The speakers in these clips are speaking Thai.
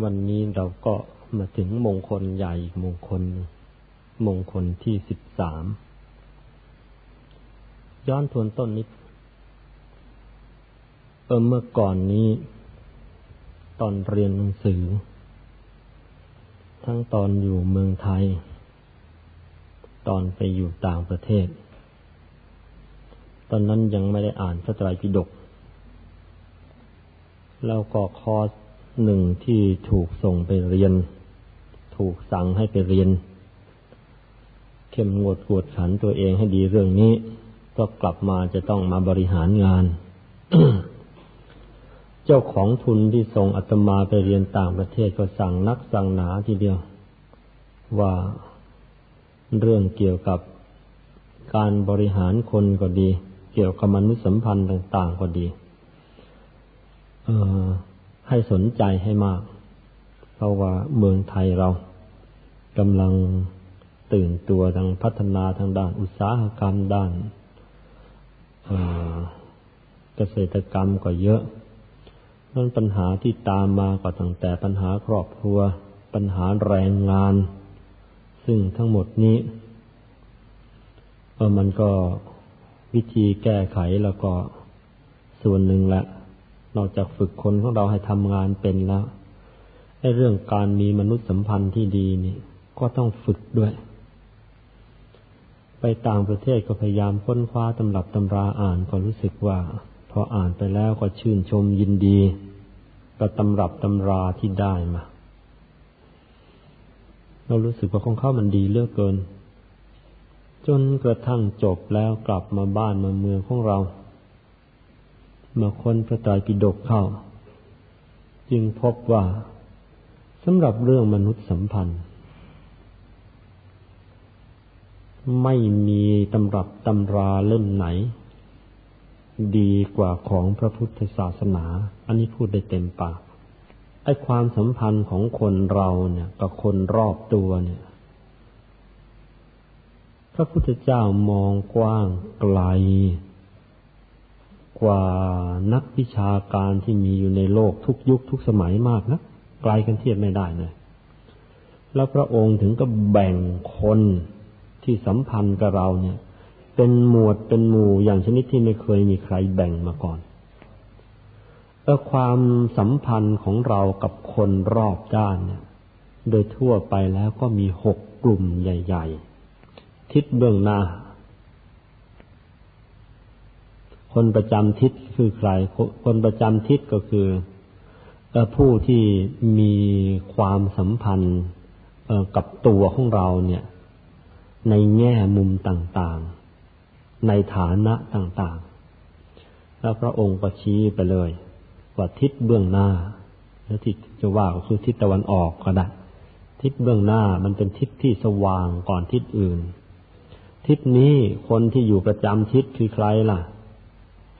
วันนี้เราก็มาถึงมงคลใหญ่อีกมงคล มงคลที่สิบสาม ย้อนทวนต้นนิดเออเมื่อก่อนนี้ ตอนเรียนหนังสือ ทั้งตอนอยู่เมืองไทย ตอนไปอยู่ต่างประเทศ ตอนนั้นยังไม่ได้อ่านพระไตรปิฎกแล้วก็คอร์ส หนึ่งที่ถูกส่งไปเรียน ถูกสั่งให้ไปเรียน เข้มงวดกวดขันตัวเองให้ดีเรื่องนี้ ก็กลับมาจะต้องมาบริหารงาน เจ้าของทุนที่ส่งอาตมาไปเรียนต่างประเทศก็สั่งนักสั่งหนาทีเดียว ว่าเรื่องเกี่ยวกับการบริหารคนก็ดี เกี่ยวกับมนุษยสัมพันธ์ต่าง ๆ ก็ดี เออ ให้สนใจให้มาก เพราะว่าเมืองไทยเรากำลังตื่นตัวทางพัฒนาทางด้านอุตสาหกรรมด้านเกษตรกรรมก็เยอะนั่นปัญหาที่ตามมาก็ตั้งแต่ปัญหาครอบครัว ปัญหาแรงงาน ซึ่งทั้งหมดนี้มันก็วิธีแก้ไขแล้วก็ส่วนหนึ่งแหละ นอกจากฝึกคนของเราให้ทำงานเป็นแล้วไอ้เรื่องการมีมนุษยสัมพันธ์ที่ดีนี่ ก็ต้องฝึกด้วย ไปต่างประเทศก็พยายามค้นคว้าตำรับตำราอ่านก็รู้สึกว่า พออ่านไปแล้วก็ชื่นชมยินดีกับตำรับตำราที่ได้มาเรารู้สึกว่าของเขามันดีเลือกเกิน จนกระทั่งจบแล้วกลับมาบ้านมาเมืองของเรา มาค้นพระไตรปิฎกเข้า จึงพบว่าสำหรับเรื่องมนุษย์สัมพันธ์ ไม่มีตำรับตำราเล่มไหน ดีกว่าของพระพุทธศาสนา อันนี้พูดได้เต็มปากไอ้ความสัมพันธ์ของคนเราเนี่ยกับคนรอบตัวเนี่ย พระพุทธเจ้ามองกว้างไกล กว่านักวิชาการที่มีอยู่ในโลกทุกยุคทุกสมัยมากนะไกลกันเทียบไม่ได้เลยแล้วพระองค์ถึงก็แบ่งคนที่สัมพันธ์กับเราเนี่ย เป็นหมวดเป็นหมู่อย่างชนิดที่ไม่เคยมีใครแบ่งมาก่อนเออความสัมพันธ์ของเรากับคนรอบด้านเนี่ย โดยทั่วไปแล้วก็มีหกกลุ่มใหญ่ ๆ ทิศเบื้องหน้า คนประจำทิศคือใคร คนประจำทิศก็คือผู้ที่มีความสัมพันธ์กับตัวของเราเนี่ย ในแง่มุมต่างๆ ในฐานะต่างๆ แล้วพระองค์ก็ชี้ไปเลย ว่าทิศเบื้องหน้า แล้วที่จะว่าก็คือทิศตะวันออกก็ได้ทิศเบื้องหน้ามันเป็นทิศที่สว่างก่อนทิศอื่น ทิศนี้คนที่อยู่ประจำทิศคือใครล่ะ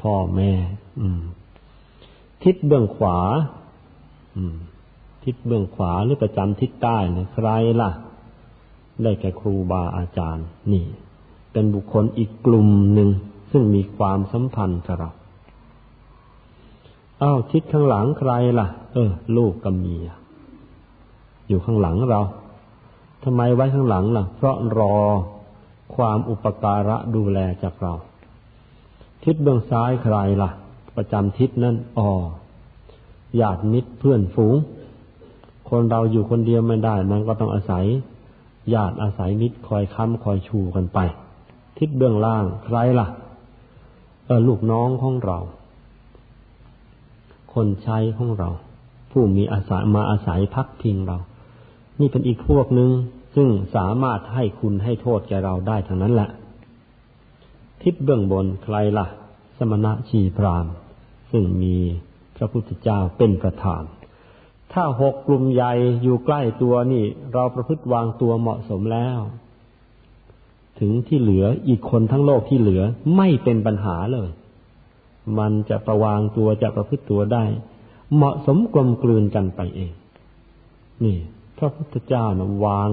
พ่อแม่ อืม ทิศเบื้องขวา อืม ทิศเบื้องขวาหรือประจำทิศใต้เนี่ยใครล่ะ ได้แก่ครูบาอาจารย์ นี่ เป็นบุคคลอีกกลุ่มหนึ่งซึ่งมีความสัมพันธ์กับเราอ้าวทิศข้างหลังใครล่ะ เออ ลูกกับเมียอยู่ข้างหลังเราทำไมไว้ข้างหลังล่ะ เพราะรอความอุปการะดูแลจากเรา ทิศเบื้องซ้ายใครละ่ะ ประจำทิศนั่นอ๋อญาติมิตรเพื่อนฝูง คนเราอยู่คนเดียวไม่ได้ มันก็ต้องอาศัยญาติอาศัยมิตรคอยค้ำคอยชูกันไป ทิศเบื้องล่างใครละ่ะเออลูกน้องของเรา คนใช้ของเรา ผู้มีอาศัยมาอาศัยพักพิงเรา นี่เป็นอีกพวกหนึ่งซึ่งสามารถให้คุณให้โทษแกเราได้ทั้งนั้นแหละ ทิศเบื้องบนใครละ่ะ สมณะชีพรามซึ่งมีพระพุทธเจ้าเป็นประธาน ถ้าหกกลุ่มใหญ่อยู่ใกล้ตัวนี่ เราประพฤติวางตัวเหมาะสมแล้ว ถึงที่เหลืออีกคนทั้งโลกที่เหลือไม่เป็นปัญหาเลย มันจะประวางตัวจะประพฤติตัวได้ เหมาะสมกลมกลืนกันไปเอง นี่ พระพุทธเจ้านะวาง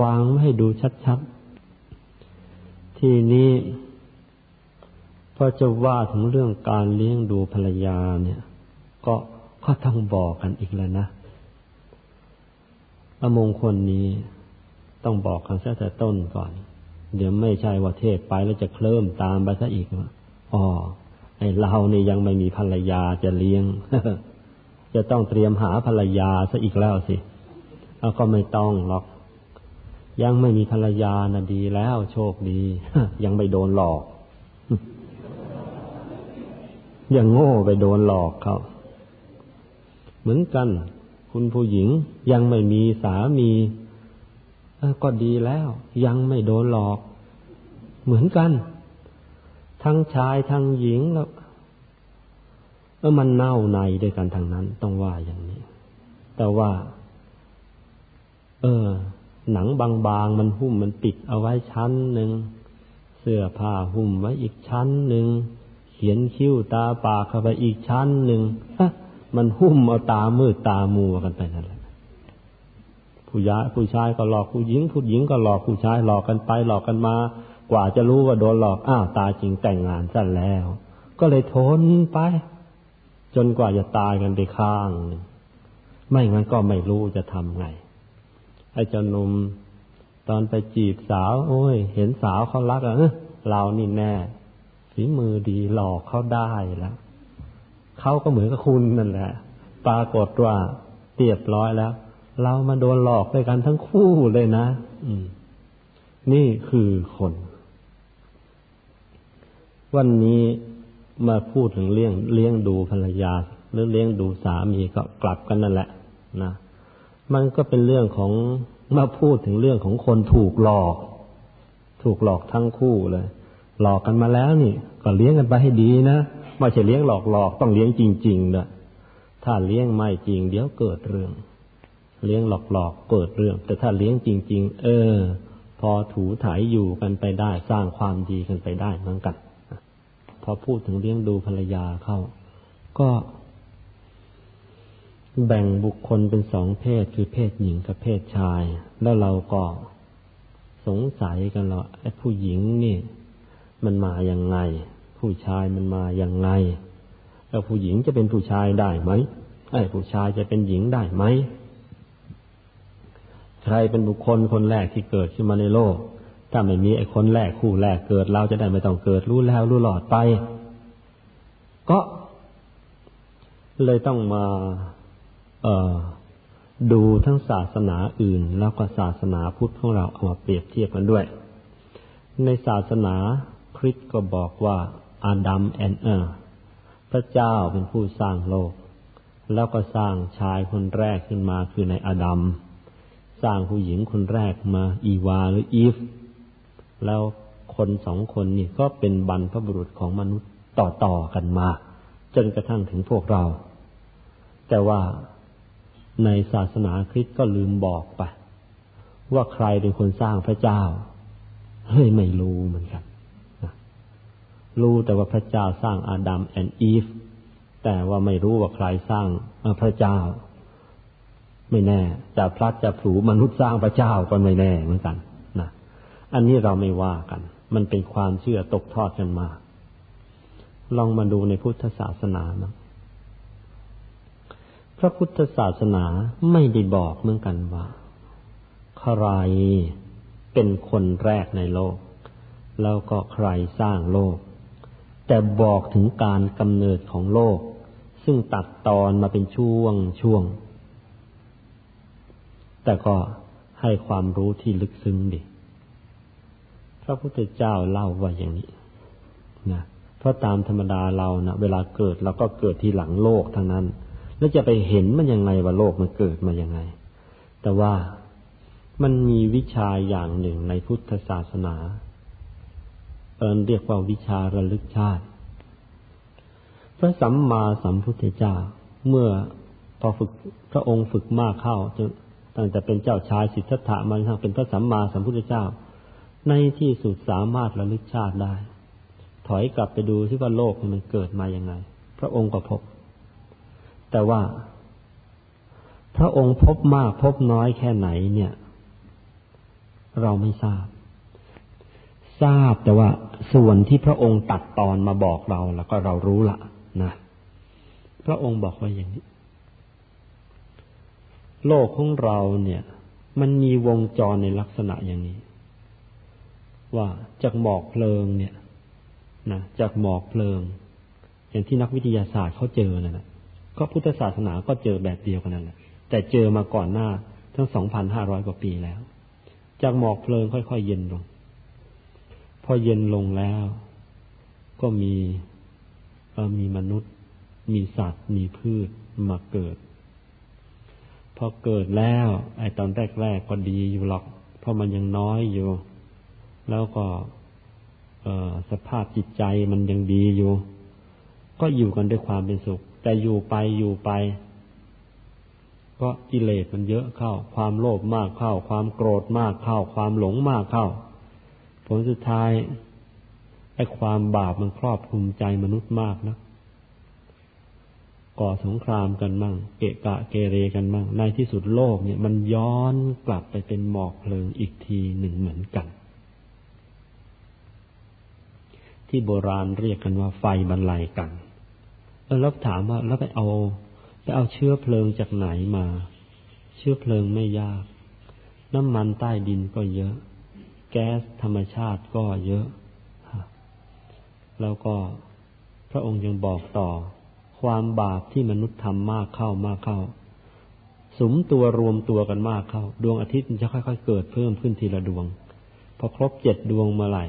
วางไม่ให้ดูชัดๆ ทีนี้พอจะว่าถึงเรื่องการเลี้ยงดูภรรยาเนี่ย ก็ก็ต้องบอกกันอีกแล้วนะอมงคลนี้ต้องบอกกันซะแต่ต้นก่อน เดี๋ยวไม่ใช่ว่าเทศไปแล้วจะเคลิ้มตามไปซะอีกอ๋อไอเรานี่ยังไม่มีภรรยาจะเลี้ยง จะต้องเตรียมหาภรรยาซะอีกแล้วสิแล้วก็ไม่ต้องหรอก ยังไม่มีภรรยานะดีแล้วโชคดี ยังไม่โดนหลอก ยังโง่ไปโดนหลอกเขาเหมือนกัน คุณผู้หญิงยังไม่มีสามีก็ดีแล้ว ยังไม่โดนหลอก เหมือนกัน ทั้งชายทั้งหญิงแล้วเออมันเน่าในด้วยกันทางนั้น ต้องว่าอย่างนี้ แต่ว่า เออ หนังบางๆ มันหุ้มมันปิดเอาไว้ชั้นหนึ่ง เสื้อผ้าหุ้มไว้อีกชั้นหนึ่ง เขียนคิ้วตาปากเข้าไปอีกชั้นหนึ่งมันหุ้มเอาตามืดตามัวกันไปนั่นแหละผู้ยาผู้ชายก็หลอกผู้หญิง ผู้หญิงก็หลอกผู้ชายหลอกกันไปหลอกกันมา กว่าจะรู้ว่าโดนหลอกอ้าวตาจริงแต่งงานซะแล้ว ก็เลยทนไป จนกว่าจะตายกันไปข้างหนึ่งไม่งั้นก็ไม่รู้จะทำไง ไอ้เจ้าหนุ่มตอนไปจีบสาว โอ้ย เห็นสาวเขารักอะเรานี่แน่ฝีมือดีหลอกเขาได้แล้วเขาก็เหมือนกับคุณนั่นแหละ ปรากฏว่าเรียบร้อยแล้ว เรามาโดนหลอกด้วยกันทั้งคู่เลยนะอืมนี่คือคน วันนี้มาพูดถึงเลี้ยงเลี้ยงดูภรรยา หรือเลี้ยงดูสามีก็กลับกันนั่นแหละ นะ มันก็เป็นเรื่องของมาพูดถึงเรื่องของคนถูกหลอก ถูกหลอกทั้งคู่เลย หลอกกันมาแล้วนี่ก็เลี้ยงกันไปให้ดีนะไม่ใช่เลี้ยงหลอกๆต้องเลี้ยงจริงๆนะถ้าเลี้ยงไม่จริง เดี๋ยวเกิดเรื่อง เลี้ยงหลอกๆเกิดเรื่อง แต่ถ้าเลี้ยงจริง ๆ เออ พอถูถ่ายอยู่กันไปได้สร้างความดีกันไปได้เหมือนกันพอพูดถึงเลี้ยงดูภรรยาเข้า ก็ แบ่งบุคคลเป็นสองเพศคือเพศหญิงกับเพศชาย แล้วเราก็สงสัยกันแล้วไอ้ผู้หญิงนี่ มันมาอย่างไง ผู้ชายมันมาอย่างไงแล้วผู้หญิงจะเป็นผู้ชายได้ไหมไอ้ผู้ชายจะเป็นหญิงได้ไหมใครเป็นบุคคลคนแรกที่เกิดขึ้นมาในโลก ถ้าไม่มีไอ้คนแรกคู่แรกเกิดเราจะได้ไม่ต้องเกิดรู้แล้วรู้หลอดไป ก็เลยต้องมา ดูทั้งศาสนาอื่น แล้วก็ศาสนาพุทธของเราเอามาเปรียบเทียบกันด้วย ในศาสนาคริสต์ก็บอกว่าอาดัมแอนเออร์พระเจ้าเป็นผู้สร้างโลก แล้วก็สร้างชายคนแรกขึ้นมาคือในอาดัมสร้างผู้หญิงคนแรกมาอีวาหรืออีฟ แล้วคนสองคนนี่ก็เป็นบรรพบุรุษของมนุษย์ต่อๆกันมา จนกระทั่งถึงพวกเรา แต่ว่า ในศาสนาคริสต์ก็ลืมบอกไปว่าใครเป็นคนสร้างพระเจ้าเฮ้ยไม่รู้เหมือนกันรู้แต่ว่าพระเจ้าสร้าง Adam and Eve แต่ว่าไม่รู้ว่าใครสร้างพระเจ้า ไม่แน่จะพลัดจะผูมนุษย์สร้างพระเจ้าก็ไม่แน่เหมือนกันนะอันนี้เราไม่ว่ากัน มันเป็นความเชื่อตกทอดกันมา ลองมาดูในพุทธศาสนานะ ระพุทธศาสนาไม่ได้บอกเหมือนกันว่าใครเป็นคนแรกในโลก แล้วก็ใครสร้างโลก แต่บอกถึงการกำเนิดของโลก ซึ่งตัดตอนมาเป็นช่วงช่วง แต่ก็ให้ความรู้ที่ลึกซึ้งดิพระพุทธเจ้าเล่าว่าอย่างนี้นะเพราะตามธรรมดาเรานะเวลาเกิดเราก็เกิดที่หลังโลกทั้งนั้น แล้วจะไปเห็นมันยังไงว่าโลกมันเกิดมายังไง แต่ว่ามันมีวิชาอย่างหนึ่งในพุทธศาสนาเอินเรียกว่าวิชาระลึกชาติ พระสัมมาสัมพุทธเจ้าเมื่อพอฝึกพระองค์ฝึกมากเข้าจนตั้งแต่เป็นเจ้าชายสิทธัตถะมาทั้งเป็นพระสัมมาสัมพุทธเจ้า ในที่สุดสามารถระลึกชาติได้ ถอยกลับไปดูที่ว่าโลกมันเกิดมาอย่างไง พระองค์ก็พบ แต่ว่า พระองค์พบมากพบน้อยแค่ไหนเนี่ย เราไม่ทราบ ทราบแต่ว่าส่วนที่พระองค์ตัดตอนมาบอกเราแล้วก็เรารู้ละนะ พระองค์บอกว่าอย่างนี้ โลกของเราเนี่ย มันมีวงจรในลักษณะอย่างนี้ ว่าจากหมอกเพลิงเนี่ยนะจากหมอกเพลิง อย่างที่นักวิทยาศาสตร์เขาเจอนั่ะ ก็พุทธศาสนาก็เจอแบบเดียวกันนั่นแหละแต่เจอมาก่อนหน้าทั้งสองพันห้าร้อยกว่าปีแล้ว จากหมอกเพลิงค่อยๆเย็นลง พอเย็นลงแล้ว ก็มีมีมนุษย์ มีสัตว์ มีพืชมาเกิด พอเกิดแล้ว ไอ้ตอนแรกๆก็ดีอยู่หรอก เพราะมันยังน้อยอยู่ แล้วก็สภาพจิตใจมันยังดีอยู่ ก็อยู่กันด้วยความเป็นสุข แต่อยู่ไปอยู่ไปเพราะกิเลสมันเยอะเข้า ความโลภมากเข้า ความโกรธมากเข้า ความหลงมากเข้า ผลสุดท้ายไอ้ความบาปมันครอบคลุมใจมนุษย์มากนะก่อสงครามกันมั่ง เกะกะเกเรกันมั่ง ในที่สุดโลกเนี่ย มันย้อนกลับไปเป็นหมอกเพลิงอีกทีหนึ่งเหมือนกัน ที่โบราณเรียกกันว่าไฟบรรลัยกัน แล้วถามว่าแล้วไปเอาไปเอาเชื้อเพลิงจากไหนมา เชื้อเพลิงไม่ยาก น้ำมันใต้ดินก็เยอะ แก๊สธรรมชาติก็เยอะ แล้วก็พระองค์ยังบอกต่อ ความบาปที่มนุษย์ทำมากเข้ามากเข้าสมตัวรวมตัวกันมากเข้า ดวงอาทิตย์จะค่อยๆเกิดเพิ่มขึ้นทีละดวง พอครบเจ็ดดวงเมื่อไหร่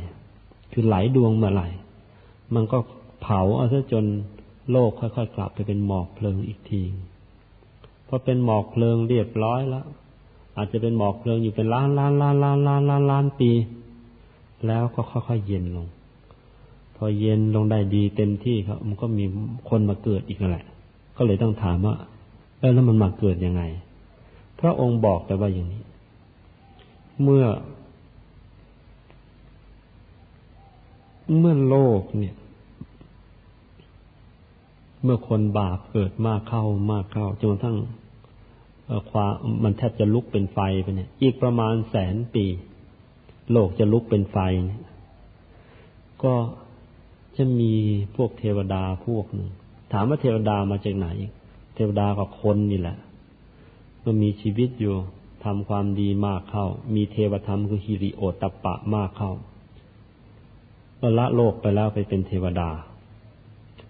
คือหลายดวงเมื่อไหร่ มันก็เผาเอาซะจน โลกค่อยๆกลับไปเป็นหมอกเพลิงอีกทีพอเป็นหมอกเพลิงเรียบร้อยแล้ว อาจจะเป็นหมอกเพลิงอยู่เป็นล้านล้านล้านล้านล้านล้านล้านปี แล้วก็ค่อยๆเย็นลง พอเย็นลงได้ดีเต็มที่ครับ มันก็มีคนมาเกิดอีกนั่นแหละ ก็เลยต้องถามว่าเออแล้วมันมาเกิดยังไง พระองค์บอกแต่ว่าอย่างนี้ เมื่อ เมื่อโลกเนี่ย เมื่อคนบาปเกิดมากเข้ามากเข้าจนกระทั่งความมันแทบจะลุกเป็นไฟไปเนี่ย อีกประมาณแสนปี โลกจะลุกเป็นไฟเนี่ย ก็จะมีพวกเทวดาพวกหนึ่งถามว่าเทวดามาจากไหน เทวดากับคนนี่แหละมันมีชีวิตอยู่ทำความดีมากเข้า มีเทวธรรมคือฮิริโอตตปะมากเข้าละโลกไปแล้วไปเป็นเทวดา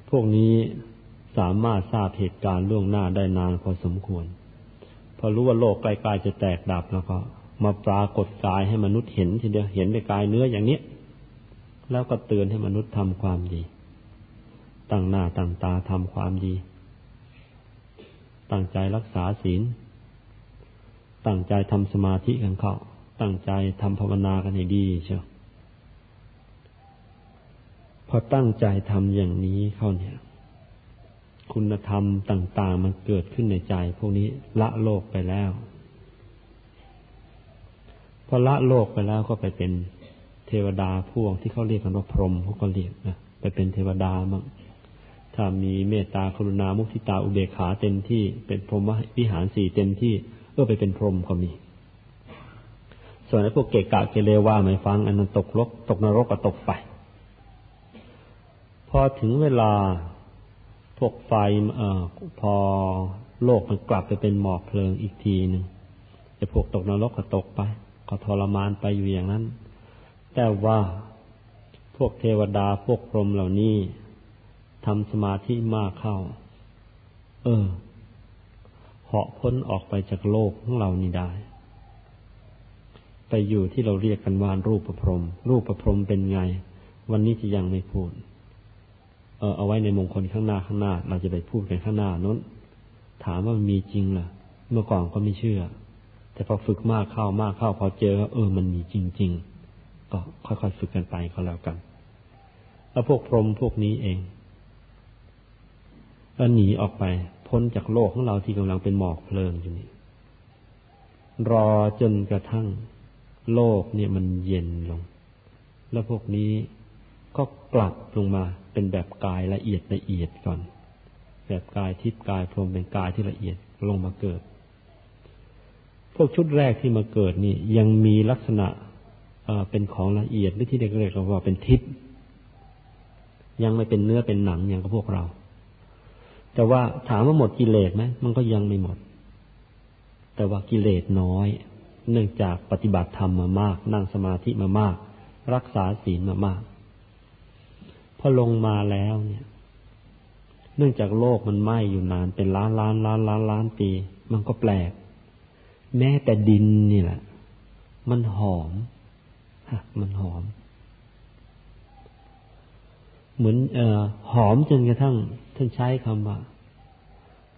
พวกนี้ สามารถทราบเหตุการณ์ล่วงหน้าได้นานพอสมควร พอรู้ว่าโลกใกล้ๆจะแตกดับแล้วก็ มาปรากฏกายให้มนุษย์เห็นทีเดียวเห็นในกายเนื้ออย่างนี้แล้วก็เตือนให้มนุษย์ทำความดี ตั้งหน้าตั้งตาทำความดี ตั้งใจรักษาศีล ตั้งใจทำสมาธิกันเข้า ตั้งใจทำภาวนากันให้ดีเชียวพอตั้งใจทำอย่างนี้เข้าเนี่ย คุณธรรมต่าง ๆ มันเกิดขึ้นในใจ พวกนี้ละโลกไปแล้ว พอละโลกไปแล้วก็ไปเป็นเทวดาพวกที่เขาเรียกกันว่าพรหมพวกเขาเรียกนะไปเป็นเทวดามั้งถ้ามีเมตตากรุณามุทิตาอุเบกขาเต็มที่เป็นพรหมวิหารสี่เต็มที่เออไปเป็นพรหมก็มี ส่วนไอ้พวกเกกะเกเรว่าไม่ฟังอันนั้นตกลกตกนรกก็ตกไป พอถึงเวลา พวกไฟเอ่อพอโลกมันกลับไปเป็นหมอกเพลิงอีกทีหนึ่งไอ้พวกตกนรกก็ตกไป ก็ทรมานไปอยู่อย่างนั้น แต่ว่าพวกเทวดาพวกพรหมเหล่านี้ทำสมาธิมากเข้า เออเหาะพ้นออกไปจากโลกของเรานี่ได้ ไปอยู่ที่เราเรียกกันว่ารูปประพรม รูปประพรมเป็นไง วันนี้จะยังไม่พูด เอาไว้ในมงคลข้างหน้าข้างหน้า เราจะไปพูดกันข้างหน้านั้นถามว่ามันมีจริงล่ะ เมื่อก่อนก็ไม่เชื่อ แต่พอฝึกมากเข้ามากเข้าพอเจอเออมันมีจริง ๆ ก็ค่อยๆฝึกกันไปก็แล้วกันแล้วพวกพรหมพวกนี้เองก็หนีออกไป พ้นจากโลกของเราที่กำลังเป็นหมอกเพลิงอยู่นี่รอจนกระทั่งโลกเนี่ยมันเย็นลง แล้วพวกนี้ ก็กลับลงมาเป็นแบบกายละเอียดละเอียดก่อน แบบกายทิพย์กายพรมเป็นกายที่ละเอียดลงมาเกิด พวกชุดแรกที่มาเกิดนี่ยังมีลักษณะเป็นของละเอียดหรือที่เรียกว่าเป็นทิพย์ยังไม่เป็นเนื้อเป็นหนังอย่างกับพวกเรา แต่ว่าถามว่าหมดกิเลสไหมมันก็ยังไม่หมด แต่ว่ากิเลสน้อย เนื่องจากปฏิบัติธรรมมามาก นั่งสมาธิมามาก รักษาศีลมามาก อลงมาแล้วเนี่ย เนื่องจากโลกมันไหม้อยู่นานเป็นล้านล้านล้านล้านล้านปี มันก็แปลก แม้แต่ดินนี่แหละ มันหอมฮะมันหอม เหมือนเอ่อหอมจนกระทั่งท่านใช้คำว่า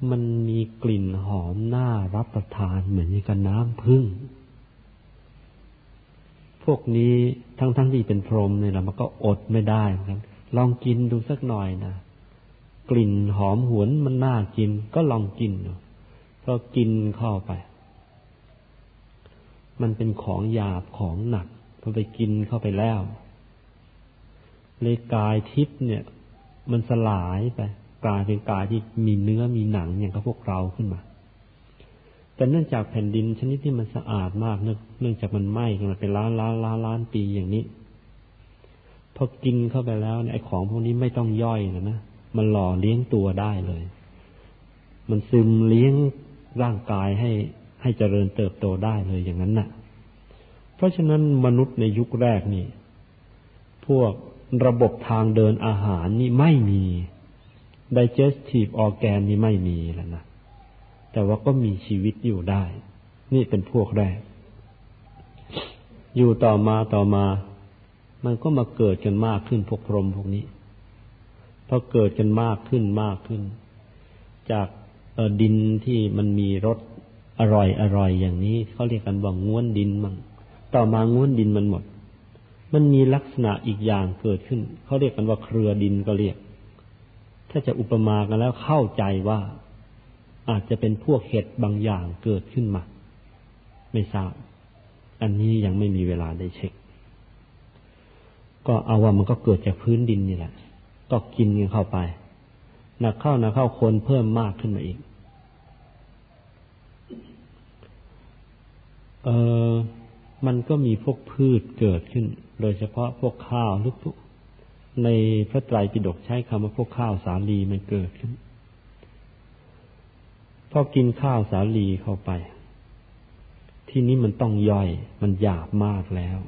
มันมีกลิ่นหอมน่ารับประทานเหมือนกับน้ำพึ่ง พวกนี้ทั้งๆทที่เป็นพรหมเนี่ยเรามันก็อดไม่ได้ครับ ลองกินดูสักหน่อยนะกลิ่นหอมหวนมันน่ากิน ก็ลองกินดูพอกินเข้าไป มันเป็นของหยาบของหนักพอไปกินเข้าไปแล้วเลยกายทิพย์เนี่ย มันสลายไปกลายเป็นกายที่มีเนื้อมีหนังอย่างกับพวกเราขึ้นมาแต่เนื่องจากแผ่นดินชนิดที่มันสะอาดมากเนื่องจากมันไหม้กันมาเป็นล้านล้านล้านล้านปีอย่างนี้ พอกินเข้าไปแล้วเนี่ยไอ้ของพวกนี้ไม่ต้องย่อยนะนะมันหล่อเลี้ยงตัวได้เลย มันซึมเลี้ยงร่างกายให้ให้เจริญเติบโตได้เลยอย่างนั้นน่ะ เพราะฉะนั้นมนุษย์ในยุคแรกนี่ พวกระบบทางเดินอาหารนี่ไม่มี digestive organ นี่ไม่มีแล้วนะ แต่ว่าก็มีชีวิตอยู่ได้ นี่เป็นพวกแรก อยู่ต่อมาต่อมา มันก็มาเกิดกันมากขึ้นพวกพรหมพวกนี้พอเกิดกันมากขึ้นมากขึ้น จากดินที่มันมีรสอร่อยอร่อยอย่างนี้เขาเรียกกันว่าง้วนดินมั่งต่อมาง้วนดินมันหมด มันมีลักษณะอีกอย่างเกิดขึ้นเขาเรียกกันว่าเครือดินก็เรียก ถ้าจะอุปมากันแล้วเข้าใจว่าอาจจะเป็นพวกเห็ดบางอย่างเกิดขึ้นมา ไม่ทราบ อันนี้ยังไม่มีเวลาได้เช็ค ก็เอาว่ามันก็เกิดจากพื้นดินนี่แหละ ก็กินกันเข้าไปหนักเข้าหนักเข้าคนเพิ่มมากขึ้นมาอีก เออมันก็มีพวกพืชเกิดขึ้น โดยเฉพาะพวกข้าวหรือพวกในพระไตรปิฎกใช้คำว่าพวกข้าวสาลีมันเกิดขึ้น พอกินข้าวสาลีเข้าไป ที่นี้มันต้องย่อย มันหยาบมากแล้ว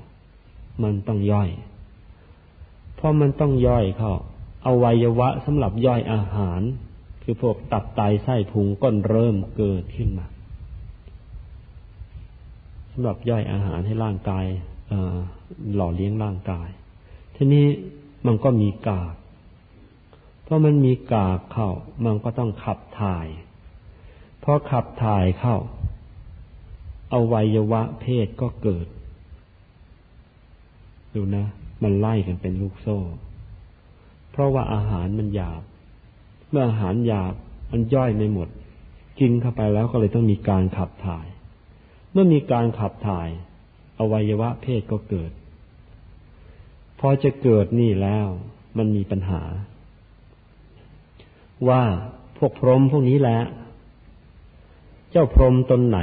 มันต้องย่อย พอมันต้องย่อยเข้าอาวัยวะสำหรับย่อยอาหาร คือพวกตับไตไส้พุงก้นเริ่มเกิดขึ้นมาสำหรับย่อยอาหารให้ร่างกายหล่อเลี้ยงร่างกาย ทีนี้มันก็มีกาก เพราะมันมีกากเข้า มันก็ต้องขับถ่ายพอขับถ่ายเข้าอวัยวะเพศก็เกิด ดูนะ มันไล่กันเป็นลูกโซ่ เพราะว่าอาหารมันหยาบ เมื่ออาหารหยาบมันย่อยไม่หมด กินเข้าไปแล้วก็เลยต้องมีการขับถ่าย เมื่อมีการขับถ่าย อวัยวะเพศก็เกิด พอจะเกิดนี่แล้วมันมีปัญหา ว่าพวกพรหมพวกนี้แหละ เจ้าพรหมตนไหน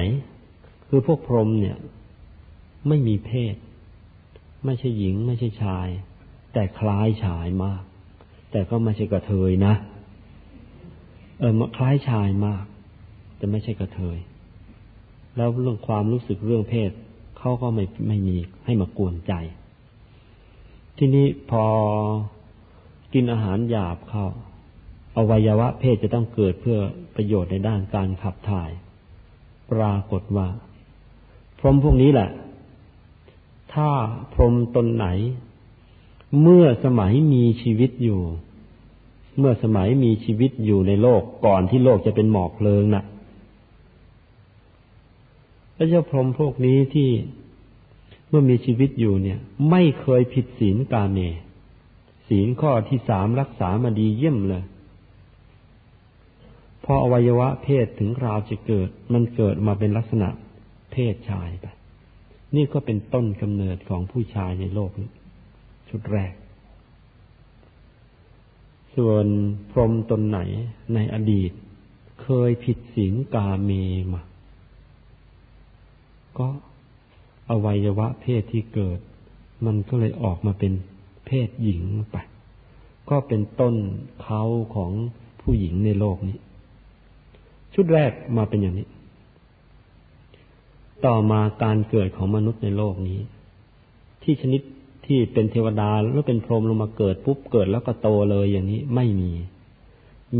คือพวกพรหมเนี่ย ไม่มีเพศ ไม่ใช่หญิง ไม่ใช่ชาย แต่คล้ายชายมาก แต่ก็ไม่ใช่กระเทยนะ เออคล้ายชายมาก แต่ไม่ใช่กระเทย แล้วเรื่องความรู้สึกเรื่องเพศเขาก็ไม่ไม่มีให้มากวนใจ ทีนี้พอกินอาหารหยาบเข้าอวัยวะเพศจะต้องเกิดเพื่อประโยชน์ในด้านการขับถ่าย ปรากฏว่าพรมพวกนี้แหละ ถ้าพรหมตนไหน เมื่อสมัยมีชีวิตอยู่ เมื่อสมัยมีชีวิตอยู่ในโลกก่อนที่โลกจะเป็นหมอกเพลิงนะ่ะแล้วเจ้าพรหมพวกนี้ที่เมื่อมีชีวิตอยู่เนี่ย ไม่เคยผิดศีลกาเม ศีลข้อที่สามรักษามาดีเยี่ยมเลยพออวัยวะเพศถึงราวจะเกิด มันเกิดมาเป็นลักษณะเพศชายไป นี่ก็เป็นต้นกำเนิดของผู้ชายในโลกนี้ ชุดแรก ส่วนพรมตนไหนในอดีต เคยผิดศีลกาเมมา ก็อวัยวะเพศที่เกิด มันก็เลยออกมาเป็นเพศหญิงไป ก็เป็นต้นเขาของผู้หญิงในโลกนี้ ชุดแรกมาเป็นอย่างนี้ ต่อมาการเกิดของมนุษย์ในโลกนี้ ที่ชนิดที่เป็นเทวดาแล้วเป็นพรหมลงมาเกิดปุ๊บเกิดแล้วก็โตเลยอย่างนี้ไม่มี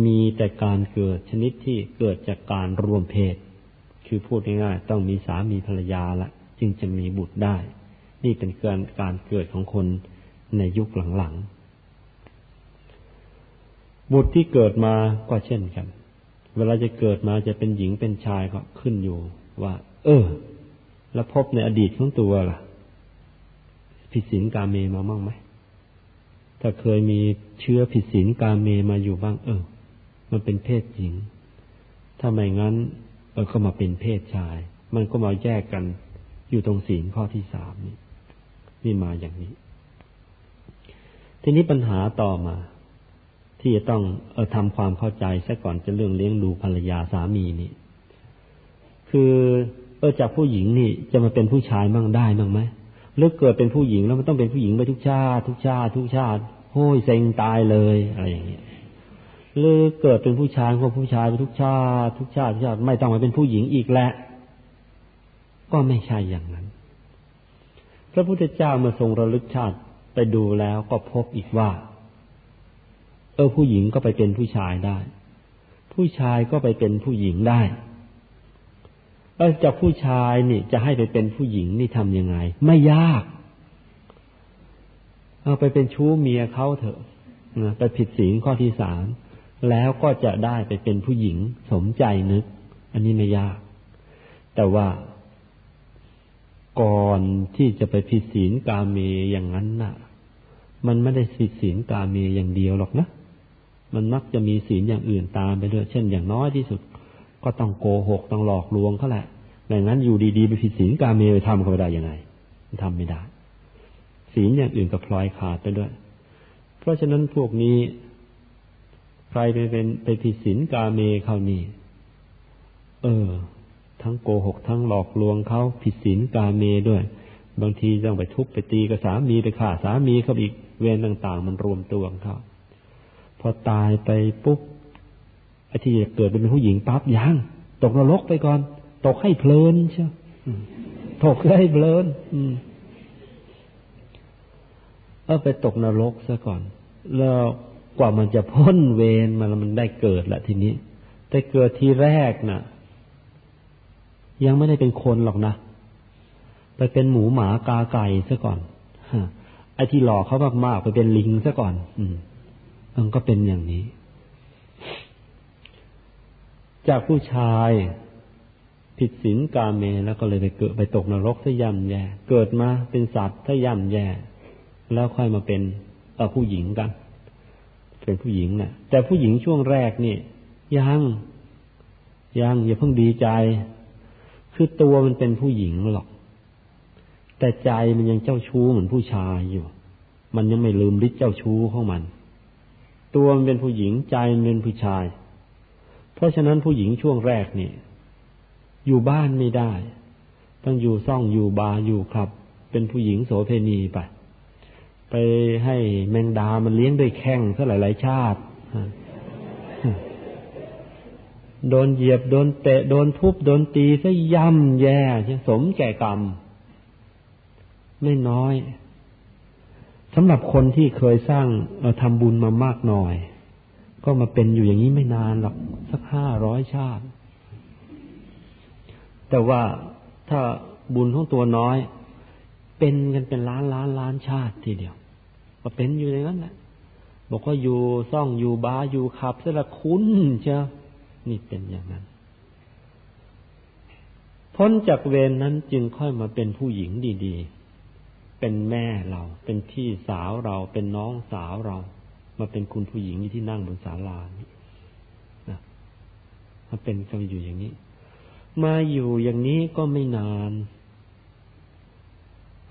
มีแต่การเกิดชนิดที่เกิดจากการรวมเพศ คือพูดง่ายๆต้องมีสามีภรรยาละ จึงจะมีบุตรได้ นี่เป็นการการเกิดของคนในยุคหลังๆ บุตรที่เกิดมาก็เช่นกัน เวลาจะเกิดมาจะเป็นหญิงเป็นชายก็ขึ้นอยู่ว่า เออ แล้วพบในอดีตของตัวล่ะ ผิดศีลกาเมมาบ้างไหมถ้าเคยมีเชื้อผิดศีลกาเมมาอยู่บ้าง เออ มันเป็นเพศหญิง ถ้าไม่งั้น เออก็มาเป็นเพศชาย มันก็มาแยกกันอยู่ตรงศีลข้อที่สามนี่นี่มาอย่างนี้ ทีนี้ปัญหาต่อมา ที่จะต้องเออทำความเข้าใจซะก่อนจะเรื่องเลี้ยงดูภรรยาสามีนี่คือ เออจากผู้หญิงนี่จะมาเป็นผู้ชายมั่งได้มั่งไหมหรือเกิดเป็นผู้หญิงแล้วมันต้องเป็นผู้หญิงไปทุกชาติ ทุกชาติ ทุกชาติโห้ยเซ็งตายเลยอะไรอย่างเงี้ยหรือเกิดเป็นผู้ชายก็ผู้ชายไปทุกชาติ ทุกชาติทุกชาติไม่ต้องมาเป็นผู้หญิงอีกแล้วก็ไม่ใช่อย่างนั้น พระพุทธเจ้าเมื่อทรงระลึกชาติไปดูแล้วก็พบอีกว่า เออผู้หญิงก็ไปเป็นผู้ชายได้ ผู้ชายก็ไปเป็นผู้หญิงได้ เออจากผู้ชายนี่จะให้ไปเป็นผู้หญิงนี่ทำยังไง ไม่ยาก เอาไปเป็นชู้เมียเขาเถอะนะไปผิดศีลข้อที่สามแล้วก็จะได้ไปเป็นผู้หญิงสมใจนึก อันนี้ไม่ยาก แต่ว่าก่อนที่จะไปผิดศีลกาเมอย่างนั้นน่ะ มันไม่ได้ผิดศีลกาเมอย่างเดียวหรอกนะ มันมักจะมีศีลอย่างอื่นตามไปด้วย เช่นอย่างน้อยที่สุด ก็ต้องโกหกต้องหลอกลวงเขาแหละไม่งั้นอยู่ดีๆไปผิดศีลกาเมไปทำเขาได้ยังไงทำไม่ได้ ศีลอย่างอื่นก็พลอยขาดไปด้วย เพราะฉะนั้นพวกนี้ ใครไปเป็นไปผิดศีลกาเมเขานี่ เออ ทั้งโกหกทั้งหลอกลวงเขาผิดศีลกาเมด้วย บางทีต้องไปทุบไปตีกับสามีไปฆ่าสามีเขาอีกเวรต่าง ๆ มันรวมตัวของเขาพอตายไปปุ๊บ ที่จะเกิดเป็นผู้หญิงปั๊บยังตกนรกไปก่อน ตกให้เพลินเชียวตกให้เพลินเออไปตกนรกซะก่อน แล้วกว่ามันจะพ้นเวรมันมันได้เกิดละทีนี้ แต่เกิดทีแรกนะ่ะ ยังไม่ได้เป็นคนหรอกนะไปเป็นหมูหมากาไก่ซะก่อนไอ้ที่หลอกเขามากๆไปเป็นลิงซะก่อน อืมมันก็เป็นอย่างนี้ จากผู้ชาย ผิดศีลกาเมแล้วก็เลยไปเกิดไปตกนรกซะย่ำแย่ เกิดมาเป็นสัตว์ซะย่ำแย่ แล้วค่อยมาเป็นเอผู้หญิงกัน เป็นผู้หญิงนะ่ะ แต่ผู้หญิงช่วงแรกนี่ยังยังอย่าเพิ่งดีใจ คือตัวมันเป็นผู้หญิงหรอก แต่ใจมันยังเจ้าชู้เหมือนผู้ชายอยู่ มันยังไม่ลืมฤทธิ์เจ้าชู้ของมัน ตัวมันเป็นผู้หญิงใจมันเป็นผู้ชาย เพราะฉะนั้นผู้หญิงช่วงแรกนี่ อยู่บ้านไม่ได้ ต้องอยู่ซ่องอยู่บาร์อยู่ครับ เป็นผู้หญิงโสเพณีไป ไปให้แมงดามันเลี้ยงด้วยแข้งซะหลาย ๆ ชาติโดนเหยียบ โดนเตะ โดนทุบ โดนตีซะย่ำแย่สมแก่กรรม ไม่น้อยสำหรับคนที่เคยสร้างทำบุญมามากหน่อย ก็มาเป็นอยู่อย่างนี้ไม่นานหรอกสักห้าร้อยชาติ แต่ว่าถ้าบุญของตัวน้อย เป็นกันเป็นล้านล้านล้านชาติทีเดียวก็เป็นอยู่อย่างนั้นแหละบอกว่าอยู่ซ่องอยู่บาอยู่ขับเสละคุ้นเชียวนี่เป็นอย่างนั้น พ้นจากเวรนนั้นจึงค่อยมาเป็นผู้หญิงดี ๆ เป็นแม่เรา เป็นพี่สาวเรา เป็นน้องสาวเรา มาเป็นคุณผู้หญิงที่นั่งบนศาลานี่นะมาเป็นกันอยู่อย่างนี้ มาอยู่อย่างนี้ก็ไม่นาน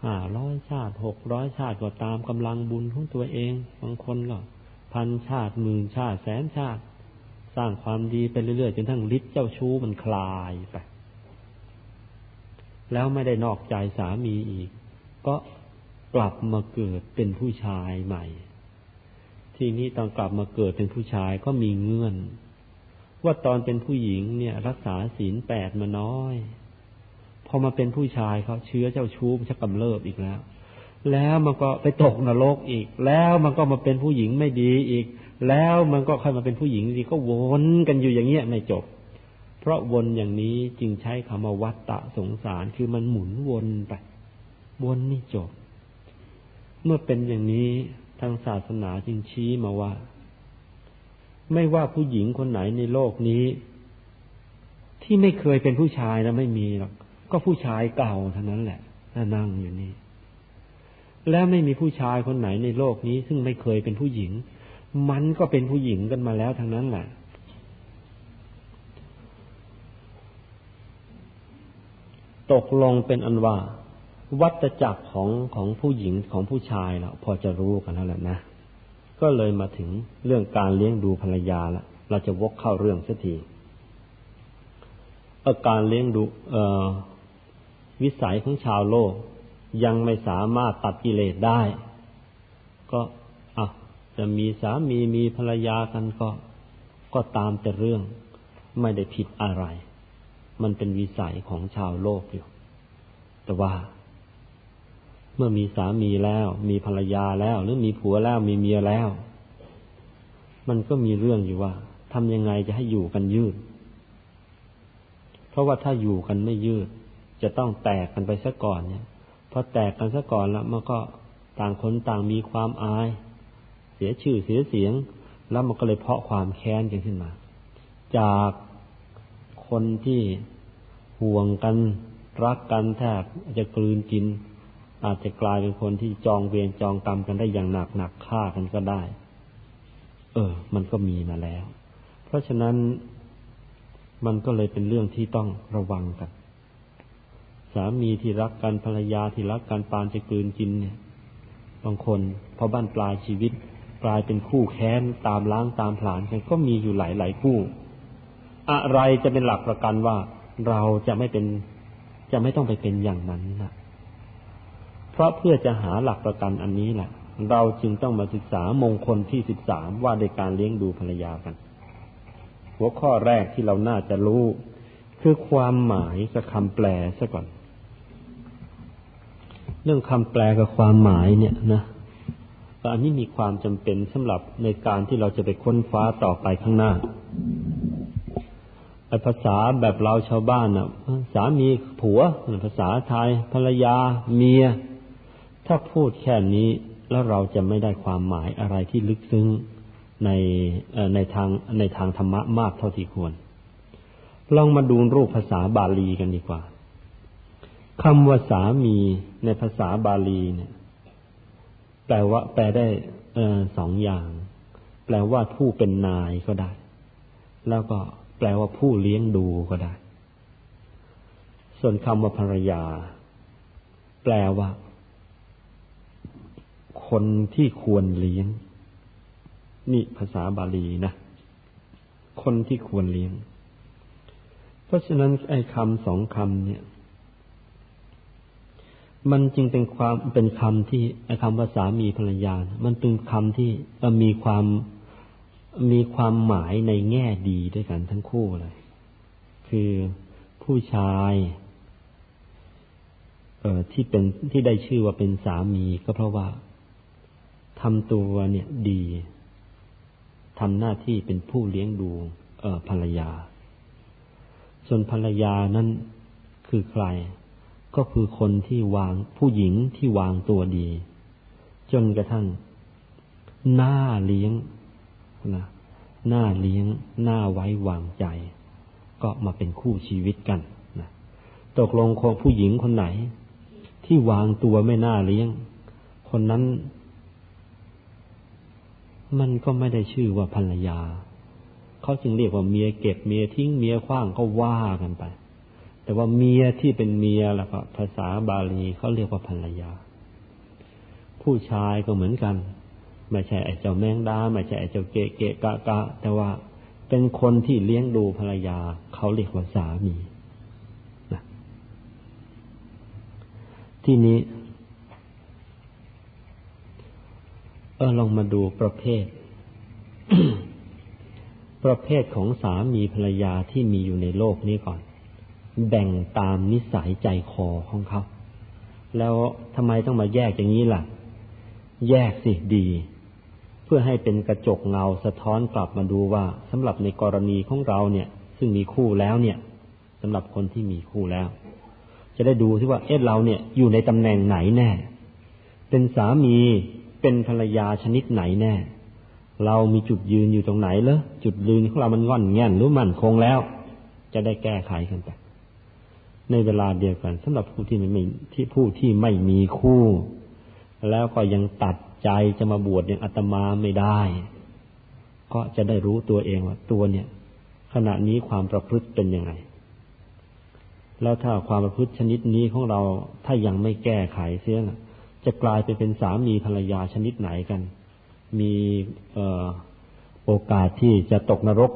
ห้าร้อยชาติหกร้อยชาติก็ตามกำลังบุญของตัวเอง บางคนก็พันชาติหมื่นชาติแสนชาติ สร้างความดีไปเรื่อยๆจนทั้งฤทธิ์เจ้าชู้มันคลายไปแล้วไม่ได้นอกใจสามีอีก ก็กลับมาเกิดเป็นผู้ชายใหม่ ทีนี้ตอนกลับมาเกิดเป็นผู้ชายก็มีเงื่อน ว่าตอนเป็นผู้หญิงเนี่ย รักษาศีลแปดมาน้อย พอมาเป็นผู้ชายเขาเชื้อเจ้าชู้มันจะกำเริบอีกแล้ว แล้วมันก็ไปตกนรกอีก แล้วมันก็มาเป็นผู้หญิงไม่ดีอีก แล้วมันก็ค่อยมาเป็นผู้หญิงดีก็วนกันอยู่อย่างเงี้ยไม่จบ เพราะวนอย่างนี้จึงใช้คำว่าวัตตะสงสารคือมันหมุนวนไปวนนี่จบ เมื่อเป็นอย่างนี้ ทางศาสนาจึงชี้มาว่า ไม่ว่าผู้หญิงคนไหนในโลกนี้ ที่ไม่เคยเป็นผู้ชายนะไม่มีหรอกก็ผู้ชายเก่าเท่านั้นแหละนั่งอยู่นี่ แล้วไม่มีผู้ชายคนไหนในโลกนี้ ซึ่งไม่เคยเป็นผู้หญิง มันก็เป็นผู้หญิงกันมาแล้วทั้งนั้นแหละตกลงเป็นอันว่า วัตจักรของของผู้หญิงของผู้ชายเราพอจะรู้กันแล้วแหละนะ ก็เลยมาถึงเรื่องการเลี้ยงดูภรรยาละเราจะวกเข้าเรื่องสักทีอาการเลี้ยงดูวิสัยของชาวโลกยังไม่สามารถตัดกิเลสได้ ก็อะจะมีสามีมีภรรยากันก็ ก็ตามแต่เรื่องไม่ได้ผิดอะไร มันเป็นวิสัยของชาวโลกอยู่ แต่ว่า เมื่อมีสามีแล้ว มีภรรยาแล้ว หรือมีผัวแล้วมีเมียแล้ว มันก็มีเรื่องอยู่ว่าทำยังไงจะให้อยู่กันยืด เพราะว่าถ้าอยู่กันไม่ยืด จะต้องแตกกันไปซะก่อนเนี่ยพอแตกกันซะก่อนแล้วมันก็ต่างคนต่างมีความอาย เสียชื่อเสียเสียง แล้วมันก็เลยเพาะความแค้นกันขึ้นมา จากคนที่ห่วงกันรักกันแทบจะกลืนกิน อาจจะกลายเป็นคนที่จองเวรจองกรรมกันได้อย่างหนักหนักฆ่ากันก็ได้ เออ มันก็มีมาแล้ว เพราะฉะนั้นมันก็เลยเป็นเรื่องที่ต้องระวังกัน สามีที่รักกันภรรยาที่รักกันปานจะกลืนกินเนี่ย บางคนพอบ้านปลายชีวิตกลายเป็นคู่แค้นตามล้างตามผลาญกันก็มีอยู่หลายหลายคู่ อะไรจะเป็นหลักประกันว่าเราจะไม่เป็น จะไม่ต้องไปเป็นอย่างนั้นนะ เพราะเพื่อจะหาหลักประกันอันนี้แหละเราจึงต้องมาศึกษามงคลที่สิบสามว่าในการเลี้ยงดูภรรยากัน หัวข้อแรกที่เราน่าจะรู้ คือความหมายกับคำแปลซะก่อน เรื่องคำแปลกับความหมายเนี่ยนะอันนี้มีความจำเป็นสำหรับในการที่เราจะไปค้นฟ้าต่อไปข้างหน้าไอภาษาแบบเราชาวบ้านนะสามีผัว ภาษาไทยภรรยา เมีย ถ้าพูดแค่นี้แล้วเราจะไม่ได้ความหมายอะไรที่ลึกซึ้งในในทางในทางธรรมะมากเท่าที่ควร ลองมาดูรูปภาษาบาลีกันดีกว่าคำว่าสามีในภาษาบาลีเนี่ย แปลว่า แปลได้สองอย่าง แปลว่าผู้เป็นนายก็ได้ แล้วก็แปลว่าผู้เลี้ยงดูก็ได้ ส่วนคำว่าภรรยา แปลว่า คนที่ควรเลี้ยง นี่ภาษาบาลีนะ คนที่ควรเลี้ยง เพราะฉะนั้นไอ้คำสองคำเนี่ย มันจึงเป็นความเป็นคำที่ไอ้คำว่าสามีภรรยา มันเป็นคำที่มีความมีความหมายในแง่ดีด้วยกันทั้งคู่เลย คือผู้ชายเอ่อที่เป็นที่ได้ชื่อว่าเป็นสามีก็เพราะว่าำตัวเนี่ยดีทำหน้าที่เป็นผู้เลี้ยงดูเออภรรยา ส่วนภรรยานั้นคือใคร ก็คือคนที่วางผู้หญิงที่วางตัวดี จนกระทั่งหน้าเลี้ยงนะหน้าเลี้ยงหน้าไว้วางใจ ก็มาเป็นคู่ชีวิตกันนะตกลงของผู้หญิงคนไหน ที่วางตัวไม่น่าเลี้ยง คนนั้น มันก็ไม่ได้ชื่อว่าภรรยา เขาจึงเรียกว่าเมียเก็บเมียทิ้งเมียคว้างก็ว่ากันไป แต่ว่าเมียที่เป็นเมียแล้วก็ภาษาบาลีเขาเรียกว่าภรรยา ผู้ชายก็เหมือนกัน ไม่ใช่ไอ้เจ้าแมงดาไม่ใช่ไอ้เจ้าเกะเกะกะกะ แต่ว่าเป็นคนที่เลี้ยงดูภรรยา เขาเรียกว่าสามีนะที่นี้ เออลองมาดูประเภท ประเภทของสามีภรรยาที่มีอยู่ในโลกนี้ก่อน แบ่งตามนิสัยใจคอของเขา แล้วทำไมต้องมาแยกอย่างนี้ล่ะ แยกสิดี เพื่อให้เป็นกระจกเงาสะท้อนกลับมาดูว่าสำหรับในกรณีของเราเนี่ย ซึ่งมีคู่แล้วเนี่ยสำหรับคนที่มีคู่แล้ว จะได้ดูที่ว่าเอ๊ะเราเนี่ยอยู่ในตำแหน่งไหนแน่ เป็นสามี เป็นภรรยาชนิดไหนแน่ เรามีจุดยืนอยู่ตรงไหนเลอจุดยืนของเรามันง่อนแง่นหรือมั่นคงแล้ว จะได้แก้ไขกันไปในเวลาเดียวกันสำหรับผู้ที่ไม่ที่ผู้ที่ไม่มีคู่ แล้วก็ยังตัดใจจะมาบวชอย่างอาตมาไม่ได้ ก็จะได้รู้ตัวเองว่าตัวเนี่ย ขณะนี้ความประพฤติเป็นยังไง แล้วถ้าความประพฤติชนิดนี้ของเราถ้ายังไม่แก้ไขเสียนะ จะกลายไปเป็นสามีภรรยาชนิดไหนกัน มีโอกาสที่จะตกนรก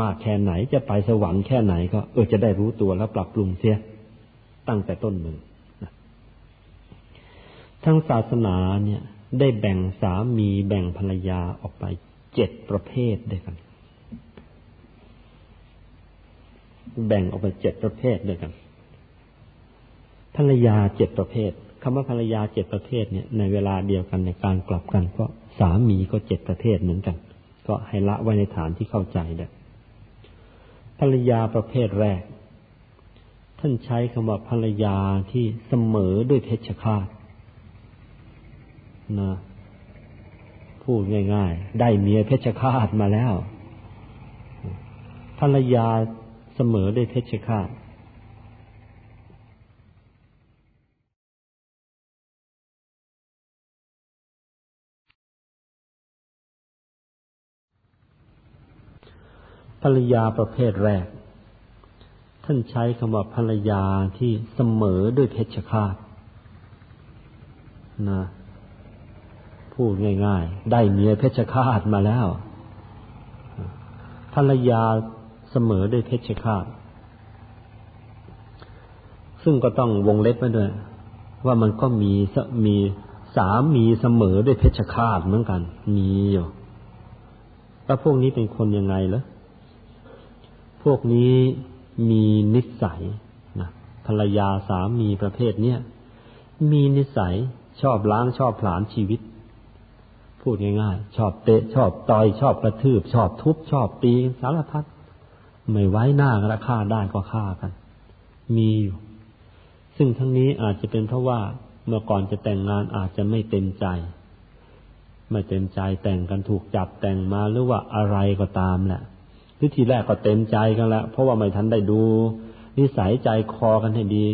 มากแค่ไหน จะไปสวรรค์แค่ไหนก็เออจะได้รู้ตัวแล้วปรับปรุงเสียตั้งแต่ต้นมือทั้งศาสนาเนี่ยได้แบ่งสามีแบ่งภรรยาออกไปเจ็ดประเภทด้วยกัน แบ่งออกไปเจ็ดประเภทด้วยกัน ภรรยาเจ็ดประเภท คำว่าภรรยาเจ็ดประเภทเนี่ยในเวลาเดียวกันในการกลับกันก็สามีก็เจ็ดประเภทเหมือนกัน ก็ให้ละไว้ในฐานที่เข้าใจได้ภรรยาประเภทแรก ท่านใช้คำว่าภรรยาที่เสมอด้วยเพชฌฆาตนะพูดง่ายๆ ได้เมียเพชฌฆาตมาแล้ว ภรรยาเสมอด้วยเพชฌฆาต ภรรยาประเภทแรก ท่านใช้คำว่าภรรยาที่เสมอด้วยเพชฌฆาตนะพูดง่าย ๆ ได้เมียเพชฌฆาตมาแล้ว ภรรยาเสมอด้วยเพชฌฆาต ซึ่งก็ต้องวงเล็บไว้ด้วย ว่ามันก็มีมีสามีเสมอด้วยเพชฌฆาตเหมือนกัน มีอยู่แล้วพวกนี้เป็นคนยังไงเหรอ พวกนี้มีนิสัยนะภรรยาสามีประเภทเนี้ยมีนิสัยชอบล้างชอบผลาญชีวิต พูดง่ายๆ ชอบเตะชอบต่อยชอบกระทืบ ชอบทุบ ชอบตีสารพัดไม่ไว้หน้ากันฆ่าได้ก็ฆ่ากัน มีอยู่ ซึ่งทั้งนี้อาจจะเป็นเพราะว่าเมื่อก่อนจะแต่งงานอาจจะไม่เต็มใจ ไม่เต็มใจแต่งกันถูกจับแต่งมาหรือว่าอะไรก็ตามแหละ อทีแรกก็เต็มใจกันแล้วเพราะว่าไม่ทันได้ดู นิสัยใจคอกันให้ดี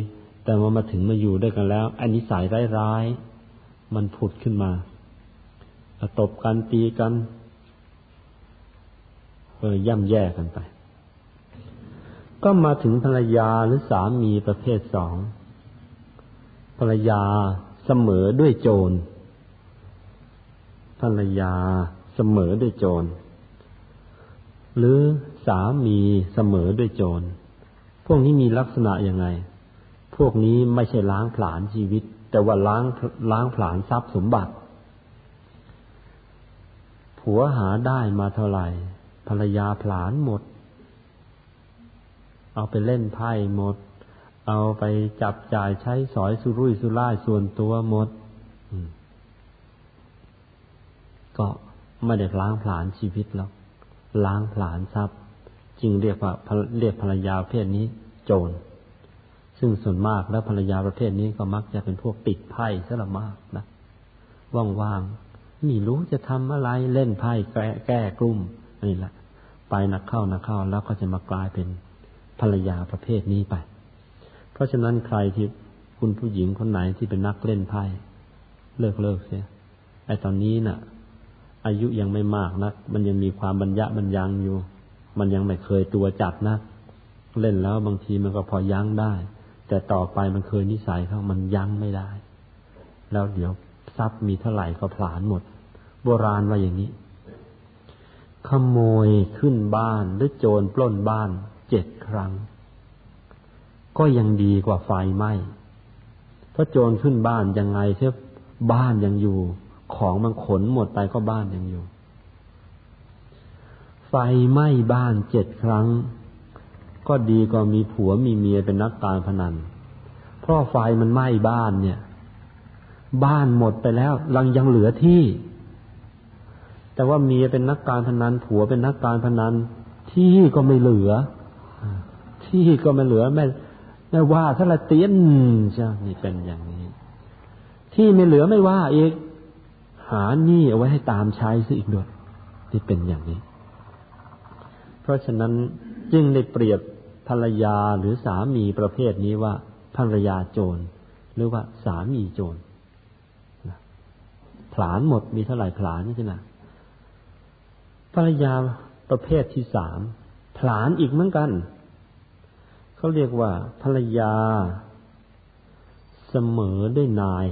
แต่ว่ามาถึงมาอยู่ด้วยกันแล้วอันนิสัยร้ายๆมันผุดขึ้นมาตบกันตีกันเออย่ำแย่กันไป ก็มาถึงภรรยาหรือสามีประเภทสองภรรยาเสมอด้วยโจรภรรยาเสมอด้วยโจร หรือสามีเสมอด้วยโจร พวกนี้มีลักษณะยังไง พวกนี้ไม่ใช่ล้างผลาญชีวิต แต่ว่าล้างล้างผลาญทรัพย์สมบัติ ผัวหาได้มาเท่าไหร่ ภรรยาผลาญหมด เอาไปเล่นไพ่หมด เอาไปจับจ่ายใช้สอยสุรุ่ยสุร่ายส่วนตัวหมดก็ไม่ได้ล้างผลาญชีวิตแล้ว ล้างผลาญทรัพย์ จึงเรียกว่าเรียกภรรยาประเภทนี้โจร ซึ่งส่วนมากแล้วภรรยาประเภทนี้ก็มักจะเป็นพวกติดไพ่ซะละมากนะว่างๆไม่รู้จะทำอะไรเล่นไพ่แก้แก้กลุ่มนี่แหละไปนักเข้านักเข้าแล้วก็จะมากลายเป็นภรรยาประเภทนี้ไป เพราะฉะนั้นใครที่คุณผู้หญิงคนไหนที่เป็นนักเล่นไพ่เลิกเลิกเสียไอตอนนี้นะ่ะ อายุยังไม่มากนัก มันยังมีความบรรยะบรรยังอยู่ มันยังไม่เคยตัวจัดนัก เล่นแล้วบางทีมันก็พอยั้งได้ แต่ต่อไปมันเคยนิสัยเขามันยั้งไม่ได้ แล้วเดี๋ยวทรัพย์มีเท่าไหร่ก็ผลาญหมด โบราณว่าอย่างนี้ ขโมยขึ้นบ้านหรือโจรปล้นบ้านเจ็ดครั้ง ก็ยังดีกว่าไฟไหม้เพราะโจรขึ้นบ้านยังไงเช่บ้านยังอยู่ ของมันขนหมดไปก็บ้านยังอยู่ ไฟไหม้บ้านเจ็ดครั้ง ก็ดีก็มีผัวมีเมียเป็นนักการพนัน เพราะไฟมันไหม้บ้านเนี่ย บ้านหมดไปแล้วลังยังเหลือที่ แต่ว่าเมียเป็นนักการพนัน ผัวเป็นนักการพนัน ที่ก็ไม่เหลือ ที่ก็ไม่เหลือแม่แม่ว่าถ้าละเตียนใช่นี่เป็นอย่างนี้ ที่ไม่เหลือไม่ว่าอีก หาหนี้เอาไว้ให้ตามใช้ซะอีกด้วยที่เป็นอย่างนี้ เพราะฉะนั้นจึงได้เปรียบภรรยาหรือสามีประเภทนี้ว่าภรรยาโจรหรือว่าสามีโจรผลานหมดมีเท่าไหร่ผลานนี่ใช่ไหมภรรยาประเภทที่สามผลานอีกเหมือนกันเขาเรียกว่าภรรยา เสมอด้วยนาย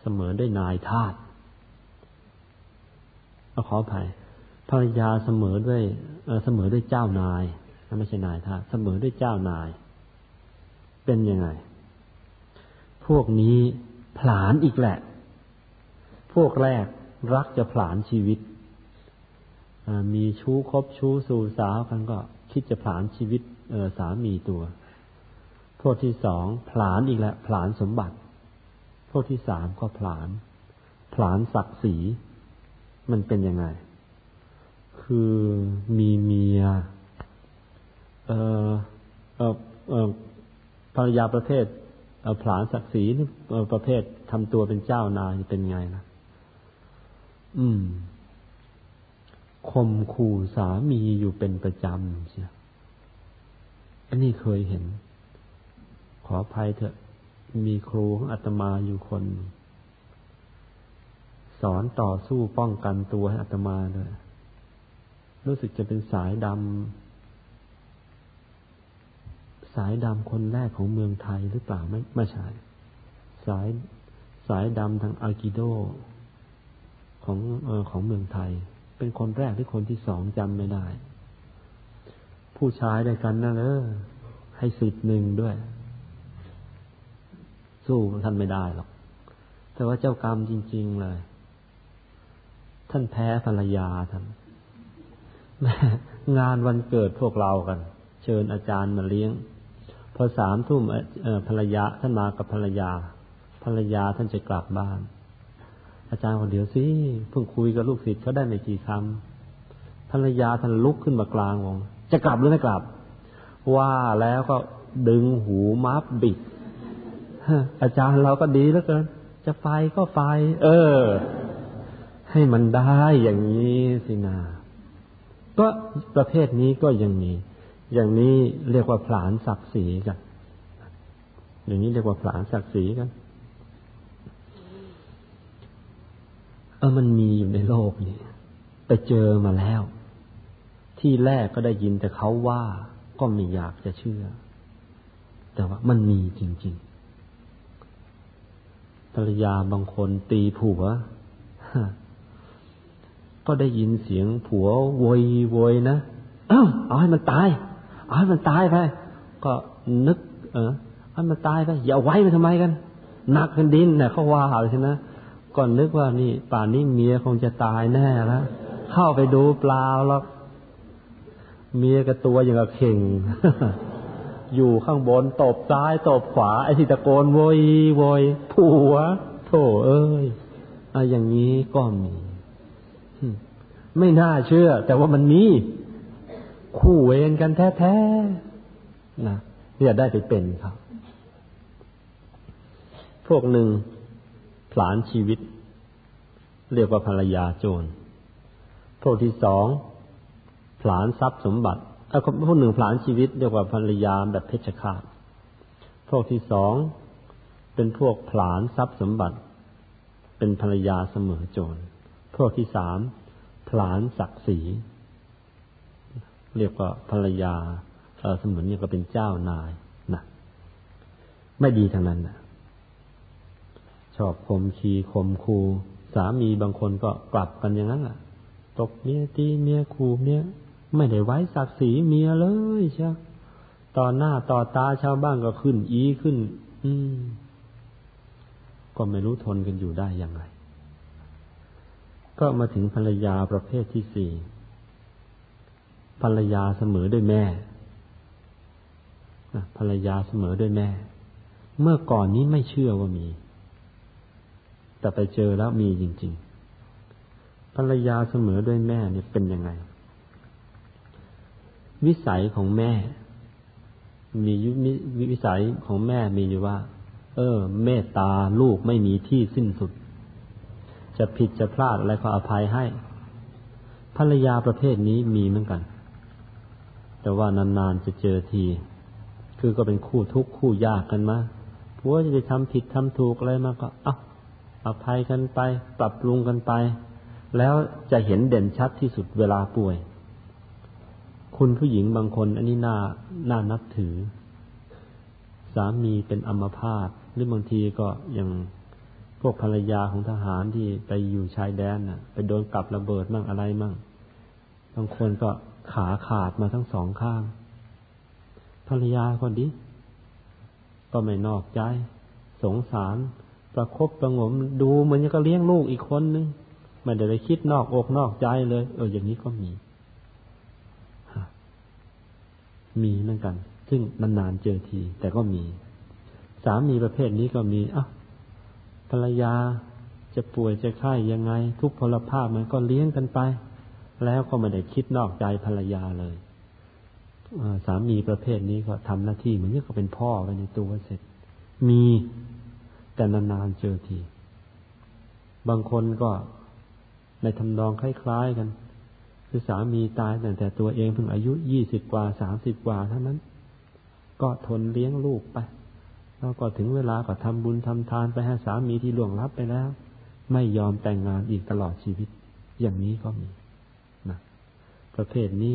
เสมอด้วยนายทาส ขออภัยภรรยาเสมอด้วยเสมอด้วยเจ้านายไม่ใช่นายท่าเสมอด้วยเจ้านาย เป็นยังไง พวกนี้ผลานอีกแหละ พวกแรกรักจะผลานชีวิตมีชู้คบชู้สู่สาวกันก็ คิดจะผลานชีวิตสามีตัว พวกที่สองผลานอีกแหล้วผลานสมบัติ พวกที่สามก็ผลานผลานศักดิ์ศรี มันเป็นยังไง คือมีเมีย เออเออเออภรรยาประเภทผลานศักดิ์ศรีประเภททำตัวเป็นเจ้านายเป็นไงนะอืมคมขู่สามีอยู่เป็นประจำเชียอันนี้เคยเห็น ขออภัยเถอะ มีครูของอาตมาอยู่คน สอนต่อสู้ป้องกันตัวให้อัตมาด้วย รู้สึกจะเป็นสายดำสายดำคนแรกของเมืองไทยหรือเปล่าไม่ไม่ใช่ สายสายดำทางอากิโดของออของเมืองไทย เป็นคนแรกหรือคนที่สองจำไม่ได้ ผู้ชายด้วยกันนั่นเออให้สิทธิ์หนึ่งด้วย สู้ท่านไม่ได้หรอกแต่ว่าเจ้ากรรมจริง ๆ เลย ท่านแพ้ภรรยาท่านงานวันเกิดพวกเรากัน เชิญอาจารย์มาเลี้ยง พอสามทุ่มภรรยาท่านมากับภรรยา ภรรยาท่านจะกลับบ้าน อาจารย์คนเดียวสิเพิ่งคุยกับลูกศิษย์เขาได้ไม่กี่คำภรรยาท่านลุกขึ้นมากลางวงจะกลับหรือไม่กลับ ว่าแล้วก็ดึงหูมัฟบิดอาจารย์เราก็ดีแล้วเกินจะไฟก็ไฟเออ ให้มันได้อย่างนี้สินา ก็ประเภทนี้ก็ยังมี อย่างนี้เรียกว่าผลานศักดิ์ศรีกัน อย่างนี้เรียกว่าผลานศักดิ์ศรีกัน เออมันมีอยู่ในโลกนี้ไปเจอมาแล้ว ที่แรกก็ได้ยินแต่เขาว่าก็ไม่อยากจะเชื่อ แต่ว่ามันมีจริง ๆภรรยาบางคนตีผัว ก็ได้ยินเสียงผัวโวยโวยนะเอ้าเอาให้มันตาย เอาให้มันตายไป ก็นึก เออให้มันตายไปอย่าไว้มันทำไมกันหนักเป็นดินเนี่ยเขาว่าใช่ไหมก่อนนึกว่านี่ป่านนี้เมียคงจะตายแน่แล้วเข้าไปดูเปล่าแล้ว เมียกับตัวอย่างกับเข่ง อยู่ข้างบนตบซ้ายตบขวาไอ้ที่ตะโกนโวยโวยผัวโถเอ้ยอะอย่างนี้ก็มี ไม่น่าเชื่อ แต่ว่ามันมีคู่เวรกันแท้ๆนะอย่าได้ไปเป็นครับ พวกหนึ่งผลานชีวิต เรียกว่าภรรยาโจร พวกที่สองผลานทรัพย์สมบัติเออพวกหนึ่งผลานชีวิตเรียกว่าภรรยาแบบเพชฌฆาต พวกที่สองเป็นพวกผลานทรัพย์สมบัติ เป็นภรรยาเสมอโจร พวกที่สาม ผลานศักดิ์ศรีเรียกว่าภรรยาเสมือนนี่ก็เป็นเจ้านายนะไม่ดีทางนั้นนะชอบคมขีคมคู สามีบางคนก็กลับกันอย่างนั้นแหละตบเมียตีเมียคูเมียไม่ได้ไว้ศักดิ์ศรีเมียเลยใช่ต่อหน้าต่อตาชาวบ้านก็ขึ้น อีขึ้น อืม ก็ไม่รู้ทนกันอยู่ได้ยังไง ก็มาถึงภรรยาประเภทที่สี่ภรรยาเสมอด้วยแม่ภรรยาเสมอด้วยแม่ เมื่อก่อนนี้ไม่เชื่อว่ามี แต่ไปเจอแล้วมีจริง ๆ ภรรยาเสมอด้วยแม่เนี่ยเป็นยังไง วิสัยของแม่ มีวิสัยของแม่มีอยู่ว่า เออ เมตตาลูกไม่มีที่สิ้นสุด จะผิดจะพลาดอะไรก็อภัยให้ ภรรยาประเภทนี้มีเหมือนกัน แต่ว่านานๆจะเจอที คือก็เป็นคู่ทุกข์คู่ยากกันมาผัวจะไปทำผิดทำถูกอะไรมาก็ เอาอภัยกันไป ปรับปรุงกันไป แล้วจะเห็นเด่นชัดที่สุดเวลาป่วย คุณผู้หญิงบางคนอันนี้น่าน่านับถือ สามีเป็นอัมพาตหรือบางทีก็ย่าง พวกภรรยาของทหารที่ไปอยู่ชายแดนน่ะ ไปโดนกับระเบิดมั่งอะไรมั่งบางคนก็ขาขาดมาทั้งสองข้าง ภรรยาคนดีก็ไม่นอกใจ สงสาร ประครบประงมดูเหมือนก็เลี้ยงลูกอีกคนนึงไม่ได้ไปคิดนอกอกนอกใจเลย เอออย่างนี้ก็มีมีเหมือนกัน ซึ่งนานๆเจอที แต่ก็มี สามีประเภทนี้ก็มีอะ ภรรยาจะป่วยจะไข้ยังไง ทุกพลภาพมันก็เลี้ยงกันไป แล้วก็ไม่ได้คิดนอกใจภรรยาเลยสามีประเภทนี้ก็ทำหน้าที่เหมือนกับเป็นพ่อไปในตัวเสร็จ มีแต่นานๆเจอที บางคนก็ในทำนองคล้ายๆกัน คือสามีตายแต่แต่ตัวเองเพิ่งอายุยี่สิบกว่าสามสิบกว่าเท่านั้น ก็ทนเลี้ยงลูกไป แล้วก็ถึงเวลาก็ทำบุญทำทานไปให้สามีที่ล่วงลับไปแล้ว ไม่ยอมแต่งงานอีกตลอดชีวิต อย่างนี้ก็มีนะประเภทนี้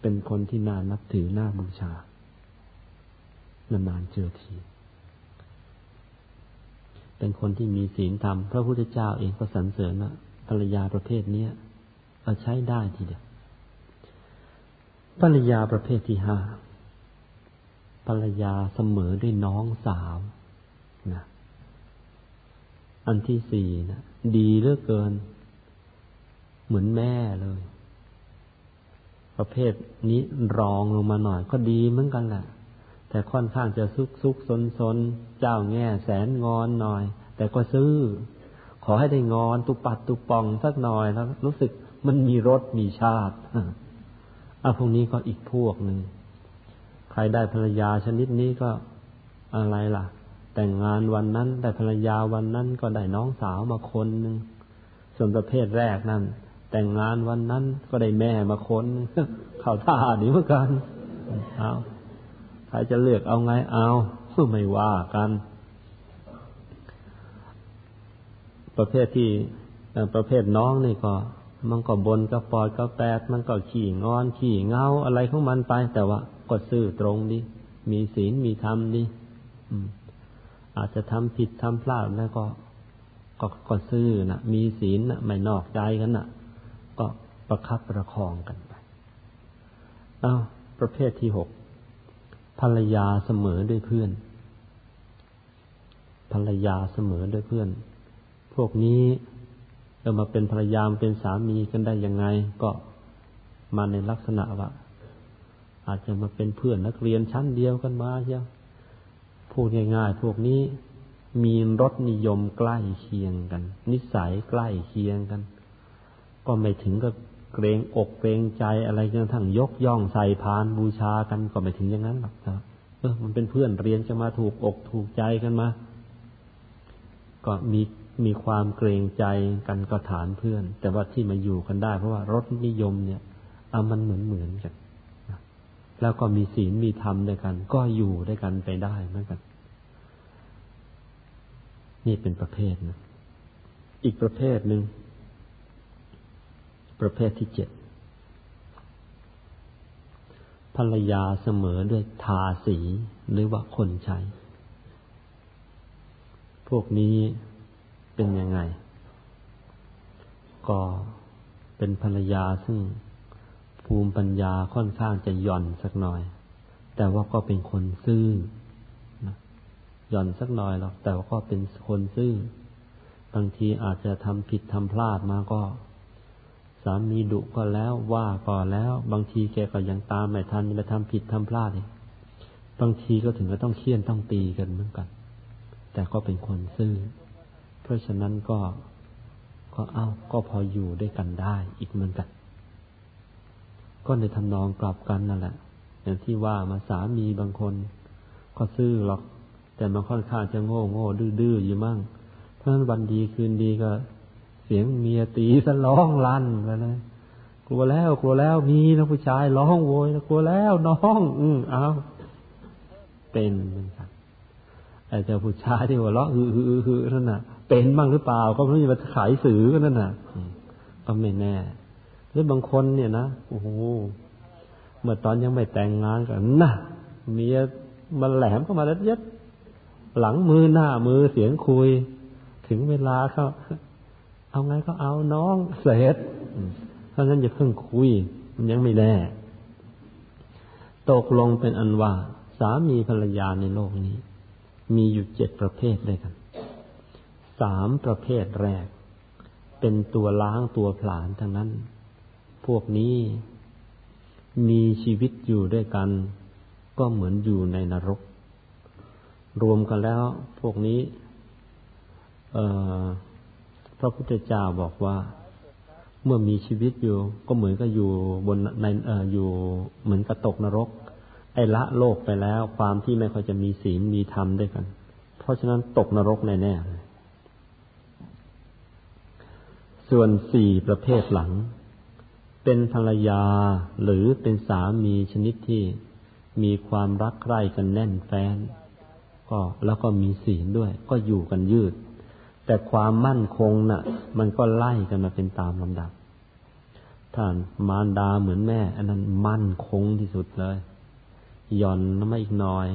เป็นคนที่น่านับถือน่าบูชานานๆเจอทีเป็นคนที่มีศีลธรรมพระพุทธเจ้าเองก็สรรเสริญว่าภรรยาประเภทนี้เอาใช้ได้ทีเดียวภรรยาประเภทที่ห้า ภรรยาเสมอด้วยน้องสาวนะอันที่สี่นะดีเหลือเกิน เหมือนแม่เลย ประเภทนี้รองลงมาหน่อย ก็ดีเหมือนกันแหละแต่ค่อนข้างจะซุกซุกซนซนเจ้าแง่แสนงอนหน่อย แต่ก็ซื้อ ขอให้ได้งอนตุปัดตุปองสักหน่อยแล้ว รู้สึกมันมีรสมีชาติอะพวกนี้ก็อีกพวกหนึ่ง รได้ภรรยาชนิดนี้ก็อะไรล่ะ แต่งงานวันนั้นได้ภรรยาวันนั้นก็ได้น้องสาวมาคนหนึ่งส่วนประเภทแรกนั่นแต่งงานวันนั้นก็ได้แม่มาคนเข้าท่านี้เหมือนกันเอาใครจะเลือกเอาไงเอาไม่ว่ากัน ประเภทที่ประเภทน้องนี่ก็ มันก็บนก็ปอดก็แปดมันก็ขี่งอนขี่เงาอะไรของมันไปแต่ว่า ก็ซื่อตรงดีมีศีลมีธรรมดีอาจจะทำผิดทำพลาดแล้วก็ก็ก็ซื่อนะมีศีลนะไม่นอกใจกันนะก็ประคับประคองกันไปเอาประเภทที่หกภรรยาเสมอด้วยเพื่อน ภรรยาเสมอด้วยเพื่อน พวกนี้จะมาเป็นภรรยาเป็นสามีกันได้ยังไง ก็มาในลักษณะว่า อาจจะมาเป็นเพื่อนนักเรียนชั้นเดียวกันมาเชียวพูดง่ายๆพวกนี้มีรสนิยมใกล้เคียงกัน นิสัยใกล้เคียงกัน ก็ไม่ถึงกับเกรงอกเกรงใจอะไรจนทั้งยกย่องใส่พานบูชากันก็ไม่ถึงอย่างนั้นหรอกครับเออมันเป็นเพื่อนเรียนจะมาถูกอกถูกใจกันมา ก็มีมีความเกรงใจกันก็ฐานเพื่อน แต่ว่าที่มาอยู่กันได้ เพราะว่ารสนิยมเนี่ยเอามันเหมือนเหมือนกัน แล้วก็มีศีลมีธรรมด้วยกัน ก็อยู่ด้วยกันไปได้เหมือนกัน นี่เป็นประเภทนะ อีกประเภทหนึ่ง ประเภทที่เจ็ดภรรยาเสมอด้วยทาสีหรือว่าคนใช้ พวกนี้เป็นยังไง ก็เป็นภรรยาซึ่ง ภูมิปัญญาค่อนข้างจะหย่อนสักหน่อย แต่ว่าก็เป็นคนซื่อหย่อนสักหน่อยหรอกแต่ว่าก็เป็นคนซื่อบางทีอาจจะทำผิดทำพลาดมาก็ สามีดุก็แล้วว่าก็แล้ว บางทีแกก็ยังตามไม่ทันไปทำผิดทำพลาดบางทีก็ถึงก็ต้องเคี่ยนต้องตีกันเหมือนกัน แต่ก็เป็นคนซื่อ เพราะฉะนั้นก็ก็เอ้าก็พออยู่ด้วยกันได้อีกเหมือนกัน ก็ในทำนองกลับกันนั่นแหละอย่างที่ว่ามาสามีบางคน ก็ซื่อหรอก แต่มันค่อนข้างจะโง่โง่ดื้อๆอยู่มั่ง เพราะฉะนั้นวันดีคืนดีก็ เสียงเมียตีสะร้องลั่นไปเลยกลัวแล้วกลัวแล้วมีนะผู้ชายร้องโวยกลัวแล้วน้อง อืมเอาเป็นเหมือนกันไอ้เจ้าผู้ชายที่หัวเราะฮือฮือฮือนั่นน่ะ เป็นบ้างหรือเปล่า ก็ไม่รู้จะขายสื่อก็นั่นน่ะก็ไม่แน่ รือบางคนเนี่ยนะโอ้โหเมื่อตอนยังไม่แต่งงานกันนะเมียมันแหลมเข้ามาแล้วยัดหลังมือหน้ามือเสียงคุย ถึงเวลาเขาเอาไงก็เอาน้องเสร็จเพราะฉะนั้นอย่าเพิ่งคุย มันยังไม่แน่ตกลงเป็นอันว่า สามีภรรยาในโลกนี้ มีอยู่เจ็ดประเภทด้วยกันสามประเภทแรก เป็นตัวล้างตัวผลาญทั้งนั้น พวกนี้ มีชีวิตอยู่ด้วยกัน ก็เหมือนอยู่ในนรก รวมกันแล้ว พวกนี้พระพุทธเจ้าบอกว่า เมื่อมีชีวิตอยู่ ก็เหมือนกับอยู่บนในออยู่เหมือนกับตกนรก ไอ้ละโลกไปแล้ว ความที่ไม่ค่อยจะมีศีลมีธรรมด้วยกัน เพราะฉะนั้นตกนรกแน่ๆส่วนสี่ประเภทหลัง เป็นภรรยาหรือเป็นสามีชนิดที่มีความรักใคร่กันแน่นแฟ้นก็แล้วก็มีศีลด้วย ก็อยู่กันยืด แต่ความมั่นคงนะ่ะ มันก็ไล่กันมาเป็นตามลำดับท่านมารดาเหมือนแม่ อันนั้นมั่นคงที่สุดเลยย่อนมาอีกหน่อย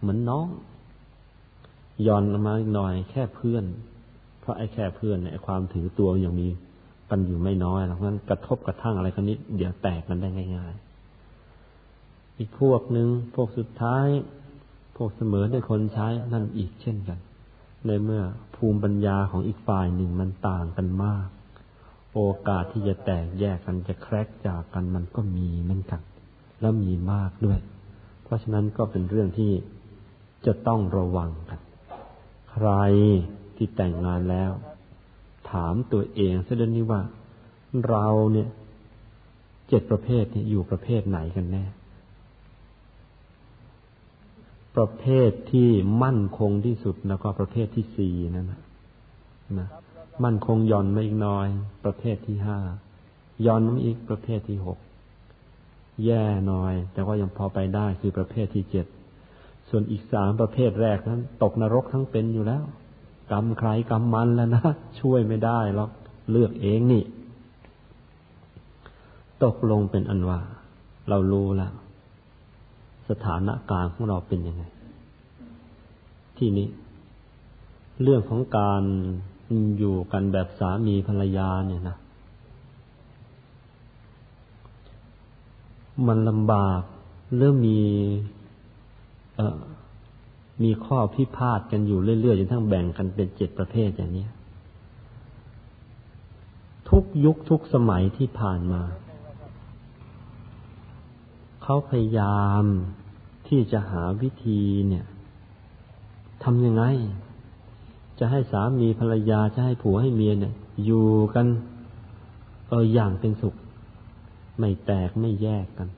เหมือนน้องย่อนมาอีกหน่อย แค่เพื่อน เพราะไอ้แค่เพื่อนเนี่ยความถือตัวยังมี กันอยู่ไม่น้อยหรอกนั้นกระทบกระทั่งอะไรกันนิดเดี๋ยวแตกกันได้ง่าย ๆ อีกพวกหนึ่งพวกสุดท้าย พวกเสมอด้วยคนใช้นั่นอีกเช่นกัน ในเมื่อภูมิปัญญาของอีกฝ่ายหนึ่งมันต่างกันมาก โอกาสที่จะแตกแยกกันจะแครกจากกันมันก็มีเหมือนกันแล้วมีมากด้วย เพราะฉะนั้นก็เป็นเรื่องที่จะต้องระวังกัน ใครที่แต่งงานแล้วามตัวเองเสียนี้ว่า เราเนี่ยเจ็ดประเภทเนี่ยอยู่ประเภทไหนกันแน่ ประเภทที่มั่นคงที่สุดแล้วก็ประเภทที่สี่นั่นนะนะมั่นคงย่อนมาอีกน้อย ประเภทที่ห้าย่อนมาอีกประเภทที่หกแย่หน่อย แต่ว่ายังพอไปได้คือประเภทที่เจ็ดส่วนอีกสามประเภทแรกนั้น ตกนรกทั้งเป็นอยู่แล้ว กรรมใครกรรมมันแล้วนะ ช่วยไม่ได้หรอกเลือกเองนี่ ตกลงเป็นอันว่า เรารู้แล้ว สถานะการของเราเป็นยังไง ที่นี้ เรื่องของการอยู่กันแบบสามีภรรยาเนี่ยนะ มันลำบากเริ่มมี เอ่อ มีข้อพิพาทกันอยู่เรื่อยๆจนทั้งแบ่งกันเป็นเจ็ดประเภทอย่างนี้ทุกยุคทุกสมัยที่ผ่านมา เขาพยายามที่จะหาวิธีเนี่ยทำยังไง จะให้สามีภรรยาจะให้ผัวให้เมียเนี่ย อยู่กันเอออย่างเป็นสุข ไม่แตกไม่แยกกัน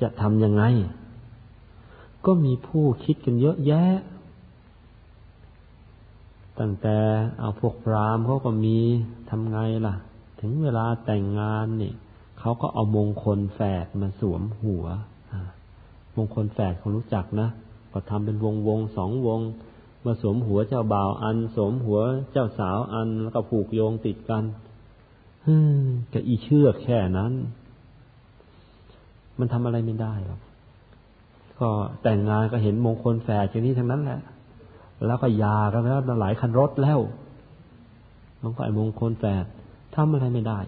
จะทำยังไง ก็มีผู้คิดกันเยอะแยะ ตั้งแต่เอาพวกพรามเขาก็มีทำไงล่ะ ถึงเวลาแต่งงานเนี่ยเขาก็เอามงคลแฝดมาสวมหัวมงคลแฝดเขารู้จักนะก็ทำเป็นวงวงสองวง มาสวมหัวเจ้าบ่าวอัน สวมหัวเจ้าสาวอันแล้วก็ผูกโยงติดกันกะอีเชือกแค่นั้น มันทำอะไรไม่ได้หรอก ก็แต่งงานก็เห็นมงคลแฝดอย่างนี้ทั้งนั้นแหละ แล้วก็ยากันแล้วหลายคันรถแล้วมันก็ไอ้มงคลแฝดทำอะไรไม่ได้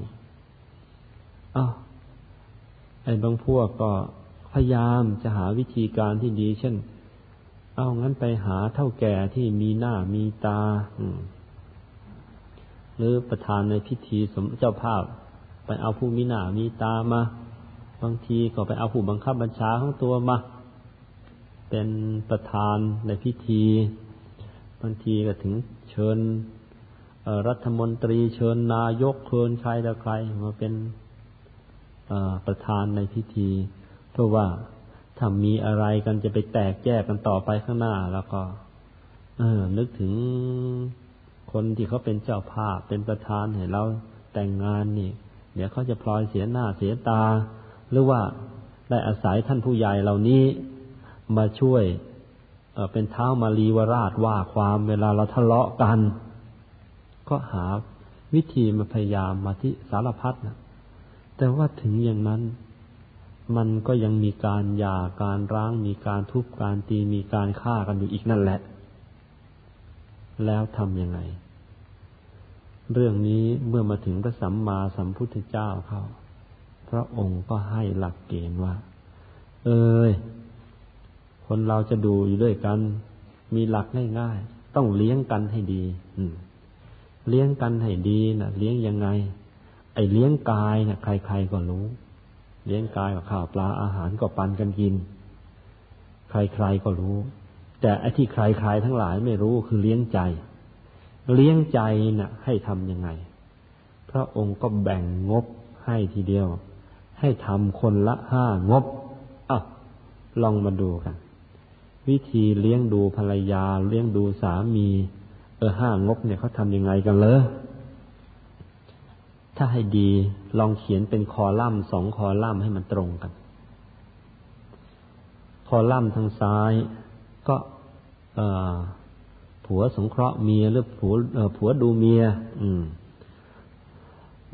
อ้าวไอ้บางพวกก็พยายามจะหาวิธีการที่ดี เช่น เอางั้นไปหาเท่าแก่ที่มีหน้ามีตาหรือประธานในพิธีสมเจ้าภาพ ไปเอาผู้มีหน้ามีตามา บางทีก็ไปเอาผู้บังคับบัญชาของตัวมา เป็นประธานในพิธีบางทีก็ถึงเชิญรัฐมนตรีเชิญนายกเชิญใครต่อใครมาเป็นประธานในพิธี เพราะว่าถ้ามีอะไรกันจะไปแตกแยกกันต่อไปข้างหน้า แล้วก็เออนึกถึงคนที่เขาเป็นเจ้าภาพเป็นประธานเห็นเราแต่งงานนี่ เดี๋ยวเขาจะพลอยเสียหน้าเสียตา หรือว่าได้อาศัยท่านผู้ใหญ่เหล่านี้ มาช่วยเป็นเท้ามารีวราชว่าความเวลาเราทะเลาะกัน ก็หาวิธีมาพยายามมาที่สารพัดนะแต่ว่าถึงอย่างนั้น มันก็ยังมีการหย่าการร้าง มีการทุบการตีมีการฆ่ากันอยู่อีกนั่นแหละ แล้วทำยังไง เรื่องนี้เมื่อมาถึงพระสัมมาสัมพุทธเจ้าเขาพระองค์ก็ให้หลักเกณฑ์ว่า เอ้ย คนเราจะดูอยู่ด้วยกัน มีหลักง่ายๆ ต้องเลี้ยงกันให้ดีเลี้ยงกันให้ดีนะเลี้ยงยังไง ไอ้เลี้ยงกายนะใครๆก็รู้ เลี้ยงกายกับข้าวปลาอาหารก็ปันกันกิน ใครๆก็รู้ แต่ไอ้ที่ใครๆทั้งหลายไม่รู้คือเลี้ยงใจ เลี้ยงใจนะ่ะ ให้ทำยังไง พระองค์ก็แบ่งงบให้ทีเดียว ให้ทำคนละห้างบอะลองมาดูกัน วิธีเลี้ยงดูภรรยา เลี้ยงดูสามี เออห้างบเนี่ยเขาทำยังไงกันเลยถ้าให้ดีลองเขียนเป็นคอลัมน์สองคอลัมน์ให้มันตรงกัน คอลัมน์ทางซ้ายก็ผัวสงเคราะห์เมียหรือผัวผัวดูเมีย อืม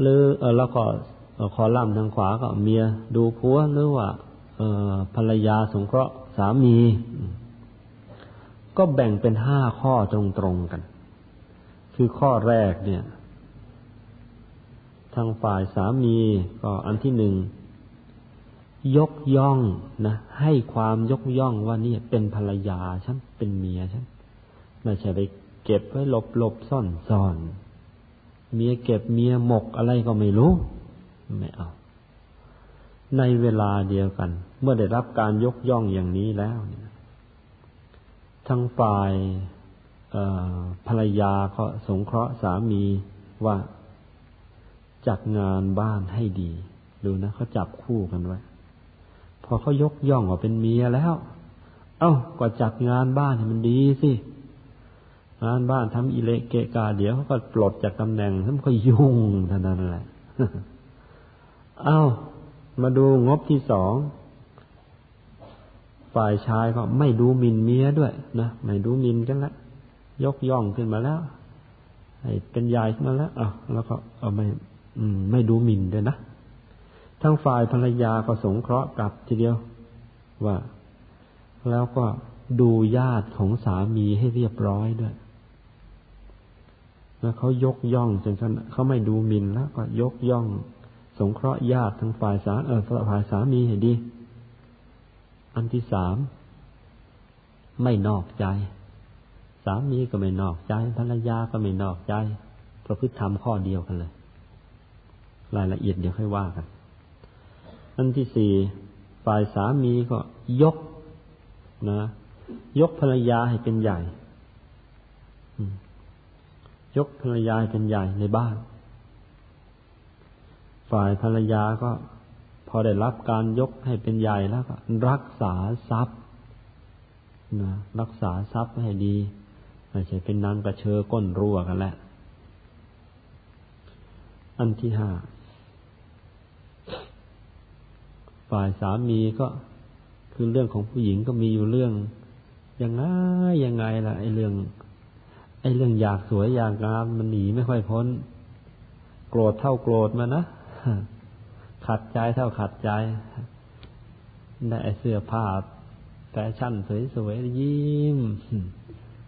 หรือแล้วก็คอลัมน์ทางขวาก็เมียดูผัวหรือว่าภรรยาสงเคราะห์สามี ก็แบ่งเป็นห้าข้อตรงๆกัน คือข้อแรกเนี่ย ทางฝ่ายสามีก็อันที่หนึ่งยกย่องนะให้ความยกย่องว่านี่เป็นภรรยาฉันเป็นเมียฉันไม่ใช่ไปเก็บไว้หลบหลบซ่อนซ่อนเมียเก็บเมียหมกอะไรก็ไม่รู้ ไม่เอา ในเวลาเดียวกัน เมื่อได้รับการยกย่องอย่างนี้แล้วเนี่ย ทั้งฝ่ายภรรยาก็สงเคราะห์สามีว่าจัดงานบ้านให้ดีดูนะเขาจับคู่กันไว้พอเขายกย่องว่าเป็นเมียแล้ว เอา้าก็จัดงานบ้านให้มันดีสิงานบ้านทำอิเลเกกาเดี๋ยวเขาก็ปลดจากตำแหน่งท่านก็ยุ่งเท่านั้นแหละเอา้ามาดูงบที่สอง ฝ่ายชายก็ไม่ดูหมิ่นเมียด้วยนะไม่ดูหมิ่นกันละยกย่องขึ้นมาแล้วให้เป็นใหญ่ขึ้นมาแล้วอะแล้วก็เอาไม่อืม ไม่ดูหมิ่นด้วยนะทั้งฝ่ายภรรยาก็สงเคราะห์กลับทีเดียว ว่า แล้วก็ดูญาติของสามีให้เรียบร้อยด้วยแล้วเขายกย่องจนเขาไม่ดูหมิ่นแล้วก็ยกย่อง สงเคราะห์ญาติทั้งฝ่ายสาเออฝ่ายสามีให้ดี อันที่สามไม่นอกใจ สามีก็ไม่นอกใจภรรยาก็ไม่นอกใจประพฤติธรรมข้อเดียวกันเลย รายละเอียดเดี๋ยวค่อยว่ากัน อันที่สี่ฝ่ายสามีก็ยกนะ ยกภรรยาให้เป็นใหญ่ยกภรรยาให้เป็นใหญ่ในบ้าน ฝ่ายภรรยาก็ อได้รับการยกให้เป็นใหญ่แล้วก็รักษาทรัพย์นะรักษาทรัพย์ให้ดีไม่ใช่เป็นนางกระเชอก้นรั่วกันแหละอันที่ห้าฝ่ายสามีก็คือเรื่องของผู้หญิงก็มีอยู่เรื่องยังไงยังไงล่ะไอ้เรื่อง ไอ้เรื่องอยากสวยอยากงามมันหนีไม่ค่อยพ้น โกรธเท่าโกรธมานะ ขัดใจเท่าขัดใจได้เสื้อผ้าแฟชั่นสวยๆยิ้ม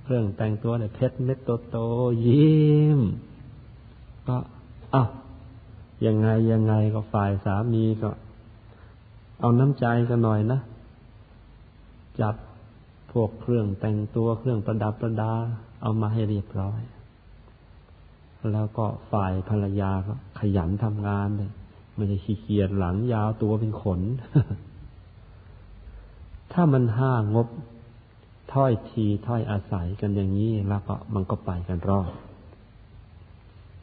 เครื่องแต่งตัวเนี่ยเพชรเม็ดโตๆยิ้ม ก็อ้าวยังไงยังไงก็ฝ่ายสามีก็ เอาน้ำใจกันหน่อยนะ จัดพวกเครื่องแต่งตัวเครื่องประดับประดา เอามาให้เรียบร้อย แล้วก็ฝ่ายภรรยาก็ขยันทำงานเลย ไม่ได้ขี้เกียจหลังยาวตัวเป็นขน ถ้ามันห้างบถ้อยทีถ้อยอาศัยกันอย่างนี้แล้วก็มันก็ไปกันรอด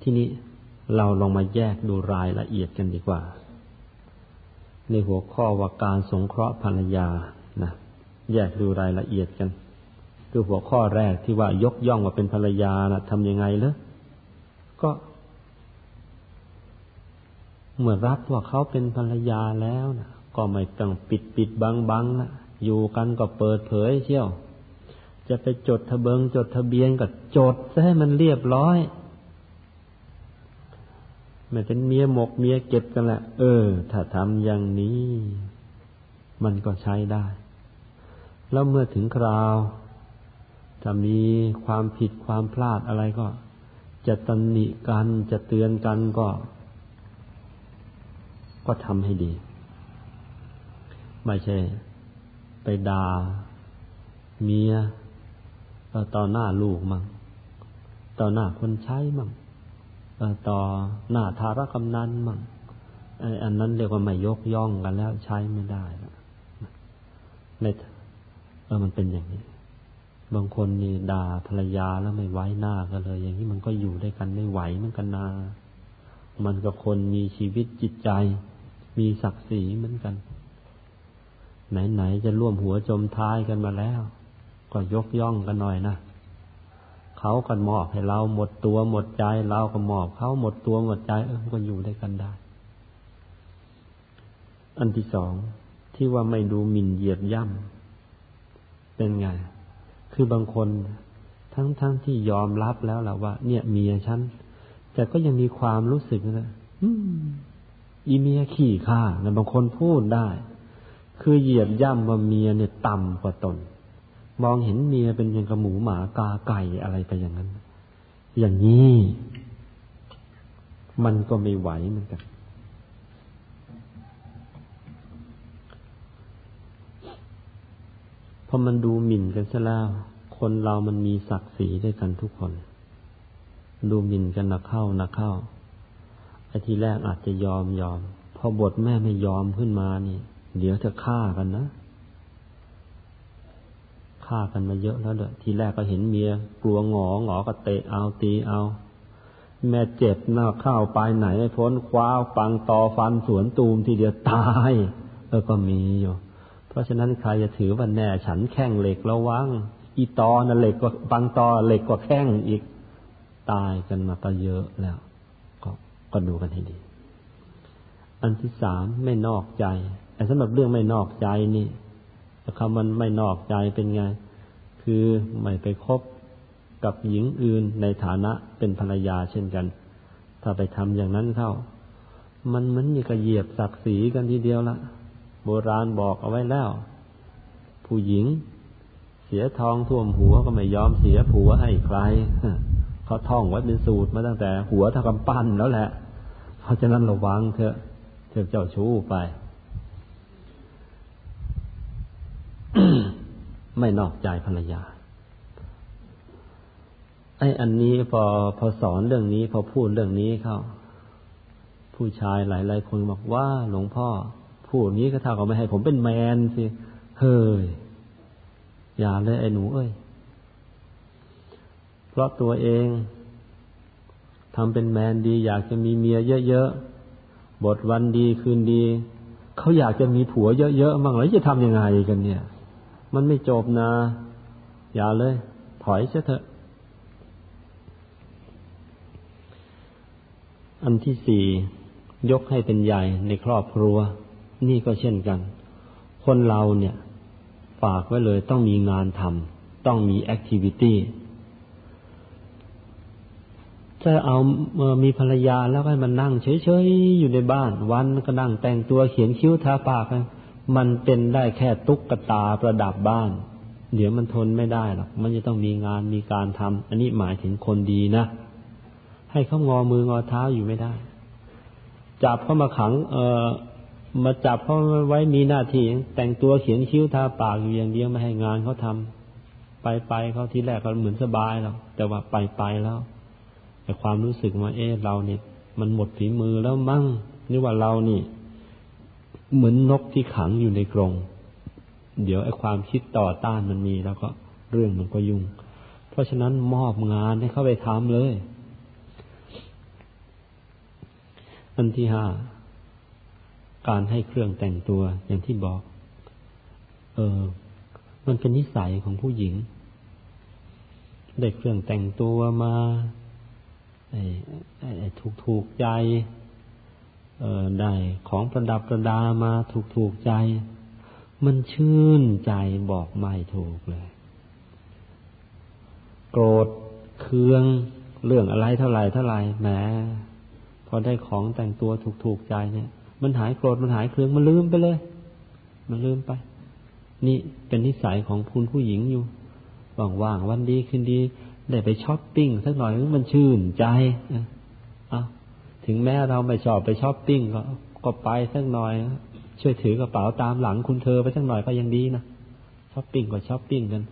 ทีนี้เราลองมาแยกดูรายละเอียดกันดีกว่า ในหัวข้อว่าการสงเคราะห์ภรรยานะแยกดูรายละเอียดกัน คือหัวข้อแรกที่ว่ายกย่องว่าเป็นภรรยานะทำยังไงเลอก็ เมื่อรับว่าเขาเป็นภรรยาแล้วนะก็ไม่ต้องปิดปิดบังบังนะอยู่กันก็เปิดเผยเชี่ยว จะไปจดทะเบิงจดทะเบียนก็จดซะให้มันเรียบร้อยไม่เป็นเมียหมกเมียเก็บกันแหละเออ ถ้าทำอย่างนี้ มันก็ใช้ได้ แล้วเมื่อถึงคราวถ้ามีความผิดความพลาดอะไรก็ จะตำหนิกันจะเตือนกันก็ ก็ทำให้ดี ไม่ใช่ ไปด่าเมียต่อหน้าลูกมั่งต่อหน้าคนใช้มั่งต่อหน้าทารกำนันมั่งอันนั้นเรียกว่าไม่ยกย่องกันแล้วใช้ไม่ได้ในเออมันเป็นอย่างนี้ บางคนนี่ด่าภรรยาแล้วไม่ไว้หน้ากันเลย อย่างนี้มันก็อยู่ด้วยกันไม่ไหวเหมือนกันนา มันกับคนมีชีวิตจิตใจ มีศักดิ์ศรีเหมือนกัน ไหนๆจะร่วมหัวจมท้ายกันมาแล้ว ก็ยกย่องกันหน่อยนะเขากันมอบให้เราหมดตัวหมดใจเราก็มอบเขาหมดตัวหมดใจเออก็อยู่ด้วยกันได้ อันที่สองที่ว่าไม่ดูหมิ่นเหยียดย่ำเป็นไง คือบางคนทั้งทั้งที่ยอมรับแล้วแหละว่า เนี่ยเมียฉันแต่ก็ยังมีความรู้สึกนะอี อีเมียขี่ข้านะบางคนพูดได้ คือเหยียดย่ำว่าเมียเนี่ยต่ำกว่าตน มองเห็นเมียเป็นยังกระหมูหมากาไก่อะไรไปอย่างนั้น อย่างนี้มันก็ไม่ไหวเหมือนกันพอมันดูหมิ่นกันซะแล้วคนเรามันมีศักดิ์ศรีด้วยกันทุกคน ดูหมิ่นกันนักเข้านักเข้า ไอ้ทีแรกอาจจะยอมยอม พอบทแม่ไม่ยอมขึ้นมานี่ เดี๋ยวจะฆ่ากันนะฆ่ากันมาเยอะแล้วเด้อทีแรกก็เห็นเมีย กลัวหงอหงอก็เตะเอาตีเอา แม่เจ็บหน้าข้าไปไหนไม่พ้นคว้าปังตอฟันสวนตูมทีเดียวตายเออก็มีอยู่ เพราะฉะนั้นใครจะถือว่าแน่ฉันแข้งเหล็กระวังอีตอน่ะเหล็กกว่าบางตอเหล็กกว่าแข้งอีก ตายกันมาก็เยอะแล้ว ก็ดูกันให้ดี อันที่สามไม่นอกใจไอ้สำหรับเรื่องไม่นอกใจนี่คำมันไม่นอกใจเป็นไง คือไม่ไปคบกับหญิงอื่นในฐานะเป็นภรรยาเช่นกัน ถ้าไปทำอย่างนั้นเข้า มันเหมือนมีกระเหยียบศักดิ์ศรีกันทีเดียวละโบราณบอกเอาไว้แล้ว ผู้หญิงเสียทองท่วมหัวก็ไม่ยอมเสียผัวให้ใครเขาท่องไว้เป็นสูตรมาตั้งแต่หัวเท่ากำปั้นแล้วแหละ เพราะฉะนั้นระวังเถอะเถอะเจ้าชู้ไป ไม่นอกใจภรรยา ไอ้อันนี้พอพอสอนเรื่องนี้พอพูดเรื่องนี้เขาผู้ชายหลายๆคนบอกว่าหลวงพ่อ พูดนี้ก็เท่ากับไม่ให้ผมเป็นแมนสิเฮ้ยอย่าเลยไอ้หนูเอ้ยเพราะตัวเอง ทำเป็นแมนดี อยากจะมีเมียเยอะๆบทวันดีคืนดีเขาอยากจะมีผัวเยอะๆมั่งแล้วจะทำยังไงกันเนี่ย มันไม่จบนะ อย่าเลย ถอยเสียเถอะ อันที่สี่ยกให้เป็นใหญ่ในครอบครัว นี่ก็เช่นกัน คนเราเนี่ย ฝากไว้เลยต้องมีงานทำต้องมีแอคทิวิตี้ จะเอามีภรรยาแล้วให้มันนั่งเฉยๆอยู่ในบ้าน วันก็นั่งแต่งตัวเขียนคิ้วทาปากมันเป็นได้แค่ตุ๊กตาประดับบ้าน เดี๋ยวมันทนไม่ได้หรอกมันจะต้องมีงานมีการทำอันนี้หมายถึงคนดีนะให้เขางอมืองอเท้าอยู่ไม่ได้ จับเข้ามาขัง เออมาจับเขาไว้มีหน้าที่ แต่งตัวเขียนคิ้วทาปากอยู่อย่างเดียวไม่ให้งานเขาทำไปไปเขาทีแรกก็เหมือนสบายแล้วแต่ว่าไปไปแล้ว แต่ความรู้สึกว่าเอ๊ะเราเนี่ยมันหมดฝีมือแล้วมั่งนี่ว่าเรานี่ เหมือนนกที่ขังอยู่ในกรงเดี๋ยวไอ้ความคิดต่อต้านมันมีแล้วก็เรื่องมันก็ยุ่ง เพราะฉะนั้นมอบงานให้เขาไปทำเลย อันที่ห้าการให้เครื่องแต่งตัวอย่างที่บอก เออ มันเป็นนิสัยของผู้หญิง ได้เครื่องแต่งตัวมา ไอ้ไอ้ถูกถูกใจเออได้ของประดับประดามาถูกถูกใจ มันชื่นใจบอกไม่ถูกเลย โกรธเคืองเรื่องอะไรเท่าไหร่เท่าไหร่แหมพอได้ของแต่งตัวถูกถูกใจเนี่ย มันหายโกรธมันหายเคืองมันลืมไปเลย มันลืมไป นี่เป็นนิสัยของคุณผู้หญิงอยู่ว่างๆวันดีคืนดี ได้ไปช้อปปิ้งสักหน่อยมันชื่นใจเอาถึงแม้เราไม่ชอบไปช้อปปิ้งก็ก็ไปสักหน่อย ช่วยถือกระเป๋าตามหลังคุณเธอไปสักหน่อยก็ยังดีนะช้อปปิ้งก็ช้อปปิ้งกัน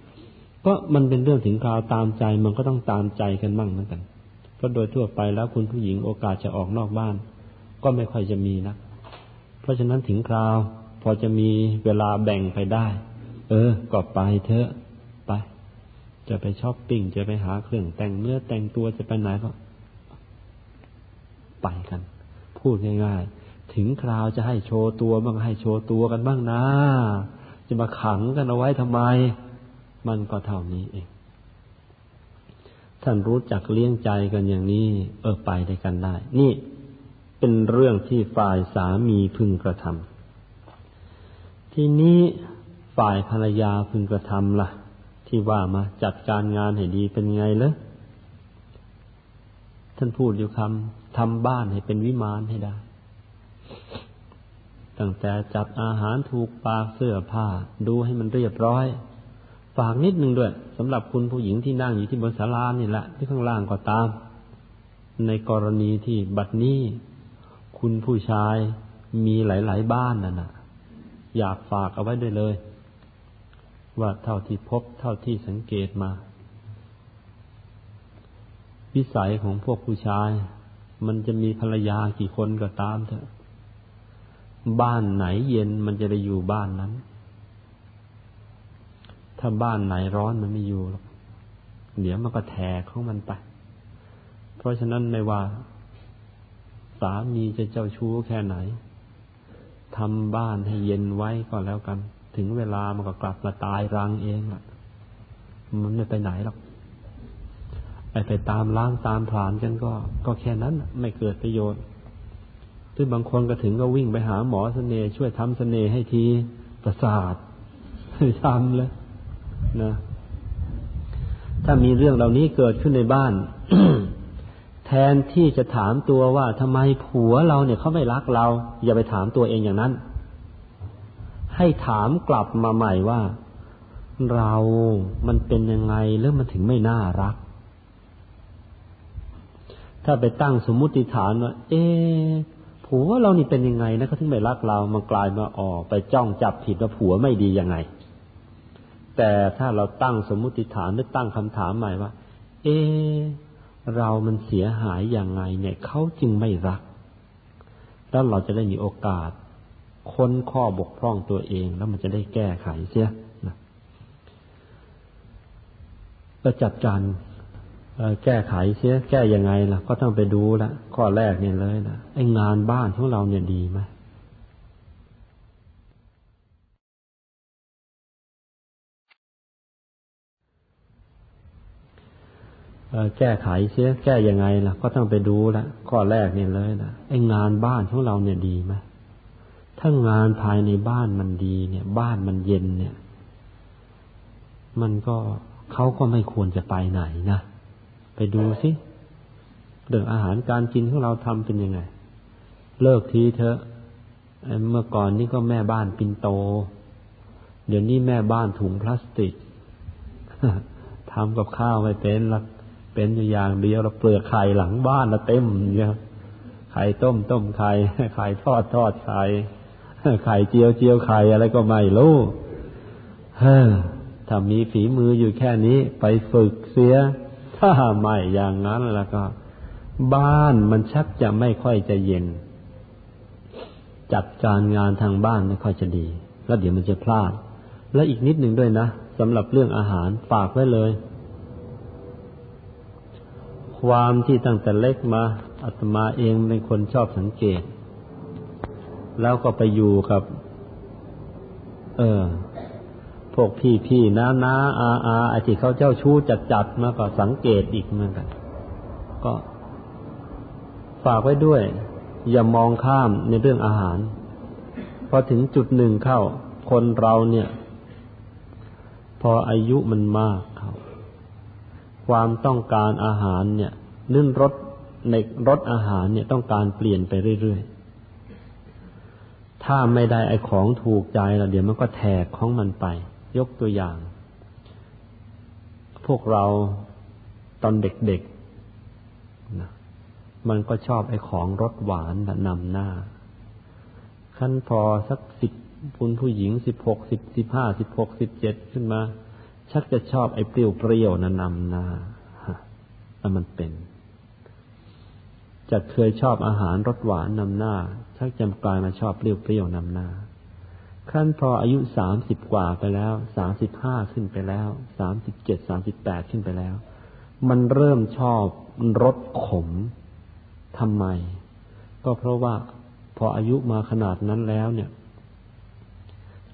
ก็มันเป็นเรื่องถึงคราวตามใจมันก็ต้องตามใจกันบ้างเหมือนกันเพราะโดยทั่วไปแล้วคุณผู้หญิงโอกาสจะออกนอกบ้าน ก็ไม่ค่อยจะมีนะเพราะฉะนั้นถึงคราว พอจะมีเวลาแบ่งไปได้ เออก็ไปเถอะ จะไปช้อปปิ้งจะไปหาเครื่องแต่งเนื้อแต่งตัวจะไปไหนก็ไปกัน พูดง่ายๆ ถึงคราวจะให้โชว์ตัวบ้างให้โชว์ตัวกันบ้างนะ จะมาขังกันเอาไว้ทำไม มันก็เท่านี้เอง ท่านรู้จักเลี้ยงใจกันอย่างนี้ เออไปได้กันได้ นี่เป็นเรื่องที่ฝ่ายสามีพึงกระทำทีนี้ฝ่ายภรรยาพึงกระทำละ่ะ ที่ว่ามาจัดการงานให้ดีเป็นไงเลอท่านพูดอยู่คำทำบ้านให้เป็นวิมานให้ได้ ตั้งแต่จัดอาหารถูกปากเสื้อผ้า ดูให้มันเรียบร้อย ฝากนิดนึงด้วยสำหรับคุณผู้หญิงที่นั่งอยู่ที่บนศาลานี่แหละที่ข้างล่างก็ตาม ในกรณีที่บัดนี้ คุณผู้ชายมีหลาย ๆ บ้านนั่นนะอยากฝากเอาไว้ด้วยเลย ว่าเท่าที่พบเท่าที่สังเกตมา วิสัยของพวกผู้ชาย มันจะมีภรรยากี่คนก็ตามเถอะ บ้านไหนเย็นมันจะได้อยู่บ้านนั้น ถ้าบ้านไหนร้อนมันไม่อยู่หรอกเดี๋ยวมันก็แทกของมันไป เพราะฉะนั้นไม่ว่า สามีจะเจ้าชู้แค่ไหนทำบ้านให้เย็นไว้ก็แล้วกัน ถึงเวลามันก็กลับมาตายรังเองล่ะ มันไม่ไปไหนหรอกไอไปตามล้างตามผลานกันก็ ก็แค่นั้นไม่เกิดประโยชน์ที่บางคนก็ถึงก็วิ่งไปหาหมอเสน่ห์ช่วยทำเสน่ห์ให้ทีประสาททำเลยนะถ้ามีเรื่องเหล่านี้เกิดขึ้นในบ้าน แทนที่จะถามตัวว่าทำไมผัวเราเนี่ยเขาไม่รักเรา อย่าไปถามตัวเองอย่างนั้น ให้ถามกลับมาใหม่ว่า เรามันเป็นยังไงแล้วมันถึงไม่น่ารัก ถ้าไปตั้งสมมุติฐานว่า เอ๊ผัวเรานี่เป็นยังไงนะเขาถึงไม่รักเรา มันกลายมาออกไปจ้องจับผิดว่าผัวไม่ดียังไง แต่ถ้าเราตั้งสมมุติฐานหรือตั้งคำถามใหม่ว่า เอ๊เรามันเสียหายอย่างไงเนี่ยเขาจึงไม่รัก แล้วเราจะได้มีโอกาส ค้นข้อบกพร่องตัวเองแล้วมันจะได้แก้ไขเสียนะก็จัดการแก้ไขเสียแก้ยังไงล่ะ ก็ต้องไปดูละข้อแรกเนี่ยเลยนะไอ้งานบ้านของเราเนี่ยดีไหมแก้ไขเสียแก้ยังไงล่ะ ก็ต้องไปดูละข้อแรกเนี่ยเลยนะไอ้งานบ้านของเราเนี่ยดีไหม ถ้างานภายในบ้านมันดีเนี่ย บ้านมันเย็นเนี่ย มันก็เขาก็ไม่ควรจะไปไหนนะไปดูสิเรื่องอาหารการกินของเราทำเป็นยังไง เลิกทีเถอะเมื่อก่อนนี่ก็แม่บ้านปินโต เดี๋ยวนี้แม่บ้านถุงพลาสติกทำกับข้าวไม่เป็นละเป็นอยู่อย่างเดียวเราเปลือกไข่หลังบ้านเราเต็มเนี่ยไข่ต้มต้มไข่ไข่ทอดทอดไข่ ไข่เจียวเจียวไข่อะไรก็ไม่รู้ถ้ามีฝีมืออยู่แค่นี้ ไปฝึกเสีย ถ้าไม่อย่างนั้นแล้วก็ บ้านมันชักจะไม่ค่อยจะเย็น จัดการงานทางบ้านไม่ค่อยจะดี แล้วเดี๋ยวมันจะพลาด และอีกนิดหนึ่งด้วยนะสำหรับเรื่องอาหารฝากไว้เลย ความที่ตั้งแต่เล็กมาอาตมาเองเป็นคนชอบสังเกต แล้วก็ไปอยู่กับ เออ พวกพี่พี่น้าน้าอาอาไอที่เขาเจ้าชู้จัดจัดมาก็สังเกตอีกเหมือนกัน ก็ฝากไว้ด้วย อย่ามองข้ามในเรื่องอาหาร พอถึงจุดหนึ่งเข้า คนเราเนี่ย พออายุมันมากเข้าความต้องการอาหารเนี่ย นึ่งรสในรสอาหารเนี่ยต้องการเปลี่ยนไปเรื่อย ถ้าไม่ได้ไอ้ของถูกใจแล้วเดี๋ยวมันก็แทกของมันไป ยกตัวอย่าง พวกเราตอนเด็กๆนะมันก็ชอบไอ้ของรสหวานนำหน้า ขั้นพอสักสิบคุณผู้หญิงสิบหกสิบสิบห้าสิบหกสิบเจ็ดขึ้นมา ชักจะชอบไอ้เปรี้ยวเปรี้ยวนะนำหน้าแล้วมันเป็น จะเคยชอบอาหารรสหวานนำหน้า ชักจำกลายมาชอบเปรี้ยวๆนำหน้าขั้นพออายุสามสิบกว่าไปแล้วสามสิบห้าขึ้นไปแล้วสามสิบเจ็ดสามสิบแปดขึ้นไปแล้ว มันเริ่มชอบรสขมทำไม ก็เพราะว่าพออายุมาขนาดนั้นแล้วเนี่ย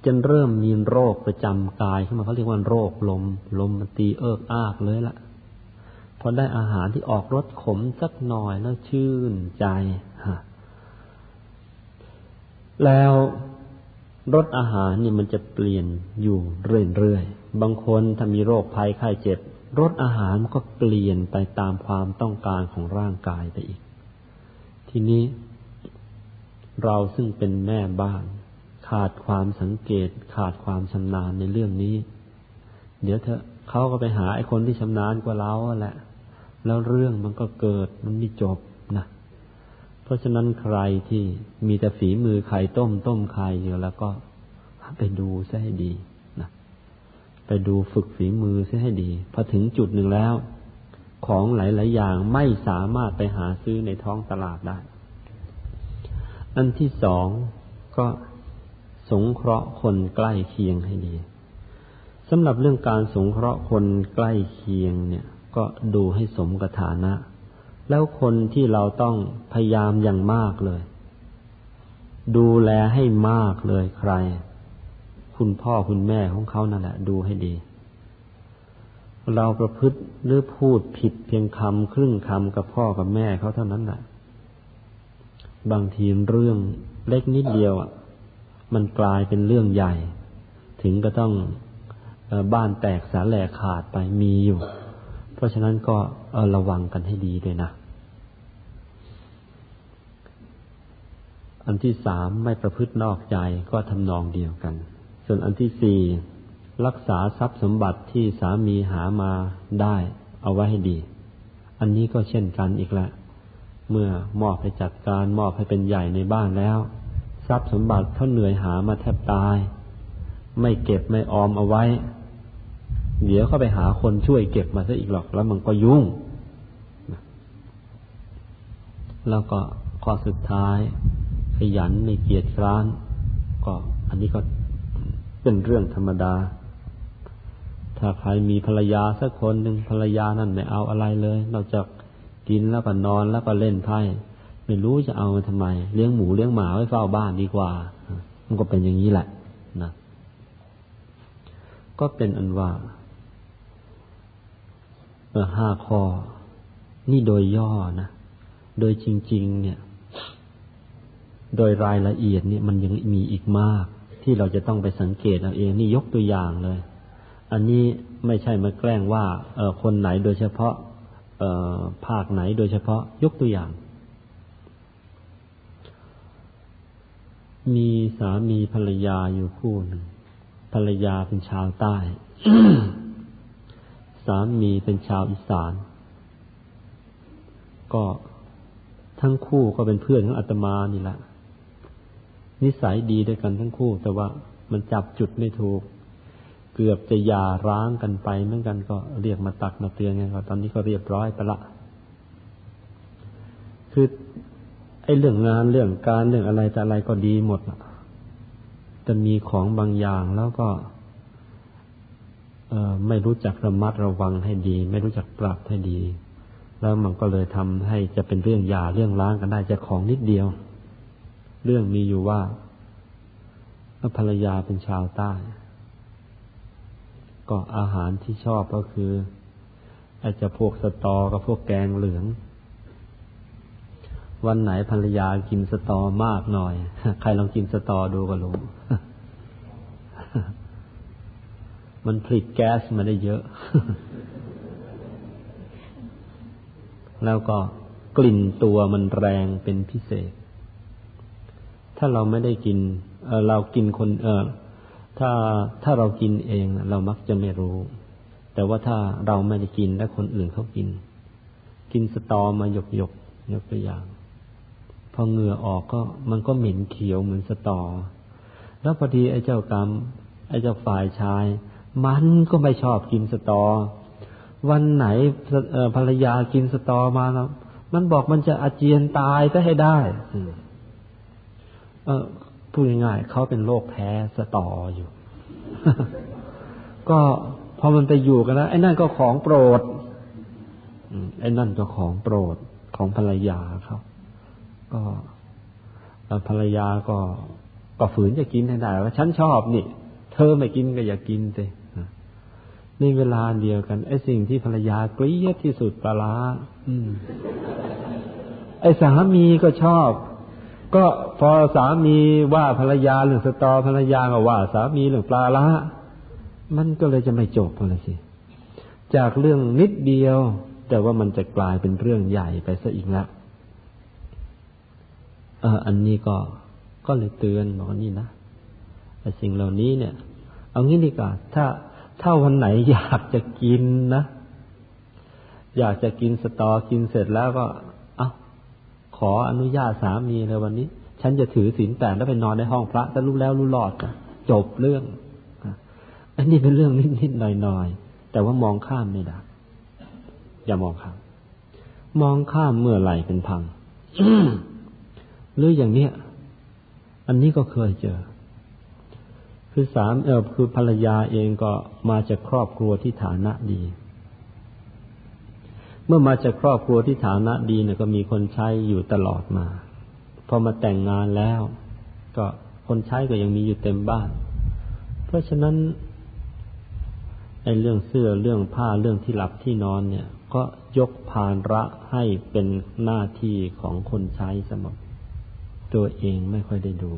จนเริ่มมีโรคประจำกายขึ้นมาเขาเรียกว่าโรคลม ลมมันตีเอิกอากเลยละ อได้อาหารที่ออกรสขมสักหน่อยแล้วชื่นใจฮแล้วรสอาหารนี่มันจะเปลี่ยนอยู่เรื่อยๆ บางคนถ้ามีโรคภัยไข้เจ็บรสอาหารมันก็เปลี่ยนไปตามความต้องการของร่างกายไปอีก ทีนี้ เราซึ่งเป็นแม่บ้าน ขาดความสังเกต ขาดความชำนาญในเรื่องนี้ เดี๋ยวเถอะเขาก็ไปหาไอ้คนที่ชำนาญกว่าเราแหละ แล้วเรื่องมันก็เกิดมันไม่จบนะเพราะฉะนั้นใครที่มีแต่ฝีมือไข่ต้มต้มไข่อยู่แล้วก็ไปดูซะให้ดีนะไปดูฝึกฝีมือซะให้ดีพอถึงจุดหนึ่งแล้ว ของหลาย ๆ อย่างไม่สามารถไปหาซื้อในท้องตลาดได้ อันที่สองก็สงเคราะห์คนใกล้เคียงให้ดีสำหรับเรื่องการสงเคราะห์คนใกล้เคียงเนี่ย ก็ดูให้สมกับฐานะ แล้วคนที่เราต้องพยายามอย่างมากเลย ดูแลให้มากเลยใคร คุณพ่อคุณแม่ของเขานั่นแหละ ดูให้ดี เราประพฤติหรือพูดผิดเพียงคำครึ่งคำกับพ่อกับแม่เขาเท่านั้นแหละบางทีเรื่องเล็กนิดเดียวอะ มันกลายเป็นเรื่องใหญ่ ถึงก็ต้องบ้านแตกสาแหลกขาดไปมีอยู่ เพราะฉะนั้นก็ระวังกันให้ดีด้วยนะ อันที่สามไม่ประพฤตินอกใจก็ทำนองเดียวกัน ส่วนอันที่สี่รักษาทรัพย์สมบัติที่สามีหามาได้เอาไว้ให้ดี อันนี้ก็เช่นกันอีกแล้วเมื่อมอบให้จัดการมอบให้เป็นใหญ่ในบ้านแล้ว ทรัพย์สมบัติเขาเหนื่อยหามาแทบตาย ไม่เก็บไม่ออมเอาไว้ เดี๋ยวเข้าไปหาคนช่วยเก็บมาซะอีกหรอกแล้วมันก็ยุ่งแล้วก็ข้อสุดท้าย ขยันไม่เกียจคร้าน ก็อันนี้ก็เป็นเรื่องธรรมดา ถ้าใครมีภรรยาสักคนหนึ่งภรรยานั่นไม่เอาอะไรเลยนอกจากกินแล้วก็นอนแล้วก็เล่นไพ่ไม่รู้จะเอามาทำไม เลี้ยงหมูเลี้ยงหมาไว้เฝ้าบ้านดีกว่า มันก็เป็นอย่างนี้แหละนะก็เป็นอันว่า ห้าข้อ นี่โดยย่อนะ โดยจริง ๆ เนี่ย โดยรายละเอียดเนี่ยมันยังมีอีกมาก ที่เราจะต้องไปสังเกตเอาเอง นี่ยกตัวอย่างเลย อันนี้ไม่ใช่มาแกล้งว่าเออคนไหนโดยเฉพาะ เออภาคไหนโดยเฉพาะ ยกตัวอย่าง มีสามีภรรยาอยู่คู่หนึ่งภรรยาเป็นชาวใต้ สามีเป็นชาวอีสาน ก็ทั้งคู่ก็เป็นเพื่อนของอาตมานี่แหละนิสัยดีด้วยกันทั้งคู่ แต่ว่ามันจับจุดไม่ถูก เกือบจะหย่าร้างกันไปเหมือนกันก็เรียกมาตักมาเตือนกันก็ตอนนี้ก็เรียบร้อยไปละคือไอ้เรื่องงานเรื่องการเรื่องอะไรแต่อะไรก็ดีหมดแต่มีของบางอย่างแล้วก็ ไม่รู้จักระมัดระวังให้ดี ไม่รู้จักปรับให้ดี แล้วมันก็เลยทำให้จะเป็นเรื่องยาเรื่องล้างกันได้จะของนิดเดียว เรื่องมีอยู่ว่าภรรยาเป็นชาวใต้ ก็อาหารที่ชอบก็คืออาจจะพวกสตอกับพวกแกงเหลือง วันไหนภรรยากินสตอมากหน่อย ใครลองกินสตอดูก็รู้ มันผลิตแก๊สมาได้เยอะ แล้วก็กลิ่นตัวมันแรงเป็นพิเศษ ถ้าเราไม่ได้กินเออเรากินคนเออถ้าถ้าเรากินเองเรามักจะไม่รู้ แต่ว่าถ้าเราไม่ได้กินและคนอื่นเขากิน กินสตอมาหยกหยกยกตัวอย่าง พอเหงื่อออกก็มันก็เหม็นเขียวเหมือนสตอ แล้วพอดีไอ้เจ้ากรรมไอ้เจ้าฝ่ายชาย มันก็ไม่ชอบกินสตอ วันไหนภรรยากินสตอมาแล้วมันบอกมันจะอาเจียนตายก็ให้ได้เออพูดง่ายๆเขาเป็นโรคแพ้สตออยู่ ก็พอมันไปอยู่กันแล้วไอ้นั่นก็ของโปรดไอ้นั่นก็ของโปรดของภรรยาครับก็ภรรยาก็ก็ฝืนจะกินให้ได้ว่าฉันชอบนี่ เธอไม่กินก็อย่ากินสิ นี่เวลาเดียวกันไอ้สิ่งที่ภรรยาเกลียดที่สุดปลาอืมไอ้สามีก็ชอบ ก็พอสามีว่าภรรยาเรื่องสตอภรรยาก็ว่า สามีเรื่องปลาละมันก็เลยจะไม่จบเลยสิจากเรื่องนิดเดียว แต่ว่ามันจะกลายเป็นเรื่องใหญ่ไปซะอีกแล้วเอออันนี้ก็ก็เลยเตือนบอกว่านี่นะแต่สิ่งเหล่านี้เนี่ย เอางี้ดีกว่าถ้า ถ้าวันไหนอยากจะกินนะ อยากจะกินสตอกินเสร็จแล้วก็เอาขออนุญาตสามีเลยวันนี้ ฉันจะถือศีลแปดแล้วไปนอนในห้องพระจะรู้แล้วรู้หลอดจบเรื่องอันนี้เป็นเรื่องนิดๆหน่อยๆแต่ว่ามองข้ามไม่ได้อย่ามองข้าม มองข้ามเมื่อไหร่เป็นพังหรืออย่างเนี้ย อันนี้ก็เคยเจอ คือสามเออคือภรรยาเองก็มาจากครอบครัวที่ฐานะดี เมื่อมาจากครอบครัวที่ฐานะดีเนี่ยก็มีคนใช้อยู่ตลอดมา พอมาแต่งงานแล้ว ก็คนใช้ก็ยังมีอยู่เต็มบ้าน เพราะฉะนั้นไอ้เรื่องเสื้อเรื่องผ้าเรื่องที่หลับที่นอนเนี่ย ก็ยกภาระให้เป็นหน้าที่ของคนใช้สมอตัวเองไม่ค่อยได้ดู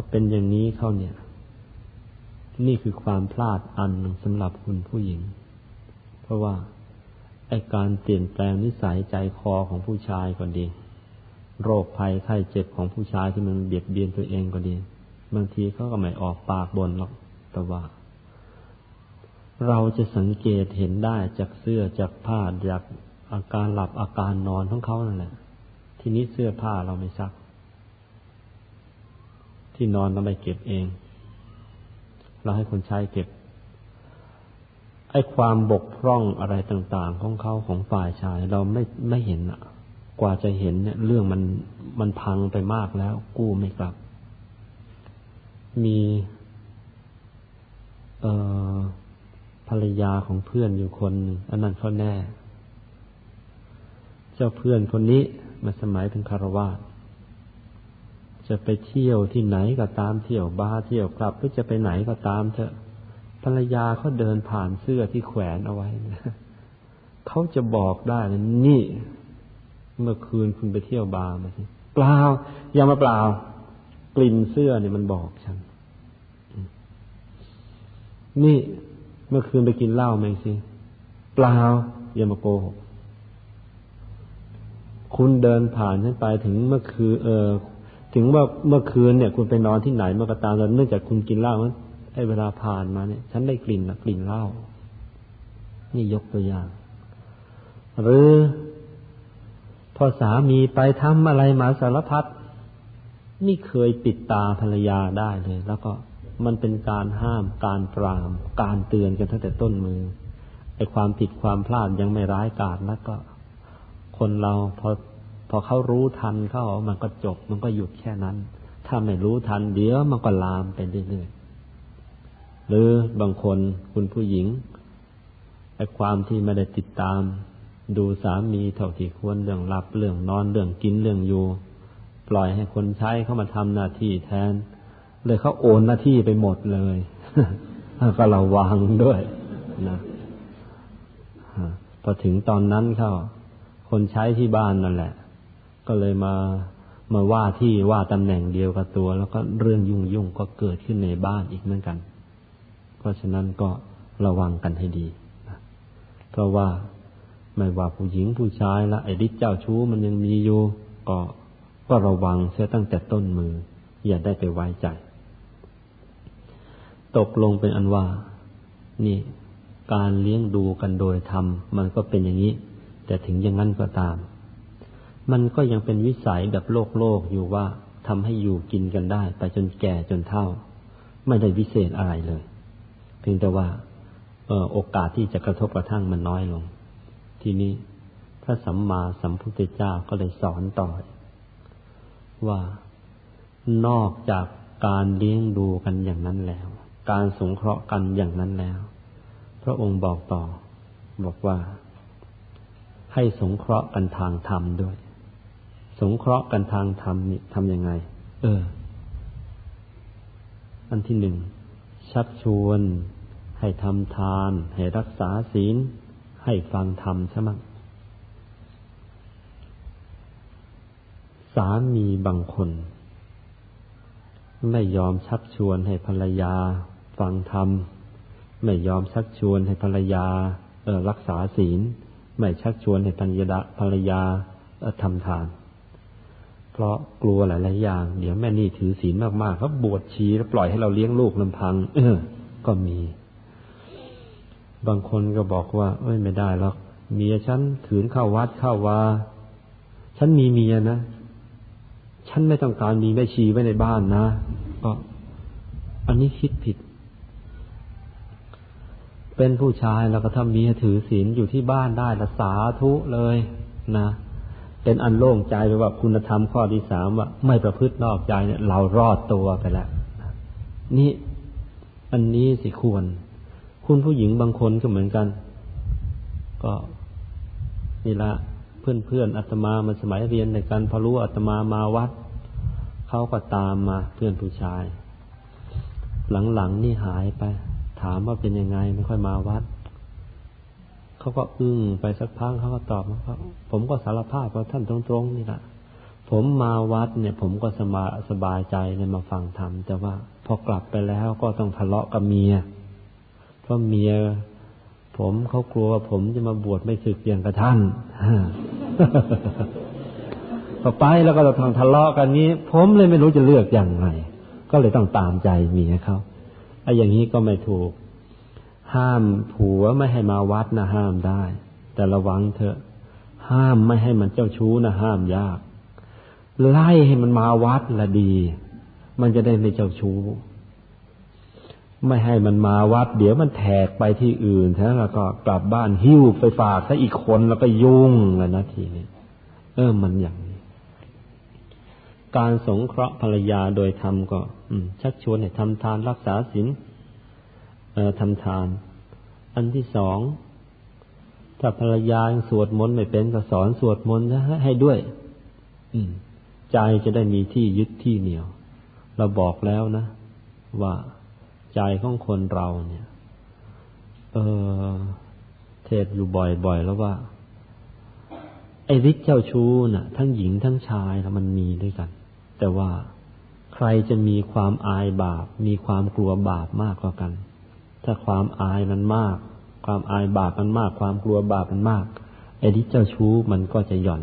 อเป็นอย่างนี้เข้าเนี่ย นี่คือความพลาดอันหนึ่งสำหรับคุณผู้หญิง เพราะว่าไอการเปลี่ยนแปลงนิสัยใจคอของผู้ชายก็ดี โรคภัยไข้เจ็บของผู้ชายที่มันเบียดเบียนตัวเองก็ดี บางทีเขาก็ไม่ออกปากบ่นหรอกแต่ว่า เราจะสังเกตเห็นได้จากเสื้อจากผ้าจากอาการหลับอาการนอนของเขานั่นแหละ ทีนี้เสื้อผ้าเราไม่ซัก ที่นอนเราไม่เก็บเอง เราให้คนใช้เก็บ ไอ้ความบกพร่องอะไรต่าง ๆ ของเขาของฝ่ายชาย เราไม่ไม่เห็นอะกว่าจะเห็นเนี่ย เรื่องมันมันพังไปมากแล้ว กู้ไม่กลับ มีเอ่อภรรยาของเพื่อนอยู่คนอันนั้นเขาแน่ เจ้าเพื่อนคนนี้มาสมัยเป็นคารวาส จะไปเที่ยวที่ไหนก็ตามเที่ยวบาร์เที่ยวกลับหรือจะไปไหนก็ตามเถอะภรรยาเขาเดินผ่านเสื้อที่แขวนเอาไว้เขาจะบอกได้นะนี่ เมื่อคืนคุณไปเที่ยวบาร์มาสิเปล่าอย่ามาเปล่ากลิ่นเสื้อเนี่ยมันบอกฉัน นี่เมื่อคืนไปกินเหล้าไหมสิเปล่าอย่ามาโกหกคุณเดินผ่านฉันไปถึงเมื่อคืนเออ ถึงว่าเมื่อคืนเนี่ย คุณไปนอนที่ไหนเมื่อกตามแล้วเนื่องจากคุณกินเหล้าไอ้เวลาผ่านมาเนี่ยฉันได้กลิ่นนะกลิ่นเหล้านี่ยกตัวอย่าง หรือ พอสามีไปทำอะไรมาสารพัดไม่เคยปิดตาภรรยาได้เลย แล้วก็มันเป็นการห้ามการปราม การเตือนกันตั้งแต่ต้นมือไอ้ความผิดความพลาดยังไม่ร้ายกาจแล้วก็ คนเราพอ พอเขารู้ทันเขามันก็จบ มันก็หยุดแค่นั้น ถ้าไม่รู้ทันเดี๋ยวมันก็ลามไปเรื่อยๆหรือบางคนคุณผู้หญิงไอ้ความที่ไม่ได้ติดตาม ดูสามีเท่าที่ควรเรื่องหลับเรื่องนอนเรื่องกินเรื่องอยู่ ปล่อยให้คนใช้เข้ามาทำหน้าที่แทน เลยเขาโอนหน้าที่ไปหมดเลยก็ระวังด้วยนะพอถึงตอนนั้นเขาคนใช้ที่บ้านนั่นแหละ ก็เลยมามาว่าที่ว่าตำแหน่งเดียวกับตัว แล้วก็เรื่องยุ่งยุ่งก็เกิดขึ้นในบ้านอีกเหมือนกัน เพราะฉะนั้นก็ระวังกันให้ดีเพราะว่าไม่ว่าผู้หญิงผู้ชายละไอ้ฤทธิ์เจ้าชู้มันยังมีอยู่ก็ก็ระวังเสียตั้งแต่ต้นมือ อย่าได้ไปไว้ใจ ตกลงเป็นอันว่า นี่ การเลี้ยงดูกันโดยธรรมมันก็เป็นอย่างนี้ แต่ถึงอย่างนั้นก็ตาม มันก็ยังเป็นวิสัยแบบโลกโลกอยู่ว่าทำให้อยู่กินกันได้ ไปจนแก่จนเท่า ไม่ได้วิเศษอะไรเลย เพียงแต่ว่าโอกาสที่จะกระทบกระทั่งมันน้อยลง ทีนี้พระสัมมาสัมพุทธเจ้าก็เลยสอนต่อ ว่านอกจากการเลี้ยงดูกันอย่างนั้นแล้ว การสงเคราะห์กันอย่างนั้นแล้ว พระองค์บอกต่อ บอกว่า ให้สงเคราะห์กันทางธรรมด้วย สงเคราะห์กันทางธรรมนี่ทำยังไง เออ อันที่หนึ่งชักชวน ให้ทำทาน ให้รักษาศีล ให้ฟังธรรมใช่ไหมสามีบางคน ไม่ยอมชักชวนให้ภรรยา ฟังธรรม ไม่ยอมชักชวนให้ภรรยา เออรักษาศีล ไม่ชักชวนให้ภรรยาภรรยาทำทานเพ ราะกลัวหลายๆอย่าง เดี๋ยวแม่นี่ถือศีลมากๆเขาบวชชีแล้วปล่อยให้เราเลี้ยงลูกลำพัง เออ ก็มี บางคนก็บอกว่า เอ้ยไม่ได้หรอกเมียฉันขืนเข้าวัดเข้าวาฉันมีเมียนะฉันไม่ต้องการมีแม่ชีไว้ในบ้านนะก็อันนี้คิดผิด เป็นผู้ชายแล้วก็ถ้าเมียถือศีลอยู่ที่บ้านได้ละสาธุเลยนะ เป็นอันโล่งใจไปว่าคุณธรรมข้อที่สามว่า ไม่ประพฤตินอกใจเนี่ย เรารอดตัวไปแล้วนี่อันนี้สิควร คุณผู้หญิงบางคนก็เหมือนกัน ก็นี่ละเพื่อนเพื่อนอาตมามาสมัยเรียนในการพอรู้อาตมามาวัดเขาก็ตามมาเพื่อนผู้ชาย หลังๆนี่หายไป ถามว่าเป็นยังไงไม่ค่อยมาวัด เขาก็อึ้งไปสักพักเขาก็ตอบว่าผมก็สารภาพว่าท่านตรงๆนี่แหละผมมาวัดเนี่ย ผมก็สบายสบายใจเลยมาฟังธรรมแต่ว่าพอกลับไปแล้วก็ต้องทะเลาะกับเมียเพราะเมีย ผมเขากลัวว่าผมจะมาบวชไม่สึกอย่างกระท่านพอไปแล้วก็เราทางทะเลาะกันนี้ ผมเลยไม่รู้จะเลือกอย่างไรก็เลยต้องตามใจเมียเขาไอ้อย่างนี้ก็ไม่ถูก ห้ามผัวไม่ให้มาวัดนะห้ามได้ แต่ระวังเถอะ ห้ามไม่ให้มันเจ้าชู้นะห้ามยาก ไล่ให้มันมาวัดละดี มันจะได้ไม่เจ้าชู้ ไม่ให้มันมาวัด เดี๋ยวมันแทกไปที่อื่นแล้วก็กลับบ้านหิ้วไปฝากซะอีกคนแล้วก็ยุ่งแล้วนะทีนี้เออมันอย่างนี้ การสงเคราะห์ภรรยาโดยทำก็ชักชวนให้ทำทานรักษาศีล ทำทาน อันที่สองถ้าภรรยาสวดมนต์ไม่เป็นก็สอนสวดมนต์ให้ด้วย อืใจจะได้มีที่ยึดที่เหนียว เราบอกแล้วนะ ว่าใจของคนเราเนี่ย เออเทศอยู่บ่อยๆแล้วว่า ไอ้ฤทธิ์เจ้าชู้น่ะ ทั้งหญิงทั้งชายแล้วมันมีด้วยกัน แต่ว่าใครจะมีความอายบาป มีความกลัวบาปมากกว่ากัน ถ้าความอายมันมาก ความอายบาปมันมาก ความกลัวบาปมันมากไอ้ทธิ์เจ้าชู้มันก็จะหย่อน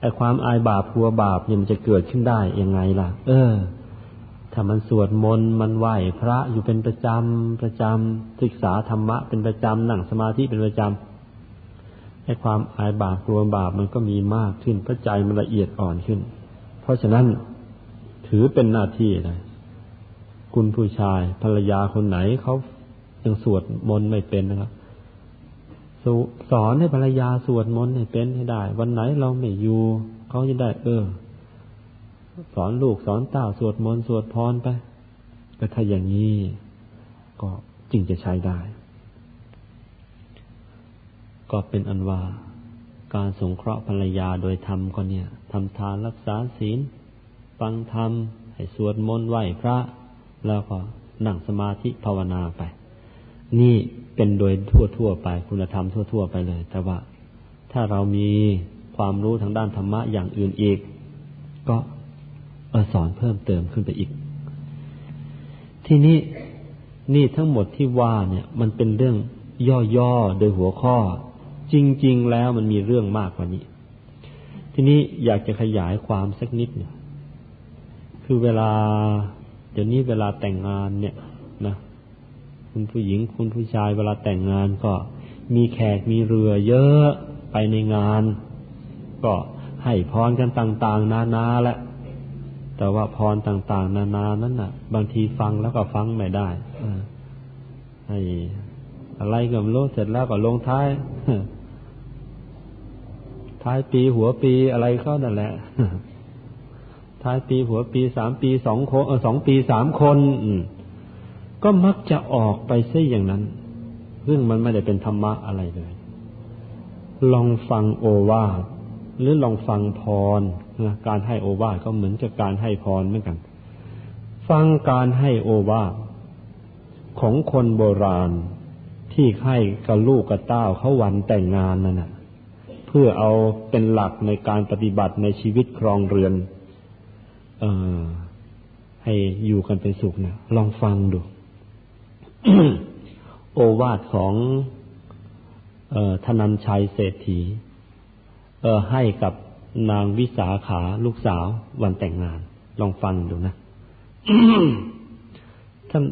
ไอ้ความอายบาปกลัวบาปเนี่ยมันจะเกิดขึ้นได้ยังไงล่ะ เออ ถ้ามันสวดมนต์มันไหวพระอยู่เป็นประจำประจำศึกษาธรรมะเป็นประจำนั่งสมาธิเป็นประจำให้ความอายบาปกลัวบาปมันก็มีมากขึ้นพระใจมันละเอียดอ่อนขึ้น เพราะฉะนั้นถือเป็นหน้าที่เลย คุณผู้ชาย ภรรยาคนไหนเขายังสวดมนต์ไม่เป็นนะครับสอนให้ภรรยาสวดมนต์ให้เป็นให้ได้ วันไหนเราไม่อยู่เขาจะได้ เออ สอนลูกสอนเต้าสวดมนต์สวดพรไปก็ถ้าอย่างนี้ก็จึงจะใช้ได้ ก็เป็นอันว่า การสงเคราะห์ภรรยาโดยธรรมก็เนี่ยทำทานรักษาศีล ฟังธรรม ให้สวดมนต์ไหว้พระ แล้วก็นั่งสมาธิภาวนาไป นี่เป็นโดยทั่วๆไปคุณธรรมทั่ว ๆ ไปเลย แต่ว่าถ้าเรามีความรู้ทางด้านธรรมะอย่างอื่นอีก ก็เออสอนเพิ่มเติมขึ้นไปอีก ทีนี้นี่ทั้งหมดที่ว่าเนี่ย มันเป็นเรื่องย่อๆโดยหัวข้อ จริง ๆ แล้วมันมีเรื่องมากกว่านี้ ทีนี้อยากจะขยายความสักนิดเนี่ยคือเวลา เดี๋ยวนี้เวลาแต่งงานเนี่ยนะคุณผู้หญิงคุณผู้ชายเวลาแต่งงานก็มีแขกมีเรือเยอะไปในงาน ก็ให้พรกันต่าง ๆ นานาแหละแต่ว่าพรต่าง ๆ นานานั้นน่ะ บางทีฟังแล้วก็ฟังไม่ได้ให้อะไรก็ไม่รู้เสร็จแล้วก็ลงท้ายท้ายปีหัวปีอะไรก็นั่นแหละ ท้ายปีหัวปีสามปีสองคนเออสองปีสามคนอืก็มักจะออกไปซะอย่างนั้นเรื่องมันไม่ได้เป็นธรรมะอะไรเลย ลองฟังโอวาทหรือลองฟังพรนะการให้โอวาทก็เหมือนกับการให้พรเหมือนกัน ฟังการให้โอวาทของคนโบราณที่ให้กับลูกกับเต้าเขาวันแต่งงานนั่นนะเพื่อเอาเป็นหลักในการปฏิบัติในชีวิตครองเรือน เออให้อยู่กันเป็นสุขนะลองฟังดู โอวาทของออธนันชัยเศรษฐี เออให้กับนางวิสาขาลูกสาววันแต่งงาน ลองฟังดูนะท่าน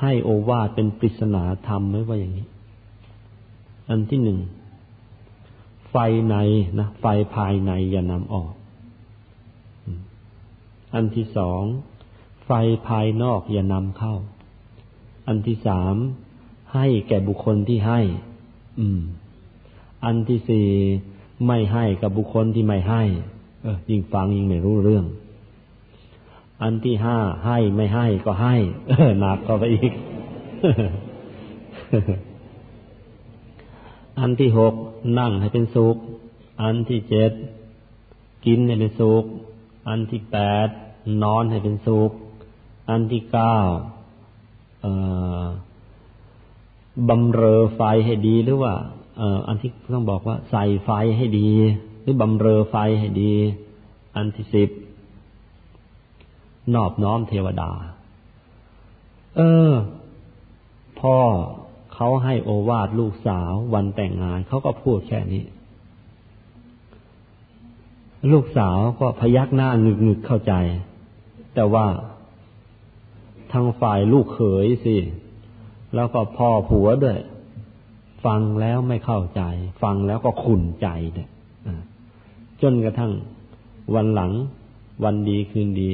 ให้โอวาทเป็นปริศนาธรรมไว้ว่าอย่างนี้ อันที่หนึ่ง ไฟในนะไฟภายในอย่านำออก อันที่สองไฟภายนอกอย่านำเข้า อันที่สามให้แก่บุคคลที่ให้ อืม อันที่สี่ไม่ให้กับบุคคลที่ไม่ให้ เออยิ่งฟังยิ่งไม่รู้เรื่อง อันที่ห้าให้ไม่ให้ก็ให้หนักก็ไปอีก อันที่หกนั่งให้เป็นสุข อันที่เจ็ดกินให้เป็นสุข อันที่แปด นอนให้เป็นสุข อันที่เก้าบำเรอไฟให้ดีหรือว่าอันที่ต้องบอกว่า ใส่ไฟให้ดี หรือบำเรอไฟให้ดี อันที่สิบนอบน้อมเทวดา เออ พ่อเขาให้โอวาทลูกสาววันแต่งงาน เขาก็พูดแค่นี้ ลูกสาวก็พยักหน้าหงึกงึกเข้าใจ แต่ว่าทางฝ่ายลูกเขยสิ แล้วก็พ่อผัวด้วย ฟังแล้วไม่เข้าใจ ฟังแล้วก็ขุนใจเนี่ยจนกระทั่งวันหลังวันดีคืนดี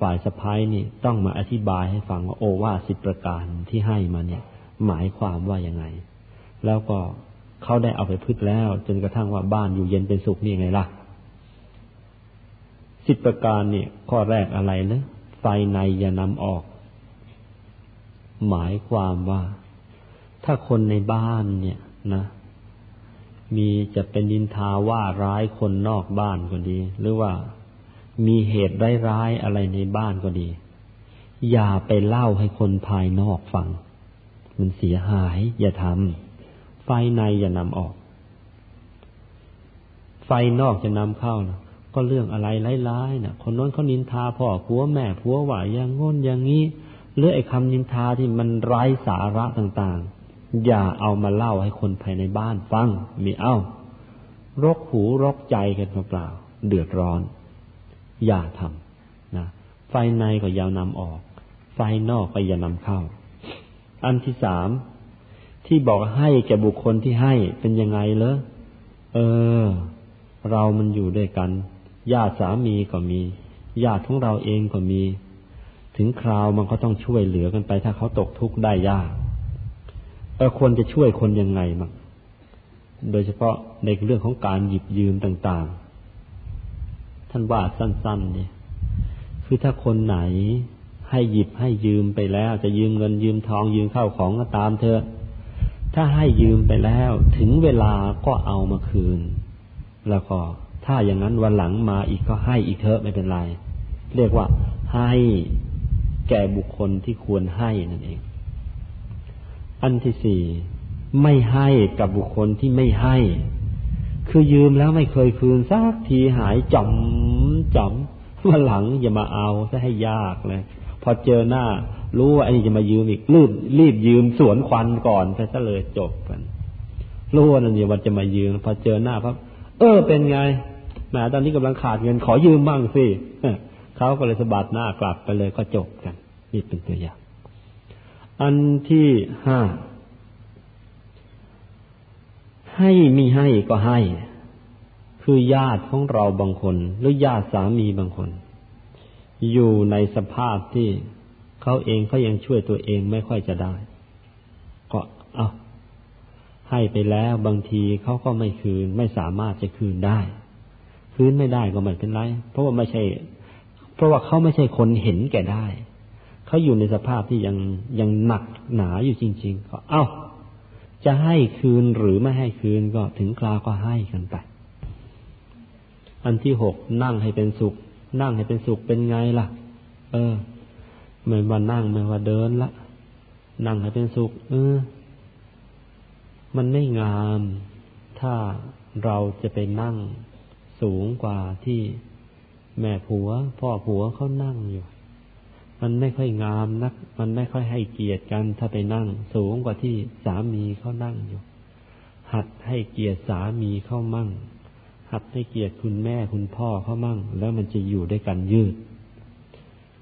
ฝ่ายสะพ้ายนี่ต้องมาอธิบายให้ฟังว่าโอวาสิบประการที่ให้มาเนี่ย หมายความว่ายังไง แล้วก็เขาได้เอาไปพึ่งแล้ว จนกระทั่งว่าบ้านอยู่เย็นเป็นสุขนี่ไงล่ะ สิบประการเนี่ย ข้อแรกอะไรนะไฟในอย่านำออก หมายความว่า ถ้าคนในบ้านเนี่ยนะ มีจะเป็นดินทาว่าร้ายคนนอกบ้านก็ดี หรือว่ามีเหตุร้ายๆอะไรในบ้านก็ดี อย่าไปเล่าให้คนภายนอกฟัง มันเสียหาย อย่าทำไฟในอย่านำออก ไฟนอกจะนำเข้านะ ก็เรื่องอะไรร้ายๆนะ่ะ คนน้นเขานินทาพ่อผัวแม่ผัวว่าอย่างงนอย่างนี้หรือไอ้คำนินทาที่มันไร้สาระต่างๆ อย่าเอามาเล่าให้คนภายในบ้านฟังมีเอ้ารกหูรกใจกันเปล่าเดือดร้อน อย่าทำนะไฟในก็อย่านำออก ไฟนอกก็อย่านำเข้า อันที่สามที่บอกให้แก่บุคคลที่ให้เป็นยังไงเลอเออ เรามันอยู่ด้วยกัน ญาติสามีก็มี ญาติของเราเองก็มี ถึงคราวมันก็ต้องช่วยเหลือกันไป ถ้าเขาตกทุกข์ได้ยากเออควรจะช่วยคนยังไงมั้งโดยเฉพาะในเรื่องของการหยิบยืมต่างๆ ท่านว่าสั้นๆเนี่ยคือถ้าคนไหนให้หยิบให้ยืมไปแล้ว จะยืมเงินยืมทองยืมข้าวของก็ตามเถอะถ้าให้ยืมไปแล้ว ถึงเวลาก็เอามาคืน แล้วก็ ถ้าอย่างนั้นวันหลังมาอีกก็ให้อีกเถอะไม่เป็นไร เรียกว่าให้แก่บุคคลที่ควรให้นั่นเอง อันที่สี่ไม่ให้กับบุคคลที่ไม่ให้ คือยืมแล้วไม่เคยคืนสักทีหายจอมจอมวันหลังอย่ามาเอาซะให้ยากเลย พอเจอหน้า รู้ว่าไอ้นี่จะมายืมอีกรีบรีบยืมสวนควันก่อนซะเลยจบกันรู้ว่านี่วันจะมายืมพอเจอหน้าพับเออเป็นไง แหมตอนนี้กำลังขาดเงินขอยืมบ้างสิเขาก็เลยสะบัดหน้ากลับไปเลยก็จบกัน นี่เป็นตัวอย่าง อันที่ห้าให้มีให้ก็ให้ คือญาติของเราบางคน หรือญาติสามีบางคน อยู่ในสภาพที่เขาเองเขายังช่วยตัวเองไม่ค่อยจะได้ ก็เอาให้ไปแล้วบางทีเขาก็ไม่คืน ไม่สามารถจะคืนได้ คืนไม่ได้ก็ไม่เป็นไร เพราะว่าไม่ใช่ เพราะว่าเขาไม่ใช่คนเห็นแก่ได้ เขาอยู่ในสภาพที่ยังยังหนักหนาอยู่จริง ๆ ก็เอา้า จะให้คืนหรือไม่ให้คืนก็ถึงคราวก็ให้กันไป อันที่หกนั่งให้เป็นสุข นั่งให้เป็นสุขเป็นไงล่ะ เออไม่ว่านั่งไม่ว่าเดินละนั่งให้เป็นสุข เออ มันไม่งาม ถ้าเราจะไปนั่ง สูงกว่าที่แม่ผัว พ่อผัวเขานั่งอยู่ มันไม่ค่อยงามนัก มันไม่ค่อยให้เกียรติกันถ้าไปนั่ง สูงกว่าที่สามีเขานั่งอยู่ หัดให้เกียรติสามีเข้ามั่ง หัดให้เกียรติคุณแม่คุณพ่อเขามั่ง แล้วมันจะอยู่ด้วยกันยืด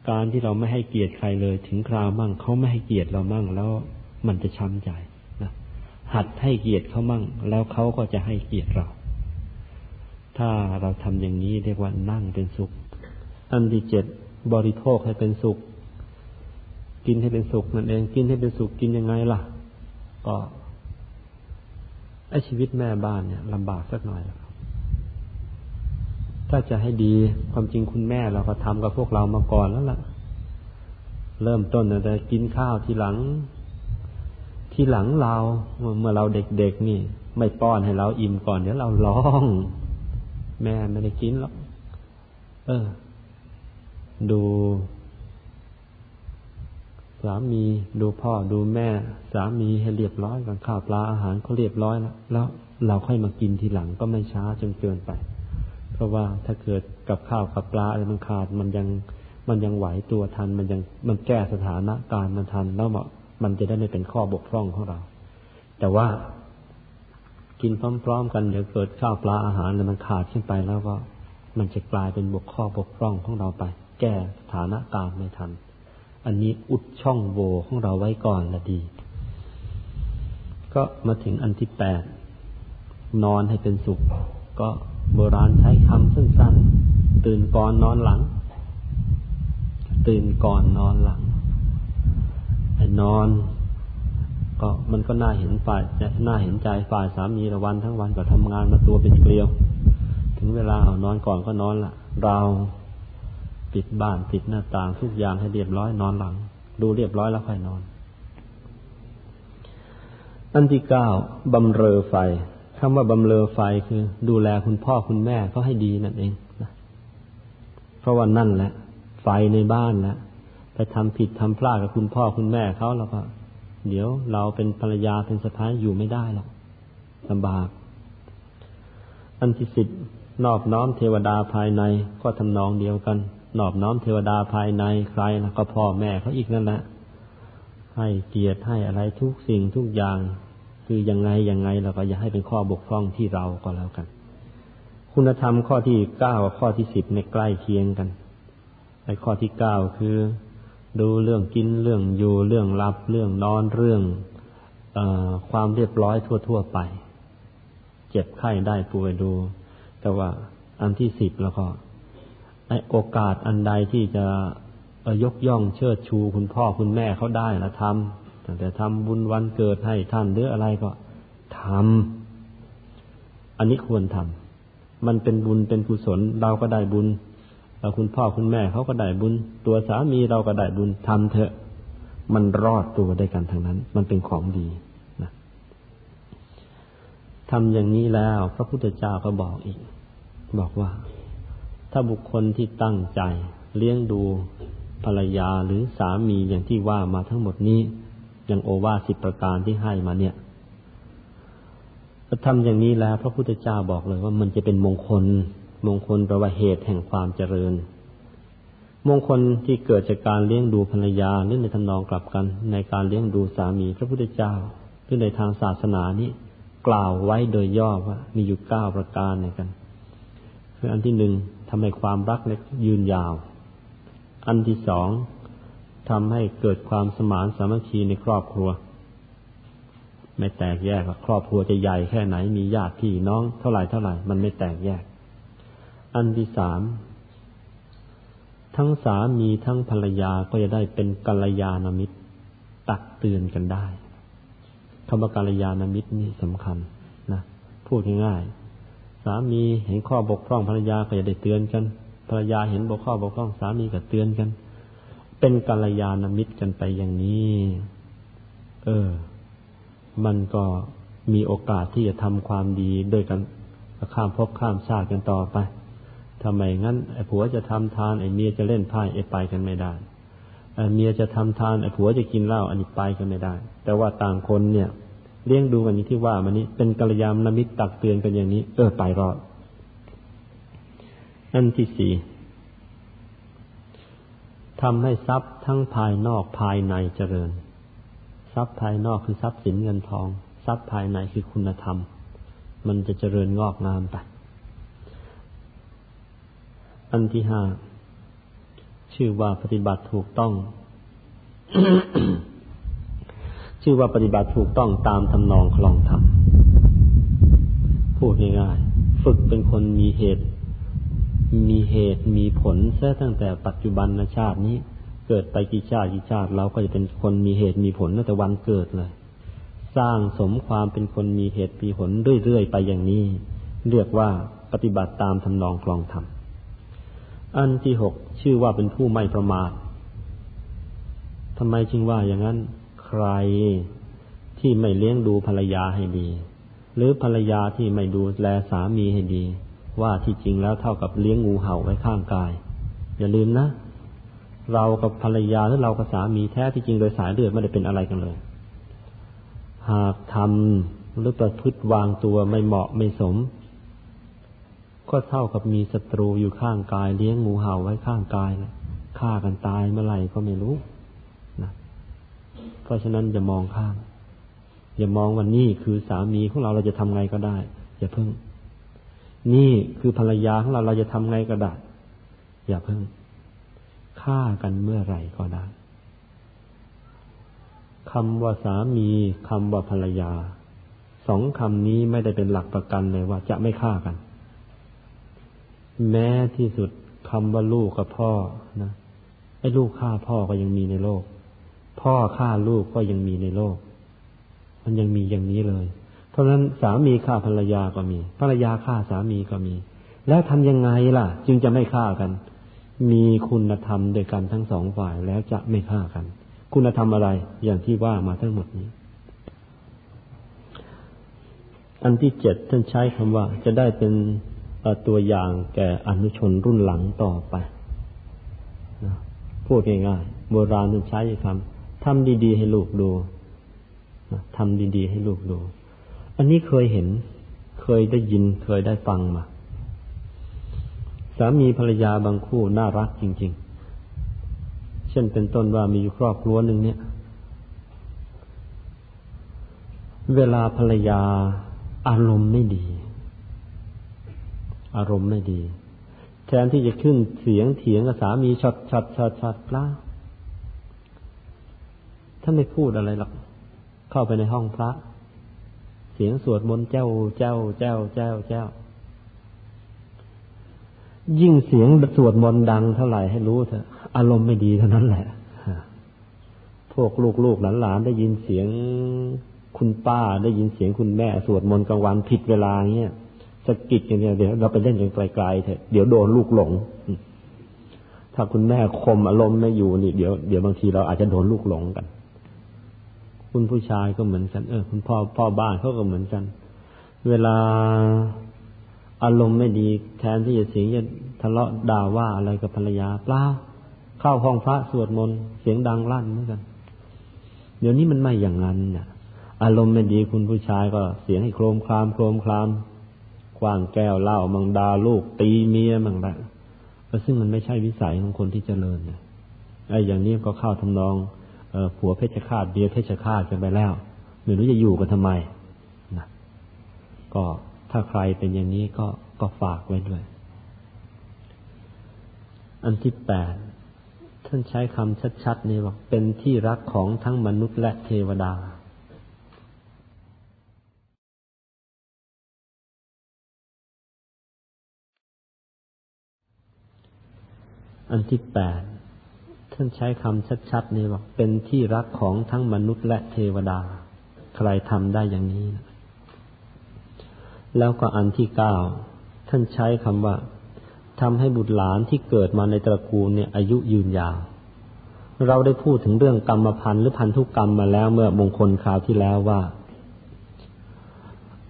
การที่เราไม่ให้เกียรติใครเลย ถึงคราวมั่งเขาไม่ให้เกียรติเรามั่งแล้วมันจะช้ำใจนะหัดให้เกียรติเขามั่ง แล้วเขาก็จะให้เกียรติเรา ถ้าเราทำอย่างนี้เรียกว่านั่งเป็นสุข อันที่เจ็ดบริโภคให้เป็นสุข กินให้เป็นสุขนั่นเองกินให้เป็นสุขกินยังไงล่ะ ก็ไอชีวิตแม่บ้านเนี่ยลำบากสักหน่อยถ้าจะให้ดีความจริงคุณแม่เราก็ทำกับพวกเรามาก่อนแล้วล่ะ เริ่มต้นแต่กินข้าวทีหลัง ทีหลังเราเมื่อเราเด็กๆนี่ ไม่ป้อนให้เราอิ่มก่อนเดี๋ยวเราร้อง แม่ไม่ได้กินหรอก เออ ดูสามีดูพ่อดูแม่ สามีให้เรียบร้อยกันข้าวปลาอาหารเขาเรียบร้อยแล้วแล้วเราค่อยมากินทีหลังก็ไม่ช้าจนเกินไป เพราะว่าถ้าเกิดกับข้าวกับปลาอะไรมันขาดมันยังมันยังไหวตัวทันมันยังมันแก้สถานะการมันทันแล้วมันจะได้ไม่เป็นข้อบกพร่องของเรา แต่ว่า กินพร้อม ๆ กันเดี๋ยวเกิดข้าวปลาอาหารแล้วมันขาดขึ้นไปแล้วก็มันจะกลายเป็นบกข้อบกพร่องของเราไป แก้สถานการณ์ไม่ทัน อันนี้อุดช่องโหว่ของเราไว้ก่อนละดี ก็มาถึงอันที่แปดนอนให้เป็นสุข ก็โบราณใช้คำสั้นๆตื่นก่อนนอนหลัง ตื่นก่อนนอนหลังนอน ก็มันก็น่าเห็นฝ่ายน่าเห็นใจฝ่ายสามีละวันทั้งวันก็ทำงานมาตัวเป็นเกลียว ถึงเวลาเอานอนก่อนก็นอนละเราปิดบ้านปิดหน้าต่างทุกอย่างให้เรียบร้อยนอนหลัง ดูเรียบร้อยแล้วค่อยนอน อันที่เก้าบำเรอไฟคำว่าบำเรอไฟคือ ดูแลคุณพ่อคุณแม่เขาให้ดีนั่นเองนะเพราะว่านั่นแหละ ไฟในบ้านแหล้วไปทำผิดทำพลาดกับคุณพ่อคุณแม่เขาแล้วก็ เดี๋ยวเราเป็นภรรยาเป็นสะพ้ายอยู่ไม่ได้หรอกลำบาก อันที่สิบนอบน้อมเทวดาภายในก็ทำนองเดียวกัน นอบน้อมเทวดาภายในใครนะก็พ่อแม่เขาอีกนั่นแหละให้เกียรติให้อะไรทุกสิ่งทุกอย่าง คือยังไงยังไงเราก็อย่าให้เป็นข้อบกพร่องที่เราก็แล้วกัน คุณธรรมข้อที่เก้าข้อที่สิบในใกล้เคียงกันในข้อที่เก้าคือ ดูเรื่องกินเรื่องอยู่เรื่องรับเรื่องนอนเรื่องอความเรียบร้อยทั่ว ๆ ไป เจ็บไข้ได้ป่วยดู แต่ว่าอันที่สิบแล้วก็โอกาสอันใดที่จะยกย่องเชิดชูคุณพ่อคุณแม่เขาได้นะทำแต่ทำบุญวันเกิดให้ท่านหรืออะไรก็ทำอันนี้ควรทำมันเป็นบุญเป็นกุศลเราก็ได้บุญ คุณพ่อคุณแม่เขาก็ได้บุญ ตัวสามีเราก็ได้บุญทำเถอะ มันรอดตัวได้กันทั้งนั้น มันเป็นของดีนะทำอย่างนี้แล้ว พระพุทธเจ้าก็บอกอีก บอกว่า ถ้าบุคคลที่ตั้งใจ เลี้ยงดูภรรยาหรือสามีอย่างที่ว่ามาทั้งหมดนี้ อย่างโอวาสิบประการที่ให้มาเนี่ยทำอย่างนี้แล้ว พระพุทธเจ้าบอกเลยว่ามันจะเป็นมงคล มงคลแปลว่าเหตุแห่งความเจริญ มงคลที่เกิดจากการเลี้ยงดูภรรยาหรือในทำนองกลับกัน ในการเลี้ยงดูสามีพระพุทธเจ้าซึ่งในทางศาสนานี้ กล่าวไว้โดยย่อว่ามีอยู่เก้าประการในกัน คืออันที่หนึ่งทำให้ความรักเล็กยืนยาว อันที่สองทำให้เกิดความสมานสามัคคีในครอบครัว ไม่แตกแยกครอบครัวจะใหญ่แค่ไหนมีญาติพี่น้องเท่าไหร่เท่าไหร่ มันไม่แตกแยก อันที่สามทั้งสามีทั้งภรรยาก็จะได้เป็นกัลยาณมิตร ตักเตือนกันได้คำว่ากัลยาณมิตรนี่สำคัญนะพูดง่ายๆสามีเห็นข้อบกพร่องภรรยาก็จะได้เตือนกัน ภรรยาเห็นบกข้อบกพร่องสามีก็เตือนกัน เป็นกัลยาณมิตรกันไปอย่างนี้ เออ มันก็มีโอกาสที่จะทำความดีโดยกันข้ามภพข้ามชาติกันต่อไป ทำไมงั้นไอ้ผัวจะทำทานไอ้เมียจะเล่นไพ่ไอ้ไปกันไม่ได้ไอ้เมียจะทำทานไอ้ผัวจะกินเหล้าอันนี้ไปกันไม่ได้ แต่ว่าต่างคนเนี่ย เลี้ยงดูกันอย่างที่ว่ามันนี้เป็นกัลยาณมิตรตักเตือนกันอย่างนี้ เออไปรอดอันที่สี่ทำให้ทรัพย์ทั้งภายนอกภายในเจริญ ทรัพย์ภายนอกคือทรัพย์สินเงินทอง ทรัพย์ภายในคือคุณธรรม มันจะเจริญงอกงามไป อันที่ห้าชื่อว่าปฏิบัติถูกต้อง ชื่อว่าปฏิบัติถูกต้องตามทำนองคลองธรรมพูดง่ายๆฝึกเป็นคนมีเหตุ มีเหตุมีผลเสียตั้งแต่ปัจจุบันชาตินี้ เกิดไปกี่ชาติกี่ชาติเราก็จะเป็นคนมีเหตุมีผลตั้งแต่วันเกิดเลย สร้างสมความเป็นคนมีเหตุมีผลเรื่อยๆไปอย่างนี้ เรียกว่าปฏิบัติตามทำนองคลองธรรม อันที่หกชื่อว่าเป็นผู้ไม่ประมาททำไมจึงว่าอย่างนั้น ใครที่ไม่เลี้ยงดูภรรยาให้ดี หรือภรรยาที่ไม่ดูแลสามีให้ดี ว่าที่จริงแล้วเท่ากับเลี้ยงงูเห่าไว้ข้างกาย อย่าลืมนะ เรากับภรรยาหรือเรากับสามีแท้ที่จริงโดยสายเลือดไม่ได้เป็นอะไรกันเลย หากทำหรือประพฤติวางตัวไม่เหมาะไม่สม ก็เท่ากับมีศัตรูอยู่ข้างกาย เลี้ยงงูเห่าไว้ข้างกายนะฆ่ากันตายเมื่อไหร่ก็ไม่รู้นะเพราะฉะนั้นอย่ามองข้ามอย่ามองว่านี่คือสามีของเราเราจะทำไงก็ได้ อย่าเพิ่ง นี่คือภรรยาของเราเราจะทำไงก็ได้ อย่าเพิ่งฆ่ากันเมื่อไหร่ก็ได้คำว่าสามีคำว่าภรรยา สองคำนี้ไม่ได้เป็นหลักประกันเลยว่าจะไม่ฆ่ากัน แม้ที่สุดคำว่าลูกกับพ่อนะไอ้ลูกฆ่าพ่อก็ยังมีในโลก พ่อฆ่าลูกก็ยังมีในโลก มันยังมีอย่างนี้เลย เพราะฉะนั้นสามีฆ่าภรรยาก็มี ภรรยาฆ่าสามีก็มี แล้วทำยังไงล่ะ จึงจะไม่ฆ่ากัน มีคุณธรรมโดยกันทั้งสองฝ่ายแล้วจะไม่ฆ่ากัน คุณธรรมอะไรอย่างที่ว่ามาทั้งหมดนี้ อันที่เจ็ดท่านใช้คำว่าจะได้เป็น ตัวอย่างแก่อนุชนรุ่นหลังต่อไปนะพูดง่ายๆโบราณท่านใช้คทำดีๆให้ลูกดูทำดีๆให้ลูกดู อันนี้เคยเห็น เคยได้ยินเคยได้ฟังมา สามีภรรยาบางคู่น่ารักจริง ๆ เช่นเป็นต้นว่ามีอยู่ครอบครัวหนึ่งเนี่ย เวลาภรรยาอารมณ์ไม่ดี อารมณ์ไม่ดี แทนที่จะขึ้นเสียงเถียงกับสามีช็อตช็อตช็อตช็อตปลาท่านไม่พูดอะไรหรอก เข้าไปในห้องพระ เสียงสวดมนต์เจ้าเจ้าเจ้าเจ้าเจ้า ยิ่งเสียงสวดมนต์ดังเท่าไหร่ให้รู้เถอะอารมณ์ไม่ดีเท่านั้นแหละ พวกลูกๆหลานๆได้ยินเสียงคุณป้าได้ยินเสียงคุณแม่ สวดมนต์กลางวันผิดเวลาเงี้ย สกิดกันเนี่ยเดี๋ยวเราไปเล่นกันไกลๆเถอะเดี๋ยวโดนลูกหลง ถ้าคุณแม่คมอารมณ์ไม่อยู่นี่เดี๋ยวเดี๋ยวบางทีเราอาจจะโดนลูกหลงกัน คุณผู้ชายก็เหมือนกัน เออ คุณพ่อพ่อบ้านเขาก็เหมือนกัน เวลาอารมณ์ไม่ดีแทนที่จะเสียงจะทะเลาะด่าว่าอะไรกับภรรยาเปล่าเข้าห้องพระสวดมนต์เสียงดังลั่นเหมือนกัน เดี๋ยวนี้มันไม่อย่างนั้นเนี่ยอารมณ์ไม่ดีคุณผู้ชายก็เสียงให้โครมครามโครมคราม คว้างแก้วเหล้ามังดาลูกตีเมียมังแบบซึ่งมันไม่ใช่วิสัยของคนที่เจริญนี่ยไอ้อย่างนี้ก็เข้าทำนองเออผัวเพชฌฆาตเบียเพชฌฆาตกันไปแล้วไม่รู้จะอยู่กันทำไมนะก็ถ้าใครเป็นอย่างนี้ก็ก็ฝากไว้ด้วย อันที่แปดท่านใช้คำชัดๆนี่ว่าเป็นที่รักของทั้งมนุษย์และเทวดา อันที่แปดท่านใช้คำชัดๆนี่ว่าเป็นที่รักของทั้งมนุษย์และเทวดา ใครทำได้อย่างนี้ แล้วก็อันที่เก้าท่านใช้คำว่าทำให้บุตรหลานที่เกิดมาในตระกูลเนี่ยอายุยืนยาว เราได้พูดถึงเรื่องกรรมพันธุ์หรือพันธุกรรมมาแล้วเมื่อมงคลคราวที่แล้วว่า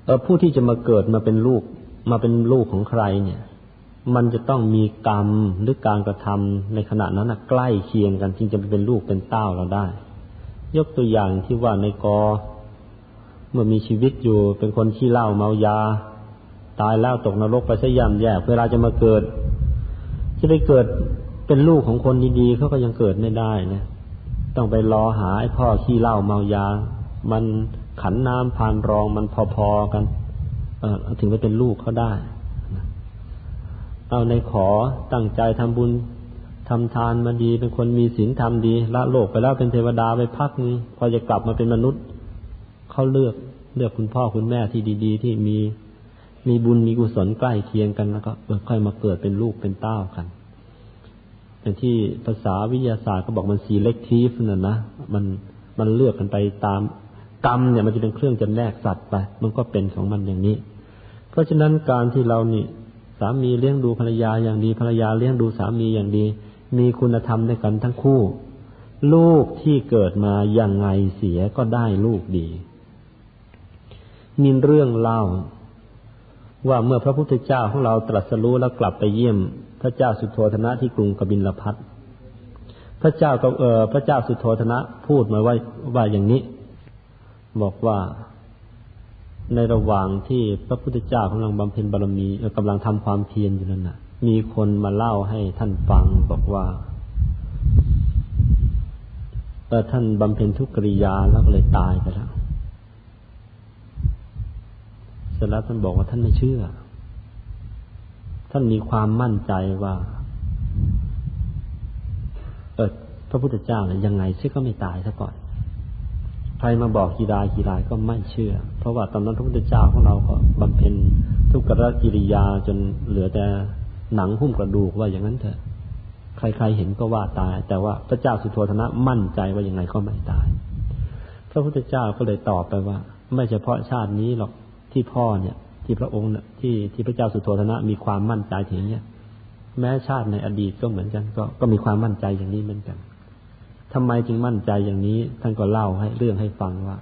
เออผู้ที่จะมาเกิดมาเป็นลูกมาเป็นลูกของใครเนี่ย มันจะต้องมีกรรมหรือการกระทำในขณะนั้นใกล้เคียงกันจึงจะเป็นลูกเป็นเต้าเราได้ ยกตัวอย่างที่ว่าในกอ เมื่อมีชีวิตอยู่เป็นคนขี้เหล้าเมายา ตายแล้วตกนรกไปซะย่ำแย่เวลาจะมาเกิด จะไปเกิดเป็นลูกของคนดีๆเขาก็ยังเกิดไม่ได้นะต้องไปรอหาไอ้พ่อขี้เหล้าเมายา มันขันน้ำพานรองมันพอๆกันเอถึงไปเป็นลูกเขาได้ เอาในขอตั้งใจทำบุญทำทานมาดี เป็นคนมีศีลธรรมดี ละโลกไปแล้วเป็นเทวดาไปพักนึงพอจะกลับมาเป็นมนุษย์เขาเลือกเลือกคุณพ่อคุณแม่ที่ดี ๆ ที่มีมีบุญมีกุศลใกล้เคียงกันแล้วก็ค่อยมาเกิดเป็นลูกเป็นเต้ากันอย่างที่ภาษาวิทยาศาสตร์ก็บอกมัน selective นั่นนะมันมันเลือกกันไปตามกรรมเนี่ยมันจะเป็นเครื่องจำแนกสัตว์ไป มันก็เป็นของมันอย่างนี้ เพราะฉะนั้นการที่เรานี่ามีเลี้ยงดูภรรยาอย่างดีภรรยาเลี้ยงดูสามีอย่างดี มีคุณธรรมในกันทั้งคู่ ลูกที่เกิดมาอย่างไงเสียก็ได้ลูกดีมีเรื่องเล่า ว่าเมื่อพระพุทธเจ้าของเราตรัสรู้แล้วกลับไปเยี่ยม พระเจ้าสุโธธนะที่กรุงกบินลพัทพระเจ้าก็เออพระเจ้าสุโธธนะพูดมาว่าว่าอย่างนี้ บอกว่า ในระหว่างที่พระพุทธเจ้ากำลังบำเพ็ญบารมีกำลังทำความเพียรอยู่นั่นน่ะ มีคนมาเล่าให้ท่านฟังบอกว่าเออท่านบำเพ็ญทุกกิริยาแล้วก็เลยตายไปแล้วเสร็จแล้วท่านบอกว่าท่านไม่เชื่อ ท่านมีความมั่นใจว่าเออพระพุทธเจ้าเนี่ยยังไงเชื่อก็ไม่ตายซะก่อน รมาบอกกีฬากีฬาก็ไม่เชื่อ เพราะว่าตอนนั้นพระพุทธเจ้าของเราก็บำเพ็ญทุกขกิริยาจนเหลือแต่หนังหุ้มกระดูกว่าอย่างนั้นเถอะ ใครๆเห็นก็ว่าตาย แต่ว่าพระเจ้าสุโธธนะมั่นใจว่ายังไงก็ไม่ตาย พระพุทธเจ้าก็เลยตอบไปว่า ไม่เฉพาะชาตินี้หรอกที่พ่อเนี่ย ที่พระองค์เนี่ยที่ที่พระเจ้าสุโธธนะมีความมั่นใจถึงเนี้ยแม้ชาติในอดีตก็เหมือนกัน ก็ก็มีความมั่นใจอย่างนี้เหมือนกัน ทำไมจึงมั่นใจอย่างนี้ ท่านก็เล่าให้เรื่องให้ฟังว่า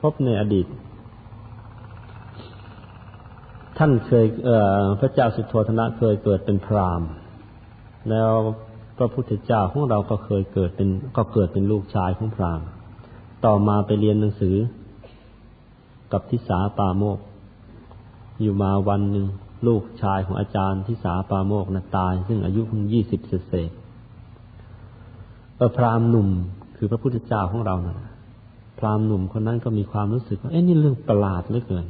พบในอดีต ท่านเคยเพระเจ้าสุโธธนะเคยเกิดเป็นพราหมณ์ แล้วพระพุทธเจ้าของเราก็เคยเกิดเป็น ก็เกิดเป็นลูกชายของพราหมณ์ ต่อมาไปเรียนหนังสือ กับทิสาปาโมก อยู่มาวันหนึ่งลูกชายของอาจารย์ทิสาปาโมกนะตาย ซึ่งอายุเพิ่งยี่สิบเศษ พราหมณ์หนุ่ม คือพระพุทธเจ้าของเรานะ่ะพราหมณ์หนุ่มคนนั้นก็มีความรู้สึกว่าเอ้นี่เรื่องประหลาดเหลือเกิน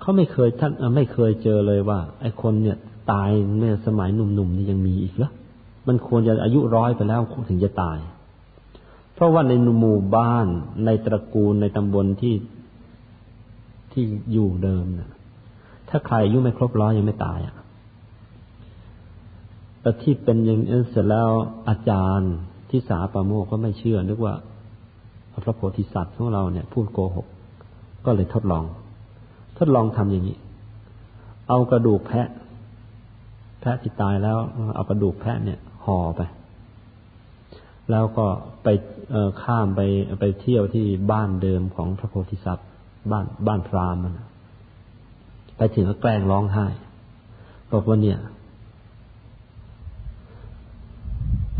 เขาไม่เคยท่านไม่เคยเจอเลยว่า ไอ้คนเนี่ย ตายเมื่อสมัยหนุ่มๆนี่ยังมีอีกเหรอมันควรจะอายุร้อยไปแล้วถึงจะตาย เพราะว่าในหมู่บ้านในตระกูลในตำบลที่ที่อยู่เดิมนะ่ะถ้าใครอายุไม่ครบร้อยยังไม่ตายอะ แต่ที่เป็นอย่างนี้เสร็จแล้วอาจารย์ที่สาปาโมก็ไม่เชื่อ นึกว่าพระโพธิสัตว์ของเราเนี่ย พูดโกหก ก็เลยทดลอง ทดลองทำอย่างนี้ เอากระดูกแพะ แพะที่ตายแล้ว เอากระดูกแพะเนี่ยห่อไป แล้วก็ไปข้ามไปไปเที่ยวที่บ้านเดิมของพระโพธิสัตว์ บ้านบ้านพราหมณ์มันไปถึงก็แกล้งร้องไห้บอกว่าเนี่ย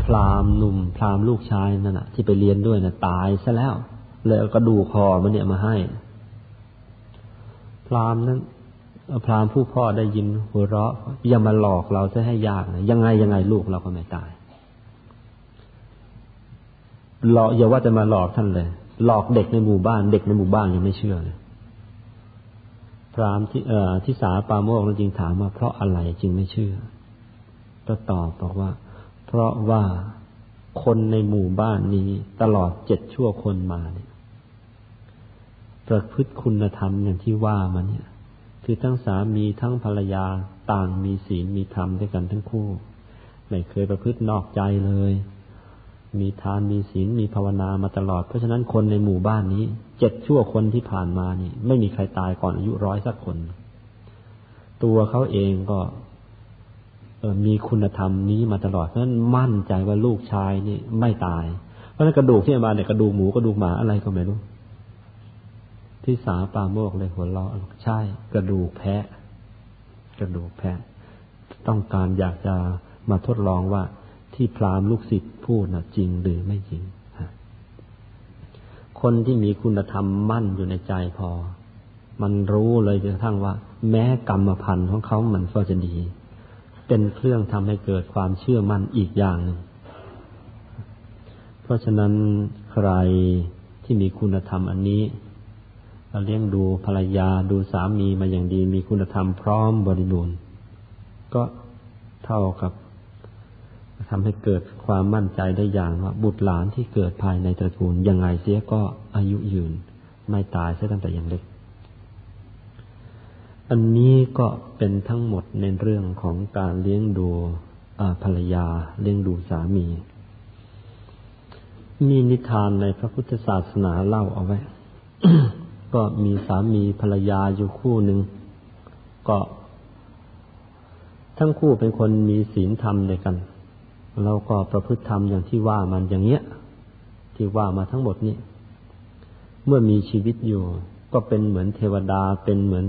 พ รามหนุ่มพรามลูกชายนั่นน่ะที่ไปเรียนด้วยน่ะตายซะแล้ว เลยเอากระดูกคอมันเนี่ยมาให้ พรามนั้นพรามผู้พ่อได้ยินหัวเราะอย่ามาหลอกเราจะให้ยากนะยังไงยังไงลูกเราก็ไม่ตายหลอกอย่าว่าจะมาหลอกท่านเลย หลอกเด็กในหมู่บ้าน เด็กในหมู่บ้านยังไม่เชื่อเลยพรามที่เอ่อที่สาปาโมกจริงถามว่าเพราะอะไรจึงไม่เชื่อก็ตอบบอกว่า เพราะว่าคนในหมู่บ้านนี้ตลอดเจ็ดชั่วคนมาเนี่ย ประพฤติคุณธรรมอย่างที่ว่ามาเนี่ย คือทั้งสามีทั้งภรรยาต่างมีศีลมีธรรมด้วยกันทั้งคู่ ไม่เคยประพฤตินอกใจเลย มีทานมีศีลมีภาวนามาตลอด เพราะฉะนั้นคนในหมู่บ้านนี้เจ็ดชั่วคนที่ผ่านมานี่ ไม่มีใครตายก่อนอายุร้อยสักคน ตัวเขาเองก็ มีคุณธรรมนี้มาตลอดเพราะฉะนั้นมั่นใจว่าลูกชายนี่ไม่ตาย เพราะฉะนั้นกระดูกที่มาเนี่ยกระดูกหมูกระดูกหมาอะไรก็ไม่รู้ ที่สาปาโมกเลยหัวเราะใช่ กระดูกแพะ กระดูกแพะ ต้องการอยากจะมาทดลองว่าที่พรามลูกศิษย์พูดนะจริงหรือไม่จริงคนที่มีคุณธรรมมั่นอยู่ในใจพอ มันรู้เลยจนกระทั่งว่า แม้กรรมพันธุ์ของเขามันก็จะดี เป็นเครื่องทำให้เกิดความเชื่อมั่นอีกอย่างหนึ่งเพราะฉะนั้นใครที่มีคุณธรรมอันนี้เลี้ยงดูภรรยาดูสามีมาอย่างดี มีคุณธรรมพร้อมบริบูรณ์ก็เท่ากับทำให้เกิดความมั่นใจได้อย่างว่า บุตรหลานที่เกิดภายในตระกูลยังไงเสียก็อายุยืน ไม่ตายเสียตั้งแต่ยังเล็ก อันนี้ก็เป็นทั้งหมดในเรื่องของการเลี้ยงดูภรรยาเลี้ยงดูสามีมีนิทานในพระพุทธศาสนาเล่าเอาไว้ ก็มีสามีภรรยาอยู่คู่หนึ่งก็ ทั้งคู่เป็นคนมีศีลธรรมด้วยกันเราก็ประพฤติธรรมอย่างที่ว่ามันอย่างเนี้ย ที่ว่ามาทั้งหมดนี้ เมื่อมีชีวิตอยู่ ก็เป็นเหมือนเทวดาเป็นเหมือน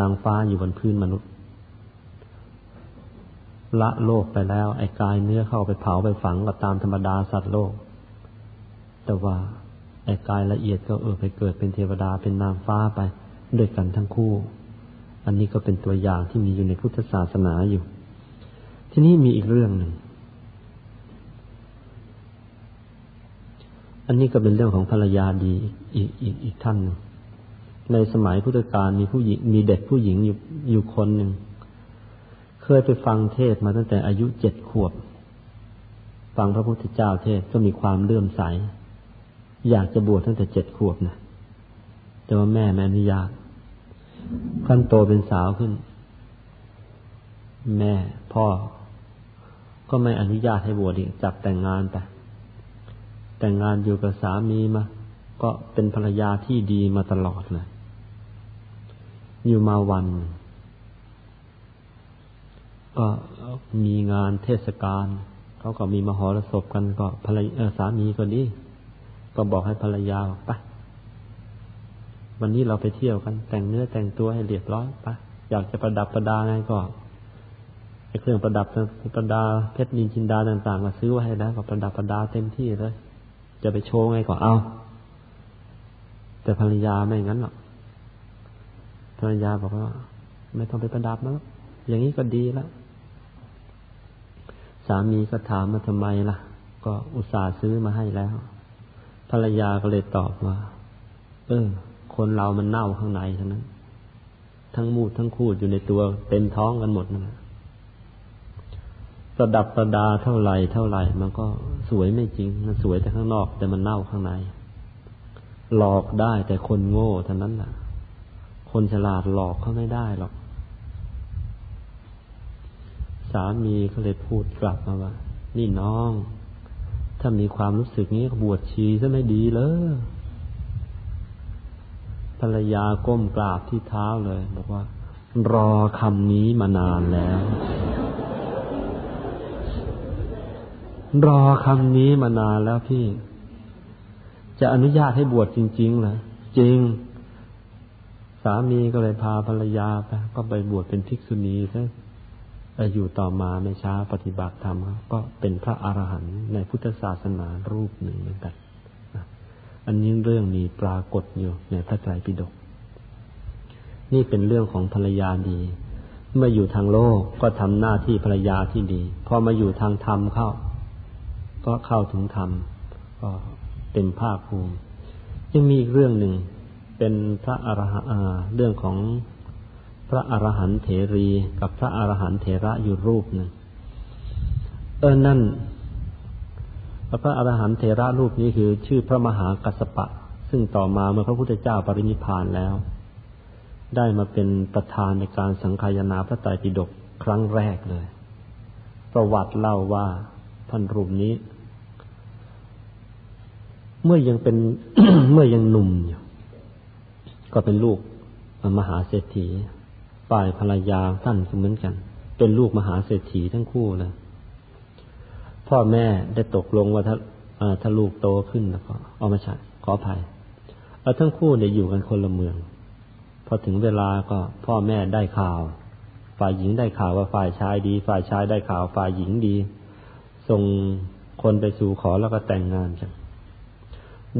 นางฟ้าอยู่บนพื้นมนุษย์ ละโลกไปแล้ว ไอ้กายเนื้อเข้าไปเผาไปฝังก็ตามธรรมดาสัตว์โลก แต่ว่าไอ้กายละเอียดก็เออไปเกิดเป็นเทวดาเป็นนางฟ้าไปด้วยกันทั้งคู่ อันนี้ก็เป็นตัวอย่างที่มีอยู่ในพุทธศาสนาอยู่ ที่นี้มีอีกเรื่องหนึ่ง อันนี้ก็เป็นเรื่องของภรรยาดีอีกอีกอีกท่านหนึ่ง ในสมัยพุทธกาลมีผู้หญิงมีเด็กผู้หญิงอยู่อยู่คนหนึ่ง เคยไปฟังเทศมาตั้งแต่อายุเจ็ดขวบ ฟังพระพุทธเจ้าเทศก็มีความเลื่อมใส อยากจะบวชตั้งแต่เจ็ดขวบนะแต่ว่าแม่แม่อนุญาตขั้นโตเป็นสาวขึ้น แม่พ่อ ก็ไม่อนุญาตให้บวชอีกจับแต่งงานไปแต่งงานอยู่กับสามีมา ก็เป็นภรรยาที่ดีมาตลอดเลย อยู่มาวัน ก็มีงานเทศกาลเขาก็มีมหรสพกันก็ภรรยาสามีก็ดีก็บอกให้ภรรยาไปวันนี้เราไปเที่ยวกัน แต่งเนื้อแต่งตัวให้เรียบร้อยไปอยากจะประดับประดาไงก็เครื่องประดับประดาเพชรนินจินดาต่างๆก็ซื้อไว้ให้แล้วก็ประดับประดาเต็มที่เลยจะไปโชว์ไงก็เอา แต่ภรรยาไม่งั้นหรอก ภรรยาบอกว่า ไม่ต้องไปประดับแล้วอย่างนี้ก็ดีแล้วสามีก็ถามมาทำไมล่ะ ก็อุตส่าห์ซื้อมาให้แล้ว ภรรยาก็เลยตอบว่า เออ คนเรามันเน่าข้างในทั้งนั้น ทั้งมูดทั้งคูดอยู่ในตัวเต็มท้องกันหมดน่ะประดับประดาเท่าไหร่เท่าไหร่ มันก็สวยไม่จริง มันสวยแต่ข้างนอก แต่มันเน่าข้างใน หลอกได้แต่คนโง่เท่านั้นแหละ คนฉลาดหลอกเขาไม่ได้หรอก สามีก็เลยพูดกลับมาว่า นี่น้อง ถ้ามีความรู้สึกนี้บวชชีซะไม่ดีเลยภรรยาก้มกราบที่เท้าเลย บอกว่า รอคำนี้มานานแล้ว รอคำนี้มานานแล้วพี่ จะอนุญาตให้บวชจริงๆเหรอจริงามีก็เลยพาภรรยาไปก็ไปบวชเป็นภิกษุณีซะอยู่ต่อมาในช้าปฏิบัติธรรมก็เป็นพระอรหันต์ในพุทธศาสนารูปหนึ่งเหมือนกันอันนี้เรื่องมีปรากฏอยู่ในพระไตรปิฎกนี่เป็นเรื่องของภรรยาดี เมื่ออยู่ทางโลกก็ทำหน้าที่ภรรยาที่ดี พอมาอยู่ทางธรรมเข้า ก็เข้าถึงธรรมก็เต็มภาคภูมิยังมีอีกเรื่องหนึ่ง เป็นพระอรหันต์เรื่องของพระอรหันต์เถรีกับพระอรหันต์เถระอยู่รูปหนึ่งเออนั่นพระอรหันต์เถระรูปนี้คือชื่อพระมหากัสปะ ซึ่งต่อมาเมื่อพระพุทธเจ้าปรินิพานแล้ว ได้มาเป็นประธานในการสังคายนาพระไตรปิฎกครั้งแรกเลย ประวัติเล่าว่าท่านรูปนี้ เมื่อยังเป็นเมื่อยังหนุ่มอยู่ ก็เป็นลูกมหาเศรษฐีฝ่ายภรรยาท่านเหมือนกัน เป็นลูกมหาเศรษฐีทั้งคู่เลยพ่อแม่ได้ตกลงว่าถ้าถ้าลูกโตขึ้นแล้วก็เอามาใช้ขออภัยเอาทั้งคู่เนี่ยอยู่กันคนละเมือง พอถึงเวลาก็พ่อแม่ได้ข่าว ฝ่ายหญิงได้ข่าวว่าฝ่ายชายดี ฝ่ายชายได้ข่าว ฝ่ายหญิงดี ส่งคนไปสู่ขอแล้วก็แต่งงานกัน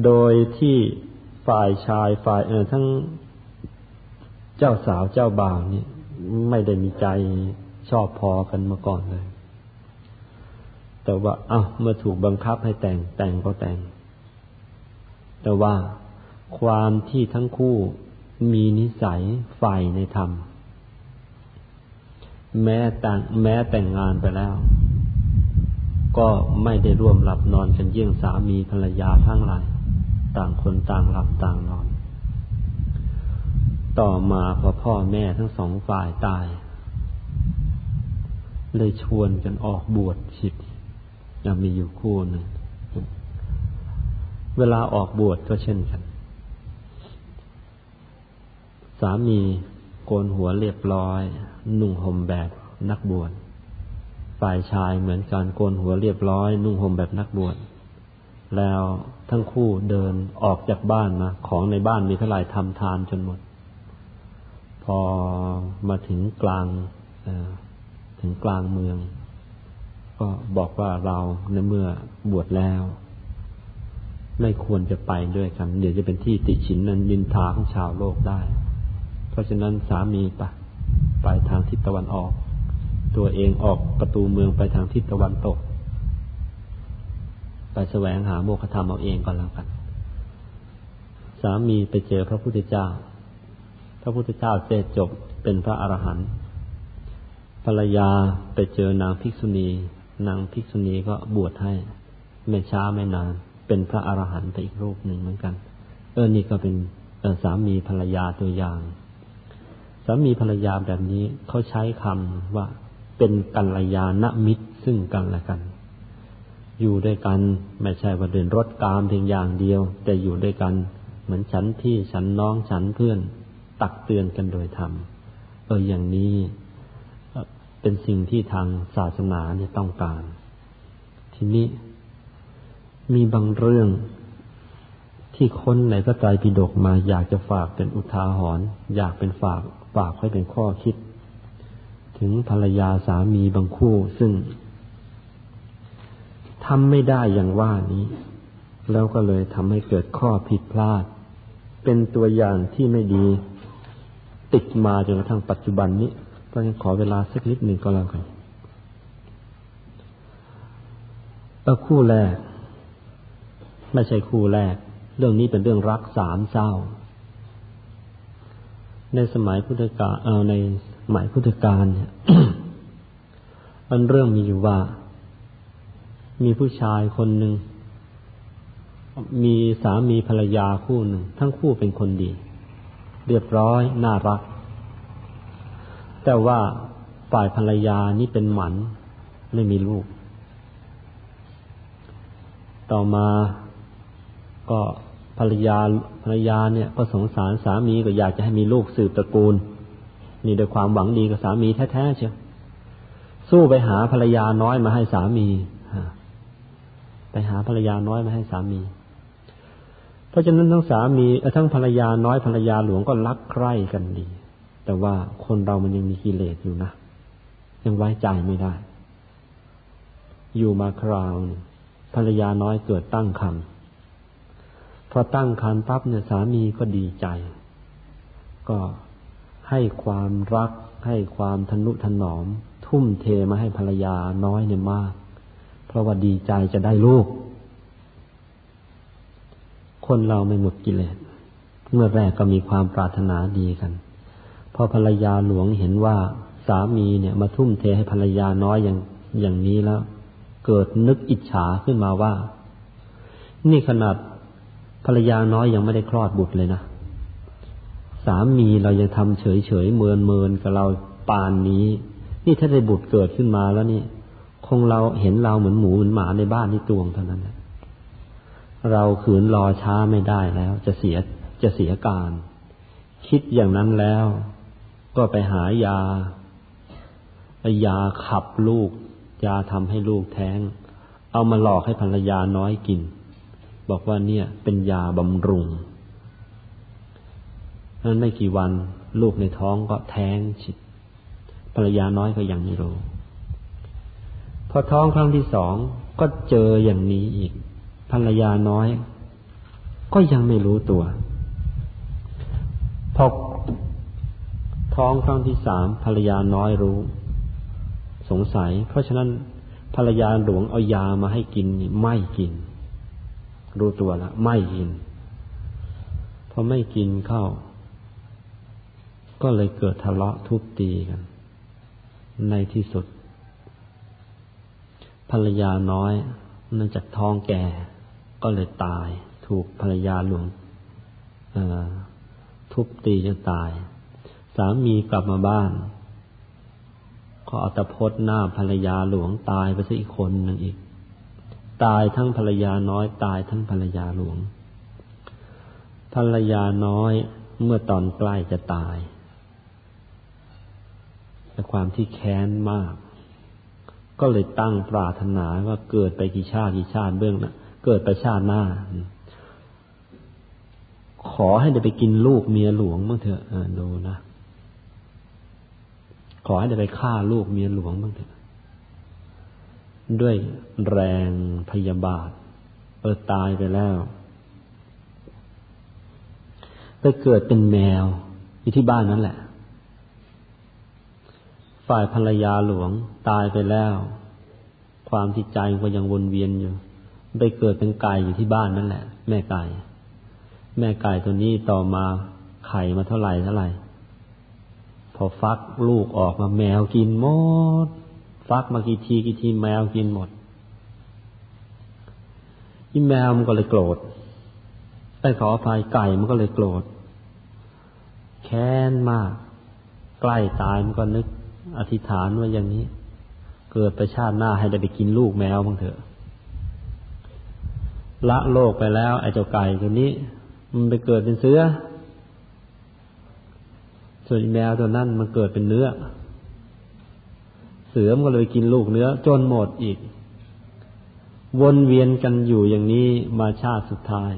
โดยที่ ฝ่ายชายฝ่ายเออทั้งเจ้าสาวเจ้าบ่าวนี่ไม่ได้มีใจชอบพอกันมาก่อนเลย แต่ว่าเอา้าเมื่อถูกบังคับให้แต่งแต่งก็แต่ง แต่ว่าความที่ทั้งคู่มีนิสัยฝ่ายในธรรม แม้แต่งแม้แต่งงานไปแล้ว ก็ไม่ได้ร่วมหลับนอนกันเยี่ยงสามีภรรยาทั้งหลาย ต่างคนต่างหลับต่างนอน ต่อมาพอพ่อแม่ทั้งสองฝ่ายตาย เลยชวนกันออกบวชชิดยังมีอยู่คู่หนึ่งเวลาออกบวชก็เช่นกัน สามีโกนหัวเรียบร้อย นุ่งห่มแบบนักบวชฝ่ายชายเหมือนกันโกนหัวเรียบร้อย นุ่งห่มแบบนักบวช แล้วทั้งคู่เดินออกจากบ้านมาของในบ้านมีเท่าไหร่ทำทานจนหมด พอมาถึงกลางถึงกลางเมือง ก็บอกว่าเราในเมื่อบวชแล้ว ไม่ควรจะไปด้วยกัน เดี๋ยวจะเป็นที่ติชินนันยินทาของชาวโลกได้ เพราะฉะนั้นสามีปะไปทางทิศตะวันออก ตัวเองออกประตูเมืองไปทางทิศตะวันตก แสวงหาโมฆะธรรมเอาเองก่อนแล้วกัน สามีไปเจอพระพุทธเจ้า พระพุทธเจ้าเสด็จบเป็นพระอรหันต์ภรรยาไปเจอนางภิกษุณี นางภิกษุณีก็บวชให้ไม่ช้าไม่นาน เป็นพระอรหันต์ไปอีกรูปหนึ่งเหมือนกัน เออนี่ก็เป็นสามีภรรยาตัวอย่าง สามีภรรยาแบบนี้เขาใช้คำว่าเป็นกัลยาณมิตรซึ่งกันและกัน อยู่ด้วยกัน ไม่ใช่ว่าเดินรถกามเพียงอย่างเดียว แต่อยู่ด้วยกัน เหมือนฉันพี่ฉันน้องฉันเพื่อน ตักเตือนกันโดยธรรมเอออย่างนี้เป็นสิ่งที่ทางศาสนาเนี่ยต้องการ ทีนี้ มีบางเรื่องที่ค้นในพระไตรปิฎกมาอยากจะฝากเป็นอุทาหรณ์อยากเป็นฝากฝากให้เป็นข้อคิด ถึงภรรยาสามีบางคู่ซึ่ง ทำไม่ได้อย่างว่านี้ แล้วก็เลยทำให้เกิดข้อผิดพลาด เป็นตัวอย่างที่ไม่ดี ติดมาจนกระทั่งปัจจุบันนี้เพราะฉะนั้นขอเวลาสักนิดหนึ่งก็แล้วกันเออคู่แรก ไม่ใช่คู่แรก เรื่องนี้เป็นเรื่องรักสามเศร้า ในสมัยพุทธกาลในสมัยพุทธกาลเนี่ยมันเรื่องมีอยู่ว่า มีผู้ชายคนหนึ่ง มีสามีภรรยาคู่หนึ่ง ทั้งคู่เป็นคนดี เรียบร้อย น่ารัก แต่ว่าฝ่ายภรรยานี่เป็นหมันไม่มีลูก ต่อมาก็ภรรยาภรรยาเนี่ยก็สงสารสามีก็อยากจะให้มีลูกสืบตระกูล นี่ด้วยความหวังดีกับสามีแท้ๆเชียวสู้ไปหาภรรยาน้อยมาให้สามี ไปหาภรรยาน้อยมาให้สามี เพราะฉะนั้นทั้งสามีทั้งภรรยาน้อยภรรยาหลวงก็รักใคร่กันดี แต่ว่าคนเรามันยังมีกิเลสอยู่นะยังไว้ใจไม่ได้ อยู่มาคราวภรรยาน้อยเกิดตั้งครรภ์พอตั้งครรภ์ปั๊บเนี่ยสามีก็ดีใจ ก็ให้ความรักให้ความทนุถนอม ทุ่มเทมาให้ภรรยาน้อยเนี่ยมาก เพราะว่าดีใจจะได้ลูก คนเราไม่หมดกิเลส เมื่อแรกก็มีความปรารถนาดีกัน พอภรรยาหลวงเห็นว่าสามีเนี่ยมาทุ่มเทให้ภรรยาน้อยอย่างอย่างนี้แล้ว เกิดนึกอิจฉาขึ้นมาว่า นี่ขนาดภรรยาน้อยยังไม่ได้คลอดบุตรเลยนะ สามีเรายังทำเฉยเฉยเมินเมินกับเราปานนี้ นี่ถ้าได้บุตรเกิดขึ้นมาแล้วนี่ คงเราเห็นเราเหมือนหมูเหมือนหมาในบ้านที่ตวงเท่านั้นเราขืนรอช้าไม่ได้แล้ว จะเสียจะเสียการ คิดอย่างนั้นแล้ว ก็ไปหายา ยาขับลูก ยาทำให้ลูกแท้ง เอามาหลอกให้ภรรยาน้อยกิน บอกว่าเนี่ยเป็นยาบำรุงนั้นไม่กี่วัน ลูกในท้องก็แท้งฉิดภรรยาน้อยก็ยังไม่รู้ พอท้องครั้งที่สองก็เจออย่างนี้อีก ภรรยาน้อย ก็ยังไม่รู้ตัว พอท้องครั้งที่สามภรรยาน้อยรู้ สงสัย เพราะฉะนั้นภรรยาหลวงเอายามาให้กินไม่กิน รู้ตัวแล้วไม่กินพอไม่กินเข้า ก็เลยเกิดทะเลาะทุบตีกัน ในที่สุด ภรรยาน้อยเนื่องจากท้องแก่ก็เลยตาย ถูกภรรยาหลวงทุบตีจนตาย สามีกลับมาบ้าน ก็อัตพจหน้าภรรยาหลวงตายไปซะอีกคนหนึ่งอีก ตายทั้งภรรยาน้อย ตายทั้งภรรยาหลวง ภรรยาน้อยเมื่อตอนใกล้จะตายแต่ความที่แค้นมาก ก็เลยตั้งปรารถนาว่าเกิดไปกี่ชาติกี่ชาติเบื้องนะเกิดไปชาติหน้า ขอให้ได้ไปกินลูกเมียหลวงบ้างเถอะดูนะขอให้ได้ไปฆ่าลูกเมียหลวงบ้างเถอะด้วยแรงพยาบาทเออตายไปแล้ว ไปเกิดเป็นแมวอยู่ที่บ้านนั่นแหละ ฝ่ายภรรยาหลวงตายไปแล้ว ความที่ใจก็ยังวนเวียนอยู่ไปเกิดเป็นไก่อยู่ที่บ้านนั่นแหละ แม่ไก่ แม่ไก่ตัวนี้ต่อมาไข่มาเท่าไหร่เท่าไหร่ พอฟักลูกออกมาแมวกินหมด ฟักมากี่ทีกี่ทีแมวกินหมดที่แมวมันก็เลยโกรธไปขออภัยไก่มันก็เลยโกรธแค้นมาก ใกล้ตายมันก็นึก อธิษฐานว่าอย่างนี้ เกิดไปชาติหน้าให้ได้ไปกินลูกแมวบ้างเถอะ ละโลกไปแล้วไอ้เจ้าไก่ตัวนี้ มันไปเกิดเป็นเสือส่วนแมวตัวนั้นมันเกิดเป็นเนื้อ เสือมันก็เลยกินลูกเนื้อ จนหมดอีก วนเวียนกันอยู่อย่างนี้มาชาติสุดท้าย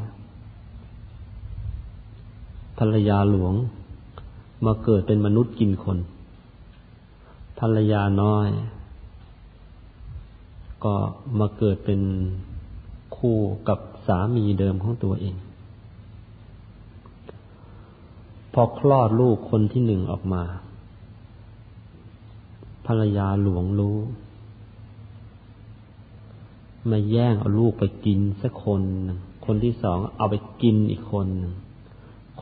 ภรรยาหลวงมาเกิดเป็นมนุษย์กินคน ภรรยาน้อย ก็มาเกิดเป็นคู่กับสามีเดิมของตัวเอง พอคลอดลูกคนที่หนึ่งออกมา ภรรยาหลวงรู้ มาแย่งเอาลูกไปกินสักคนหนึ่งคนที่สองเอาไปกินอีกคนหนึ่ง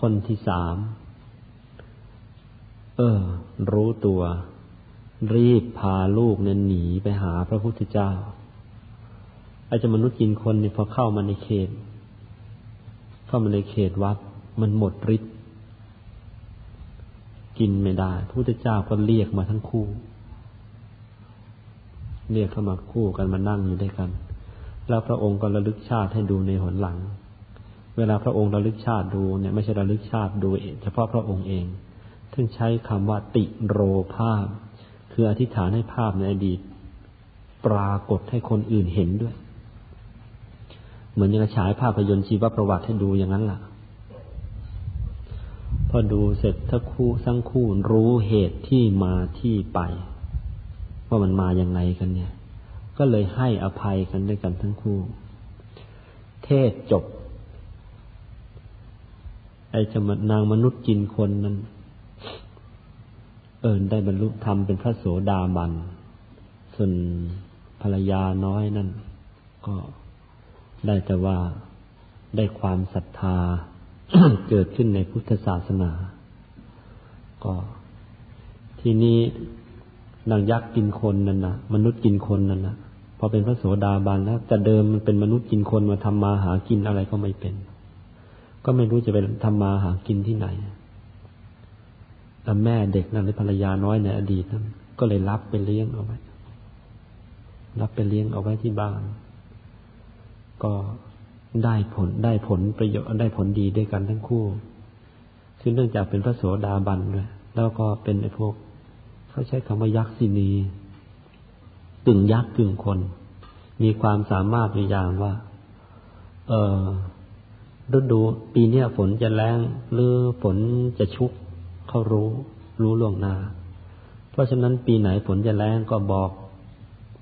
คนที่สาม เออ รู้ตัว รีบพาลูกเนี่ยหนีไปหาพระพุทธเจ้าไอาจะมนุษย์กินคนเนี่ยพอเข้ามาในเขต เข้ามาในเขตวัด มันหมดฤทธิ์กินไม่ได้พระพุทธเจ้าก็เรียกมาทั้งคู่ เรียกเข้ามาคู่กันมานั่งอยู่ด้วยกัน แล้วพระองค์ก็ระลึกชาติให้ดูในหนหลัง เวลาพระองค์ระลึกชาติดูเนี่ยไม่ใช่ระลึกชาติดูเฉพาะพระองค์เองท่านใช้คำว่าติโรภาพ คืออธิษฐานให้ภาพในอดีต ปรากฏให้คนอื่นเห็นด้วย เหมือนยังฉายภาพยนตร์ชีวประวัติให้ดูอย่างนั้นล่ะ พอดูเสร็จทั้งคู่ทั้งคู่รู้เหตุที่มาที่ไป ว่ามันมาอย่างไงกันเนี่ย ก็เลยให้อภัยกันด้วยกันทั้งคู่ เทศจบ ไอ้จะนางมนุษย์จินคนนั้น เอิญได้บรรลุธรรมเป็นพระโสดาบัน ส่วนภรรยาน้อยนั่น ก็ได้แต่ว่าได้ความศรัทธาเกิดขึ้นในพุทธศาสนา ก็ทีนี้นางยักษ์กินคนนั่นนะมนุษย์กินคนนั่นนะพอเป็นพระโสดาบันแล้วแต่เดิมมันเป็นมนุษย์กินคนมาทำมาหากินอะไรก็ไม่เป็น ก็ไม่รู้จะไปทำมาหากินที่ไหน แม่เด็กนั่นหรือภรรยาน้อยในอดีตนั้น ก็เลยรับไปเลี้ยงเอาไว้ รับไปเลี้ยงเอาไว้ที่บ้าน ก็ได้ผลได้ผลประโยชน์ได้ผลดีด้วยกันทั้งคู่ ซึ่งเนื่องจากเป็นพระโสดาบันด้วยแล้วก็เป็นไอ้พวกเขาใช้คำว่ายักษ์สินีกึ่งยักษ์กึ่งคน มีความสามารถในอย่างว่า เออฤดูปีนี้ฝนจะแรงหรือฝนจะชุก เขารู้รู้ล่วงหน้า เพราะฉะนั้นปีไหนฝนจะแรงก็บอก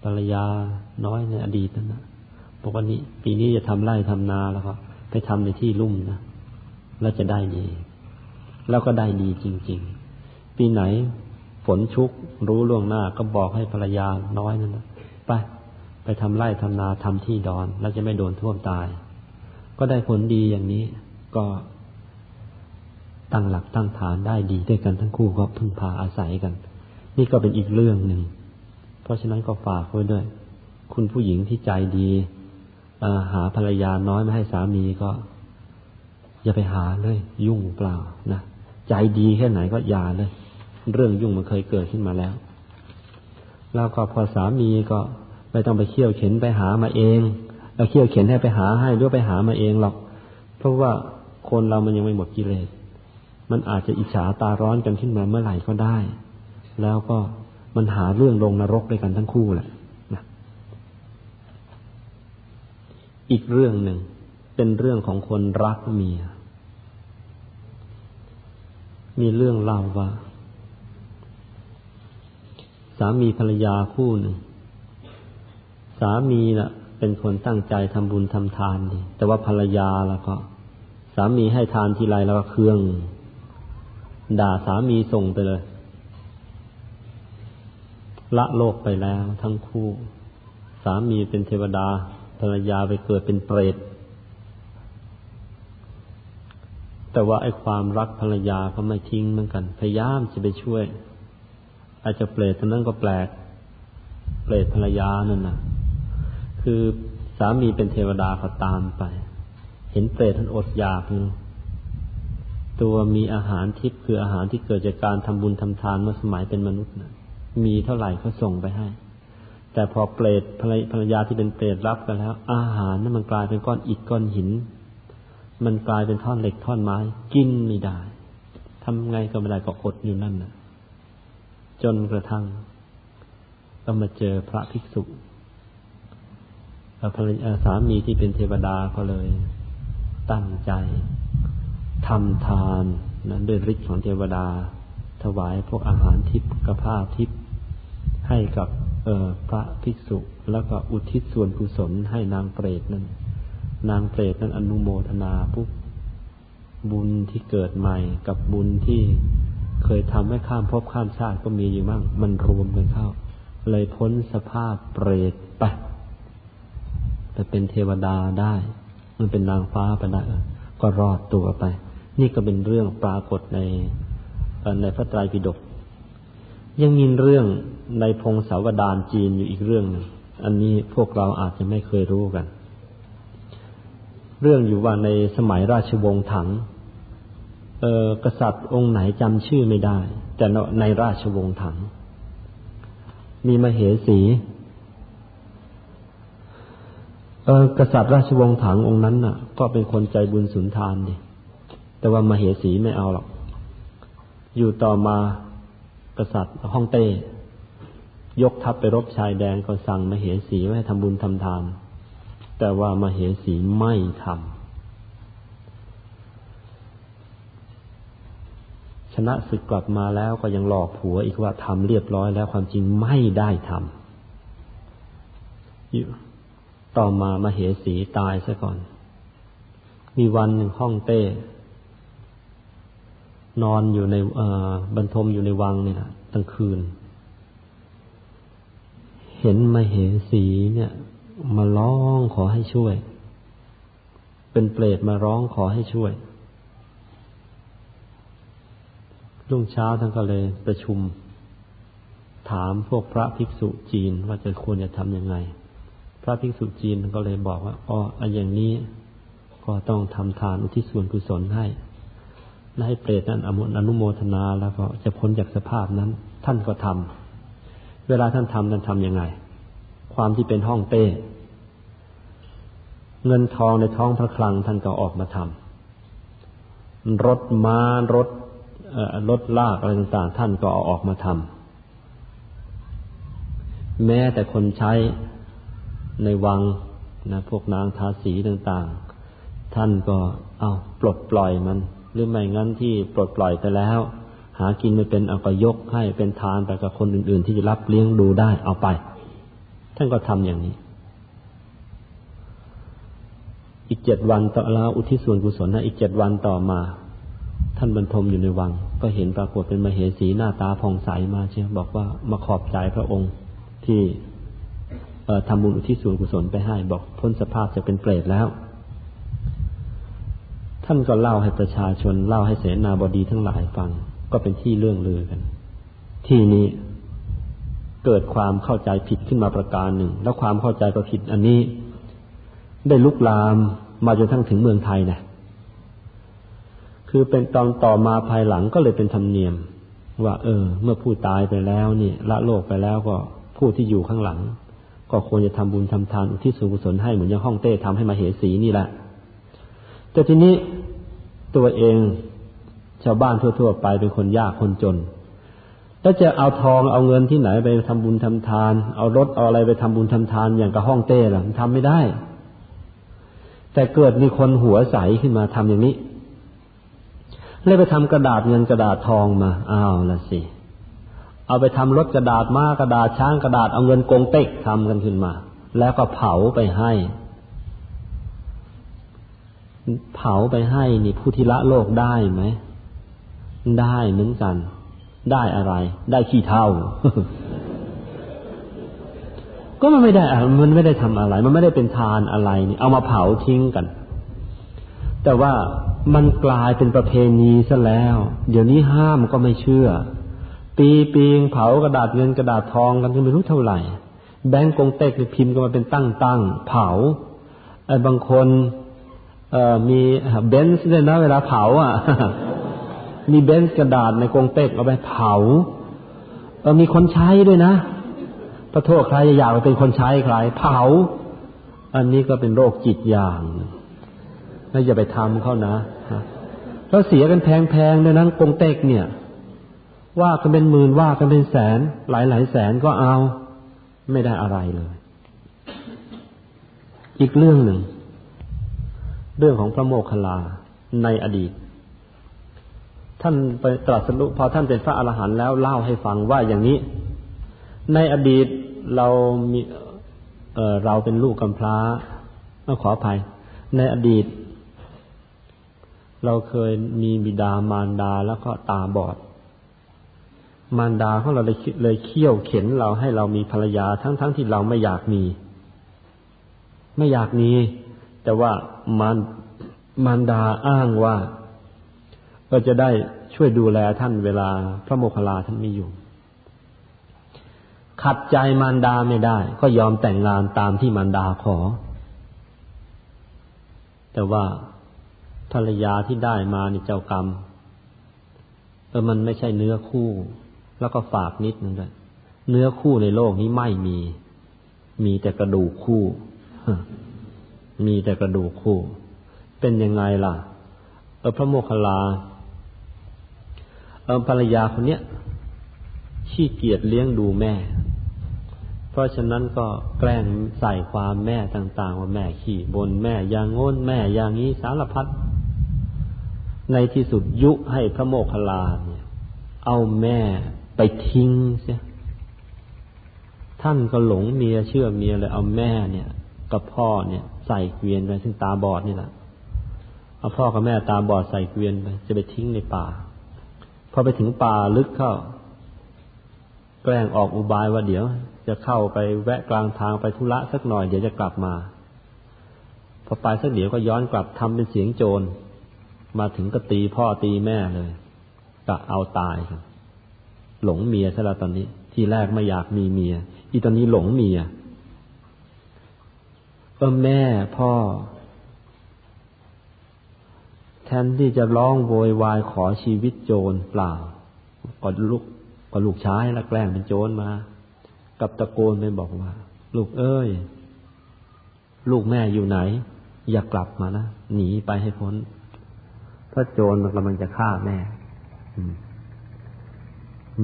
ภรรยาน้อยในอดีตนั่นนะบอกว่านี้ ปีนี้จะทำไร่ทำนาแล้วก็ไปทำในที่ลุ่มนะแล้วจะได้ดี แล้วก็ได้ดีจริง ๆ ปีไหนฝนชุกรู้ล่วงหน้า ก็บอกให้ภรรยาน้อยนั่นนะไปไปทำไร่ทำนาทำที่ดอน แล้วจะไม่โดนท่วมตาย ก็ได้ผลดีอย่างนี้ ก็ ตั้งหลักตั้งฐานได้ดีด้วยกันทั้งคู่ก็พึ่งพาอาศัยกัน นี่ก็เป็นอีกเรื่องหนึ่ง เพราะฉะนั้นก็ฝากไว้ด้วย คุณผู้หญิงที่ใจดีหาภรรยาน้อยไม่ให้สามีก็ อย่าไปหาเลย ยุ่งเปล่านะใจดีแค่ไหนก็อย่าเลย เรื่องยุ่งมันเคยเกิดขึ้นมาแล้ว แล้วก็พอสามีก็ไม่ต้องไปเขี่ยวเข็นไปหามาเองแล้วเขี่ยวเข็นให้ไปหาให้หรือไปหามาเองหรอก เพราะว่าคนเรามันยังไม่หมดกิเลส มันอาจจะอิจฉาตาร้อนกันขึ้นมาเมื่อไหร่ก็ได้ แล้วก็มันหาเรื่องลงนรกด้วยกันทั้งคู่แหละนะอีกเรื่องหนึ่งเป็นเรื่องของคนรักเมีย มีเรื่องเล่าว่า สามีภรรยาคู่หนึ่ง สามีน่ะ เป็นคนตั้งใจทำบุญทำทานดีแต่ว่าภรรยาแล้วก็ สามีให้ทานทีไรแล้วก็เครื่อง ด่าสามีส่งไปเลย ละโลกไปแล้วทั้งคู่ สามีเป็นเทวดาภรรยาไปเกิดเป็นเปรตแต่ว่าไอ้ความรักภรรยาก็ไม่ทิ้งเหมือนกัน พยายามจะไปช่วย อาจจะเปรตท่านั้นก็แปลก เปรตภรรยานั่นนะคือสามีเป็นเทวดาเขาตามไป เห็นเปรตท่านอดอยากอยู่ ตัวมีอาหารทิพย์คืออาหารที่เกิดจากการทำบุญทำทานเมื่อสมัยเป็นมนุษย์นะมีเท่าไหร่เขาส่งไปให้ แต่พอเปรตภรรยาที่เป็นเปรตรับกันแล้ว อาหารนั้นมันกลายเป็นก้อนอิฐก้อนหิน มันกลายเป็นท่อนเหล็กท่อนไม้ กินไม่ได้ทำไงก็ไม่ได้ก็อดอยู่นั่นนะจนกระทั่งก็มาเจอพระภิกษุภรรยาสามีที่เป็นเทวดาก็เลย ตั้งใจ ทำทานนั้นด้วยฤทธิ์ของเทวดา ถวายพวกอาหารทิพย์กับผ้าทิพย์ให้กับพระภิกษุ แล้วก็อุทิศส่วนกุศลให้นางเปรตนั้น นางเปรตนั้นอนุโมทนาปุ๊บบุญที่เกิดใหม่กับบุญที่เคยทำให้ข้ามภพข้ามชาติก็มีอยู่มั่งมันรวมกันเข้า เลยพ้นสภาพเปรตไปไปเป็นเทวดาได้ มันเป็นนางฟ้าไปได้ก็รอดตัวไป นี่ก็เป็นเรื่องปรากฏในในพระไตรปิฎกยังมีเรื่องในพงศาวดารจีนอยู่อีกเรื่องหนึ่งอันนี้พวกเราอาจจะไม่เคยรู้กัน เรื่องอยู่ว่าในสมัยราชวงศ์ถังเออกษัตริย์องค์ไหนจำชื่อไม่ได้ แต่ในราชวงศ์ถัง มีมเหสีเออกษัตริย์ราชวงศ์ถังองค์นั้นน่ะ ก็เป็นคนใจบุญสุนทานดิ แต่ว่ามาเหสีไม่เอาหรอก อยู่ต่อมากษัตริย์ฮ่องเต้ยกทัพไปรบชายแดนก็สั่งมาเหสีไว้ทำบุญทำทาน แต่ว่ามาเหสีไม่ทำชนะศึกกลับมาแล้วก็ยังหลอกผัวอีกว่าทำเรียบร้อยแล้วความจริงไม่ได้ทำต่อมามาเหสีตายซะก่อน มีวันหนึ่งห้องเต้ นอนอยู่ในบรรทมอยู่ในวังเนี่แหละกลางคืน เห็นมาเหสีเนี่ย มาร้องขอให้ช่วย เป็นเปรตมาร้องขอให้ช่วย รุ่งเช้าท่านก็เลยประชุม ถามพวกพระภิกษุจีนว่าจะควรจะทำยังไง พระภิกษุจีนก็เลยบอกว่าอ๋ออันอย่างนี้ก็ต้องทำทานอุทิศส่วนกุศลให้ และให้เปรตนั้นอนุโมทนาแล้วก็จะพ้นจากสภาพนั้น ท่านก็ทำเวลาท่านทำท่านทำยังไง ความที่เป็นห้องเต้เงินทองในท้องพระคลังท่านก็ออกมาทำรถม้ารถรถลากอะไรต่างๆ ท่านก็เอาออกมาทำแม้แต่คนใช้ในวังนะพวกนางทาสีต่างๆ ท่านก็เอาปลดปล่อยมัน หรือไม่งั้นที่ปลดปล่อยไปแล้ว หากินไม่เป็นเอาก็ยกให้เป็นทานไปกับคนอื่น ๆ ที่จะรับเลี้ยงดูได้เอาไป ท่านก็ทำอย่างนี้ อีกเจ็ดวันต่อแล้วอุทิศส่วนกุศลนะอีกเจ็ดวันต่อมา ท่านบรรทมอยู่ในวัง ก็เห็นปรากฏเป็นมเหสีหน้าตาผ่องใสมาเชียวบอกว่ามาขอบใจพระองค์ที่ทำบุญอุทิศส่วนกุศลไปให้ บอกพ้นสภาพจะเป็นเปรตแล้ว ท่านก็เล่าให้ประชาชน เล่าให้เสนาบดีทั้งหลายฟัง ก็เป็นที่เรื่องลือกัน ที่นี้เกิดความเข้าใจผิดขึ้นมาประการหนึ่ง แล้วความเข้าใจก็ผิดอันนี้ ได้ลุกลามมาจนทั้งถึงเมืองไทยนะคือเป็นตอนต่อมาภายหลังก็เลยเป็นธรรมเนียม ว่า เออ เมื่อผู้ตายไปแล้วนี่ละโลกไปแล้วก็ผู้ที่อยู่ข้างหลัง ก็ควรจะทำบุญทำทานอุทิศส่วนกุศลให้เหมือนอย่างห้องเต้ทำให้มาเหสีนี่แหละ แต่ทีนี้ตัวเองชาวบ้านทั่ว ๆ ไปเป็นคนยากคนจน แล้วจะเอาทองเอาเงินที่ไหนไปทำบุญทำทาน เอารถเอาอะไรไปทำบุญทำทานอย่างกับห้องเต้ล่ะทำไม่ได้ แต่เกิดมีคนหัวใสขึ้นมาทำอย่างนี้เลยไปทำกระดาษเงินกระดาษทองมาอ้าวละสิเอาไปทำรถกระดาษม้ากระดาษช้างกระดาษเอาเงินกงเต็กทำกันขึ้นมา แล้วก็เผาไปให้ เผาไปให้นี่ผู้ที่ละโลกได้ไหม ได้เหมือนกัน ได้อะไร ได้ขี้เท่า ก็มันไม่ได้มันไม่ได้ทำอะไร มันไม่ได้เป็นทานอะไรนี่เอามาเผาทิ้งกัน แต่ว่ามันกลายเป็นประเพณีซะแล้ว เดี๋ยวนี้ห้ามก็ไม่เชื่อ ปีปีนึงเผากระดาษเงินกระดาษทองกันก็ไม่รู้เท่าไหร่ แบงก์กงเต็กพิมพ์กันมาเป็นตั้งตั้งเผาไอ้บางคน เออมีเบนซ์ด้วยนะเวลาเผา อะ มีเบนซ์กระดาษในกงเต็กเอาไปเผาเออมีคนใช้ด้วยนะระโทษใครอยากเป็นคนใช้ใครเผา อันนี้ก็เป็นโรคจิตอย่างแล้วอย่าไปทำเขานะแล้วเสียกันแพงๆในนั้นกงเต็กเนี่ย ว่ากันเป็นหมื่นว่ากันเป็นแสน หลายหลายแสนก็เอา ไม่ได้อะไรเลย อีกเรื่องหนึ่ง เรื่องของพระโมคคัลลาในอดีต ท่านไปตรัสรู้พอท่านเป็นพระอรหันต์แล้วเล่าให้ฟังว่าอย่างนี้ ในอดีตเรามีเเราเป็นลูกกำพร้าขออภัย ในอดีต เราเคยมีบิดามารดาแล้วก็ตาบอด มารดาของเราเลยเลยเคี่ยวเข็นเราให้เรามีภรรยาทั้งๆทที่เราไม่อยากมี ไม่อยากมี แต่ว่ามารมารดาอ้างว่าก็จะได้ช่วยดูแลท่านเวลาพระโมคคัลลาท่านไม่อยู่ ขัดใจมารดาไม่ได้ ก็ยอมแต่งงานตามที่มารดาขอ แต่ว่าภรรยาที่ได้มานี่เจ้ากรรมเออมันไม่ใช่เนื้อคู่ แล้วก็ฝากนิดนึงด้วยเนื้อคู่ในโลกนี้ไม่มี มีแต่กระดูกคู่ มีแต่กระดูกคู่ เป็นยังไงล่ะ เออพระโมคคัลลา เออภรรยาคนเนี้ยขี้เกียจเลี้ยงดูแม่ เพราะฉะนั้นก็แกล้งใส่ความแม่ต่าง ๆ ว่าแม่ขี่บนแม่อย่างงน้นแม่อย่างนี้สารพัด ในที่สุดยุให้พระโมคคัลลาเนี่ย เอาแม่ไปทิ้งเสีย ท่านก็หลงเมียเชื่อเมียเลยเอาแม่เนี่ย กับพ่อเนี่ย ใส่เกวียนไปซึ่งตาบอดนี่แหละเอาพ่อกับแม่ตาบอดใส่เกวียนไปจะไปทิ้งในป่าพอไปถึงป่าลึกเข้า แกล้งออกอุบายว่าเดี๋ยว จะเข้าไปแวะกลางทางไปธุระสักหน่อยเดี๋ยวจะกลับมา พอไปสักเดี๋ยวก็ย้อนกลับทำเป็นเสียงโจร มาถึงก็ตีพ่อตีแม่เลยกะเอาตายครับหลงเมียซะแล้วตอนนี้ ที่แรกไม่อยากมีเมีย อีตอนนี้หลงเมีย ก็แม่พ่อ แทนที่จะร้องโวยวายขอชีวิตโจรเปล่าก็ลูกก็ลูกชายละแกล้งเป็นโจรมา กับตะโกนไปบอกว่า ลูกเอ้ย ลูกแม่อยู่ไหน อย่ากลับมานะหนีไปให้พ้นเพราะโจรมันกำลังจะฆ่าแม่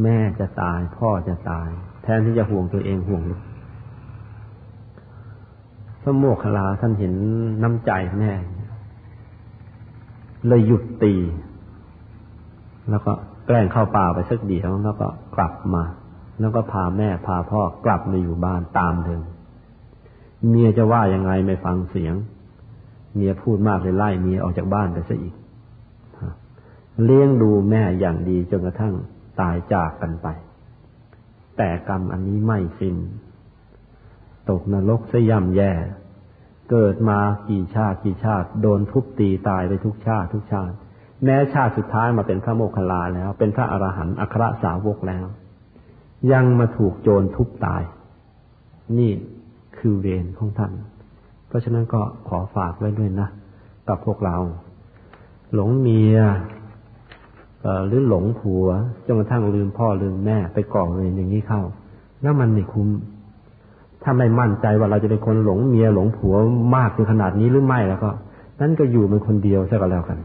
แม่จะตาย พ่อจะตาย แทนที่จะห่วงตัวเองห่วงลูก พระโมคคัลลาท่านเห็นน้ำใจแม่เลยหยุดตี แล้วก็แกล้งเข้าป่าไปสักเดียวแล้วก็กลับมา แล้วก็พาแม่พาพ่อกลับมาอยู่บ้านตามเดิมเมียจะว่ายังไงไม่ฟังเสียง เมียพูดมากเลยไล่เมียออกจากบ้านไปซะอีกเลี้ยงดูแม่อย่างดีจนกระทั่งตายจากกันไป แต่กรรมอันนี้ไม่สิ้น ตกนรกสย่ำแย่ เกิดมากี่ชาติกี่ชาติ โดนทุบตีตายไปทุกชาติทุกชาติ แม้ชาติสุดท้ายมาเป็นพระโมคคัลลาแล้ว เป็นพระอรหันต์อัครสาวกแล้ว ยังมาถูกโจรทุบตาย นี่คือเวรของท่าน เพราะฉะนั้นก็ขอฝากไว้ด้วยนะ กับพวกเรา หลงเมียหรือหลงผัวจนกระทั่งลืมพ่อลืมแม่ไปก่อเวรอย่างนี้เข้า แล้วมันไม่คุ้ม ถ้าไม่มั่นใจว่าเราจะเป็นคนหลงเมียหลงผัวมากถึงขนาดนี้หรือไม่แล้วก็ นั่นก็อยู่เป็นคนเดียวซะก็แล้วกัน